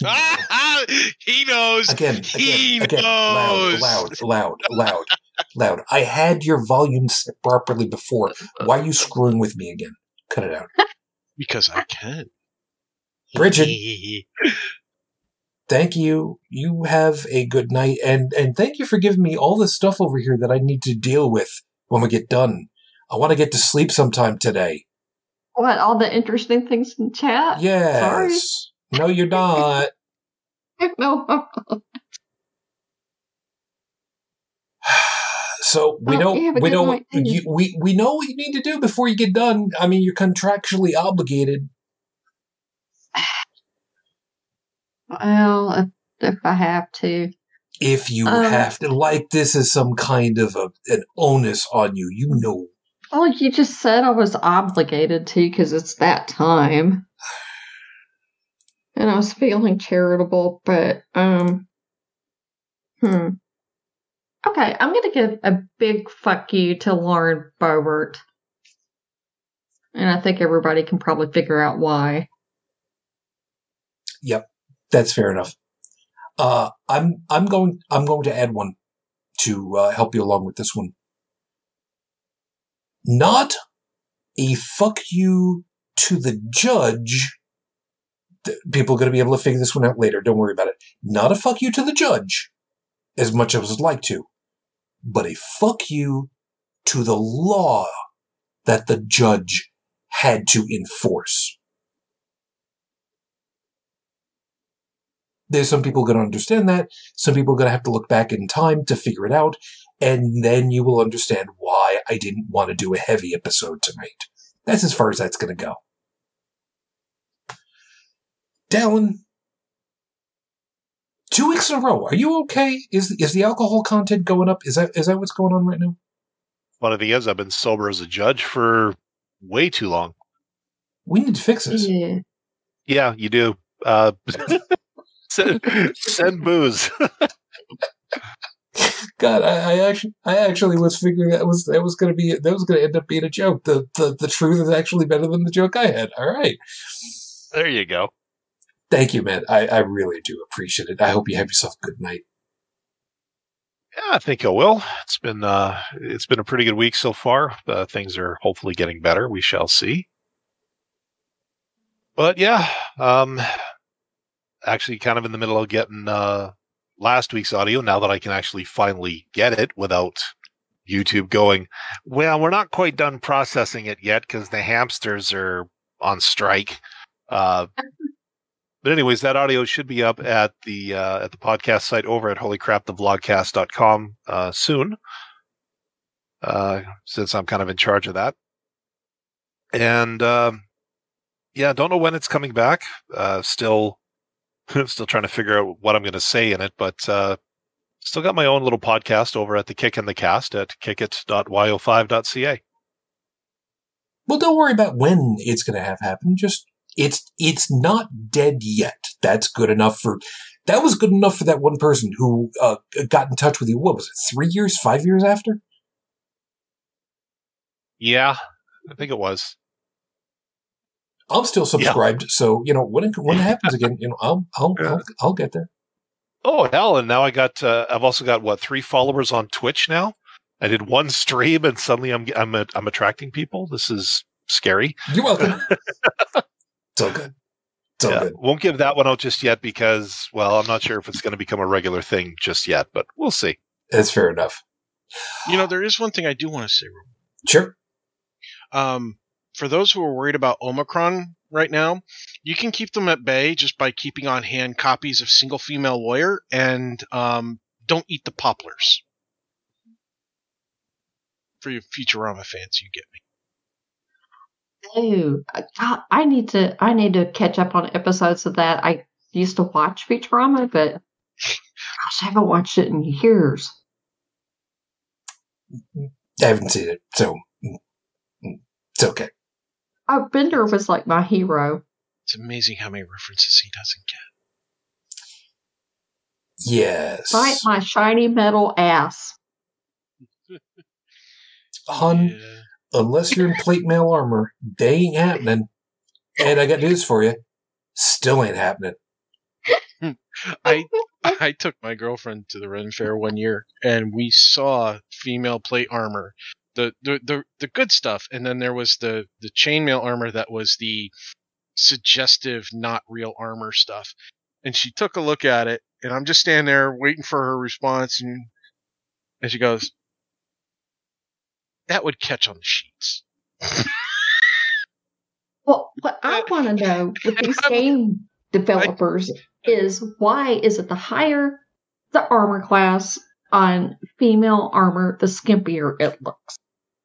he knows. Again, He again, again, loud, knows. loud, loud, loud, loud. I had your volume set properly before. Why are you screwing with me again? Cut it out. Because I can. Bridget. Thank you. You have a good night, and and thank you for giving me all this stuff over here that I need to deal with when we get done. I want to get to sleep sometime today. What, all the interesting things in chat? Yes. No, you're not. no. So we Oh, don't we don't you, we we know what you need to do before you get done. I mean, you're contractually obligated. Well, if, if I have to. If you Uh. have to, like this is some kind of a, an onus on you. You know. Well, you just said I was obligated to because it's that time. And I was feeling charitable, but, um, hmm. Okay, I'm going to give a big fuck you to Lauren Boebert. And I think everybody can probably figure out why. Yep, that's fair enough. Uh, I'm I'm going I'm going to add one to uh, help you along with this one. Not a fuck you to the judge. People are going to be able to figure this one out later. Don't worry about it. Not a fuck you to the judge, as much as I'd like to, but a fuck you to the law that the judge had to enforce. There's some people going to understand that. Some people are going to have to look back in time to figure it out. And then you will understand why I didn't want to do a heavy episode tonight. That's as far as that's going to go. Dallin, two weeks in a row. Are you okay? Is is the alcohol content going up? Is that is that what's going on right now? One of the is I've been sober as a judge for way too long. We need to fix this. Yeah. Yeah, you do. Uh, send, send booze. God, I, I actually, I actually was figuring that was that was going to be that was going to end up being a joke. The, the the truth is actually better than the joke I had. All right, there you go. Thank you, man. I, I really do appreciate it. I hope you have yourself a good night. Yeah, I think I will. It's been uh, it's been a pretty good week so far. Uh, things are hopefully getting better. We shall see. But yeah, um, actually, kind of in the middle of getting uh, last week's audio. Now that I can actually finally get it without YouTube going, well, we're not quite done processing it yet because the hamsters are on strike. Uh, but anyways, that audio should be up at the uh, at the podcast site over at holycrapthevlogcast.com uh, soon. Uh, since I'm kind of in charge of that, and um, yeah, don't know when it's coming back. Uh, still, still trying to figure out what I'm going to say in it, but uh, still got my own little podcast over at the Kick and the Cast at kickit.yo5.ca. Well, don't worry about when it's going to have happen. Just it's it's not dead yet. That's good enough for. That was good enough for that one person who uh, got in touch with you. What was it? Three years, five years after? Yeah, I think it was. I'm still subscribed, so you know when it when it happens again, you know I'll I'll Yeah. I'll, I'll get there. Oh hell! And now I got. Uh, I've also got what three followers on Twitch now. I did one stream, and suddenly I'm I'm I'm attracting people. This is scary. You're welcome. it's all good. It's all Yeah, good. won't give that one out just yet because, well, I'm not sure if it's going to become a regular thing just yet, but we'll see. That's fair enough. You know, there is one thing I do want to say. Ruben. Sure. Um, for those who are worried about Omicron right now, you can keep them at bay just by keeping on hand copies of Single Female Lawyer and um, Don't Eat the Poplars. For your Futurama fans, you get me. Ew. God, I need to I need to catch up on episodes of that. I used to watch Futurama, but gosh, I haven't watched it in years. I haven't seen it, so it's okay. Oh, Bender was like my hero. It's amazing how many references he doesn't get. Yes, Bite my shiny metal ass. hun. Yeah. Unless you're in plate mail armor, they ain't happening. And I got news for you. Still ain't happening. I I took my girlfriend to the Ren Fair one year, and we saw female plate armor, the the the, the good stuff, and then there was the the chainmail armor that was the suggestive, not real armor stuff. And she took a look at it, and I'm just standing there waiting for her response, and and she goes, "That would catch on the sheets." Well, what I want to know with these game developers is why is it the higher the armor class on female armor, the skimpier it looks?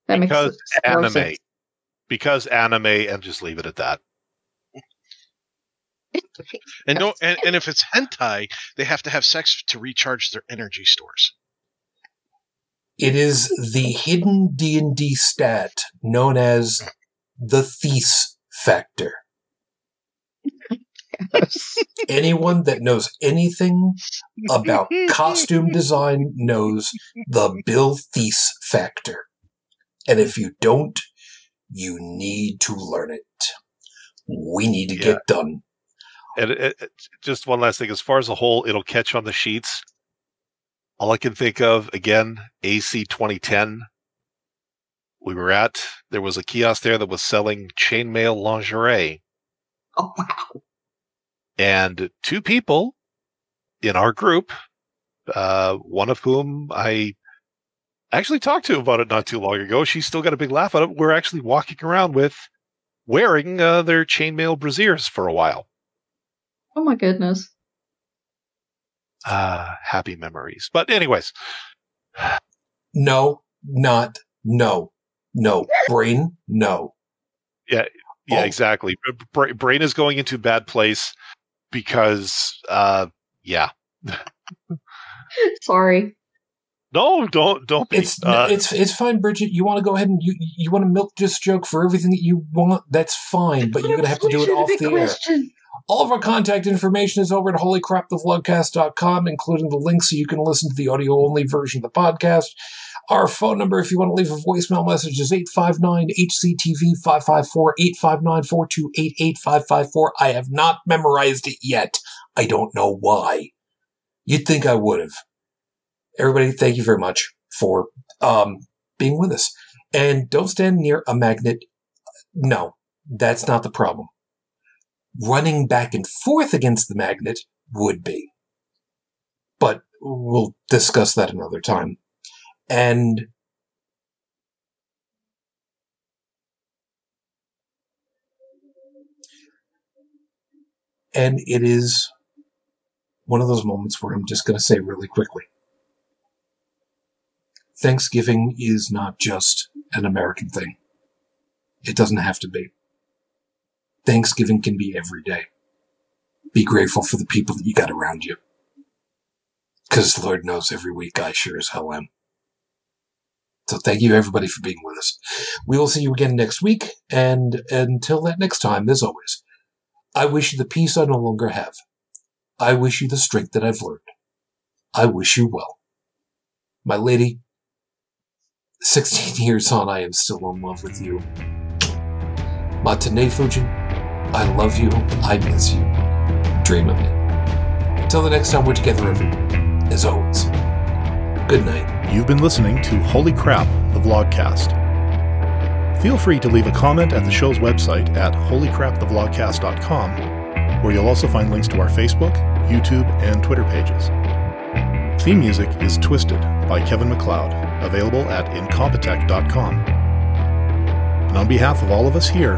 That Because makes more anime. sense. Because anime, and just leave it at that. And no, and, and if it's hentai, they have to have sex to recharge their energy stores. It is the hidden D and D stat known as the Thies factor. Anyone that knows anything about costume design knows the Bill Thies factor. And if you don't, you need to learn it. We need to Yeah. get done. And it, it, just one last thing, as far as a whole, it'll catch on the sheets. All I can think of again, AC 2010. We were at there was a kiosk there that was selling chainmail lingerie, Oh wow! and two people in our group, uh, one of whom I actually talked to about it not too long ago. She still got a big laugh at it. We're actually walking around with wearing uh, their chainmail brassieres for a while. Oh my goodness! Uh, happy memories. But anyways, No, not no, no. Brain, no. yeah, Oh. exactly. Bra- brain is going into bad place because, uh, yeah. Sorry. No, don't, don't be. It's uh, it's it's fine, Bridget. You want to go ahead and you you want to milk this joke for everything that you want. That's fine, but you're gonna have to do it off the air. All of our contact information is over at holycrapthevlogcast.com, including the link so you can listen to the audio only version of the podcast. Our phone number, if you want to leave a voicemail message, is 859 HCTV 554 859 428 8554. I have not memorized it yet. I don't know why. You'd think I would have. Everybody, thank you very much for um, being with us. And don't stand near a magnet. No, that's not the problem running back and forth against the magnet would be. But we'll discuss that another time. And and it is one of those moments where I'm just going to say really quickly. Thanksgiving is not just an American thing. It doesn't have to be. Thanksgiving can be every day. Be grateful for the people that you got around you. Because Lord knows every week I sure as hell am. So thank you everybody for being with us. We will see you again next week. And until that next time, as always, I wish you the peace I no longer have. I wish you the strength that I've learned. I wish you well. My lady, 16 years on, I am still in love with you. Matane I love you. I miss you. Dream of me. Until the next time we're together, everyone, as always, good night. You've been listening to Holy Crap, the Vlogcast. Feel free to leave a comment at the show's website at holycrapthevlogcast.com, where you'll also find links to our Facebook, YouTube, and Twitter pages. Theme music is Twisted by Kevin MacLeod, available at incompetech.com. And on behalf of all of us here,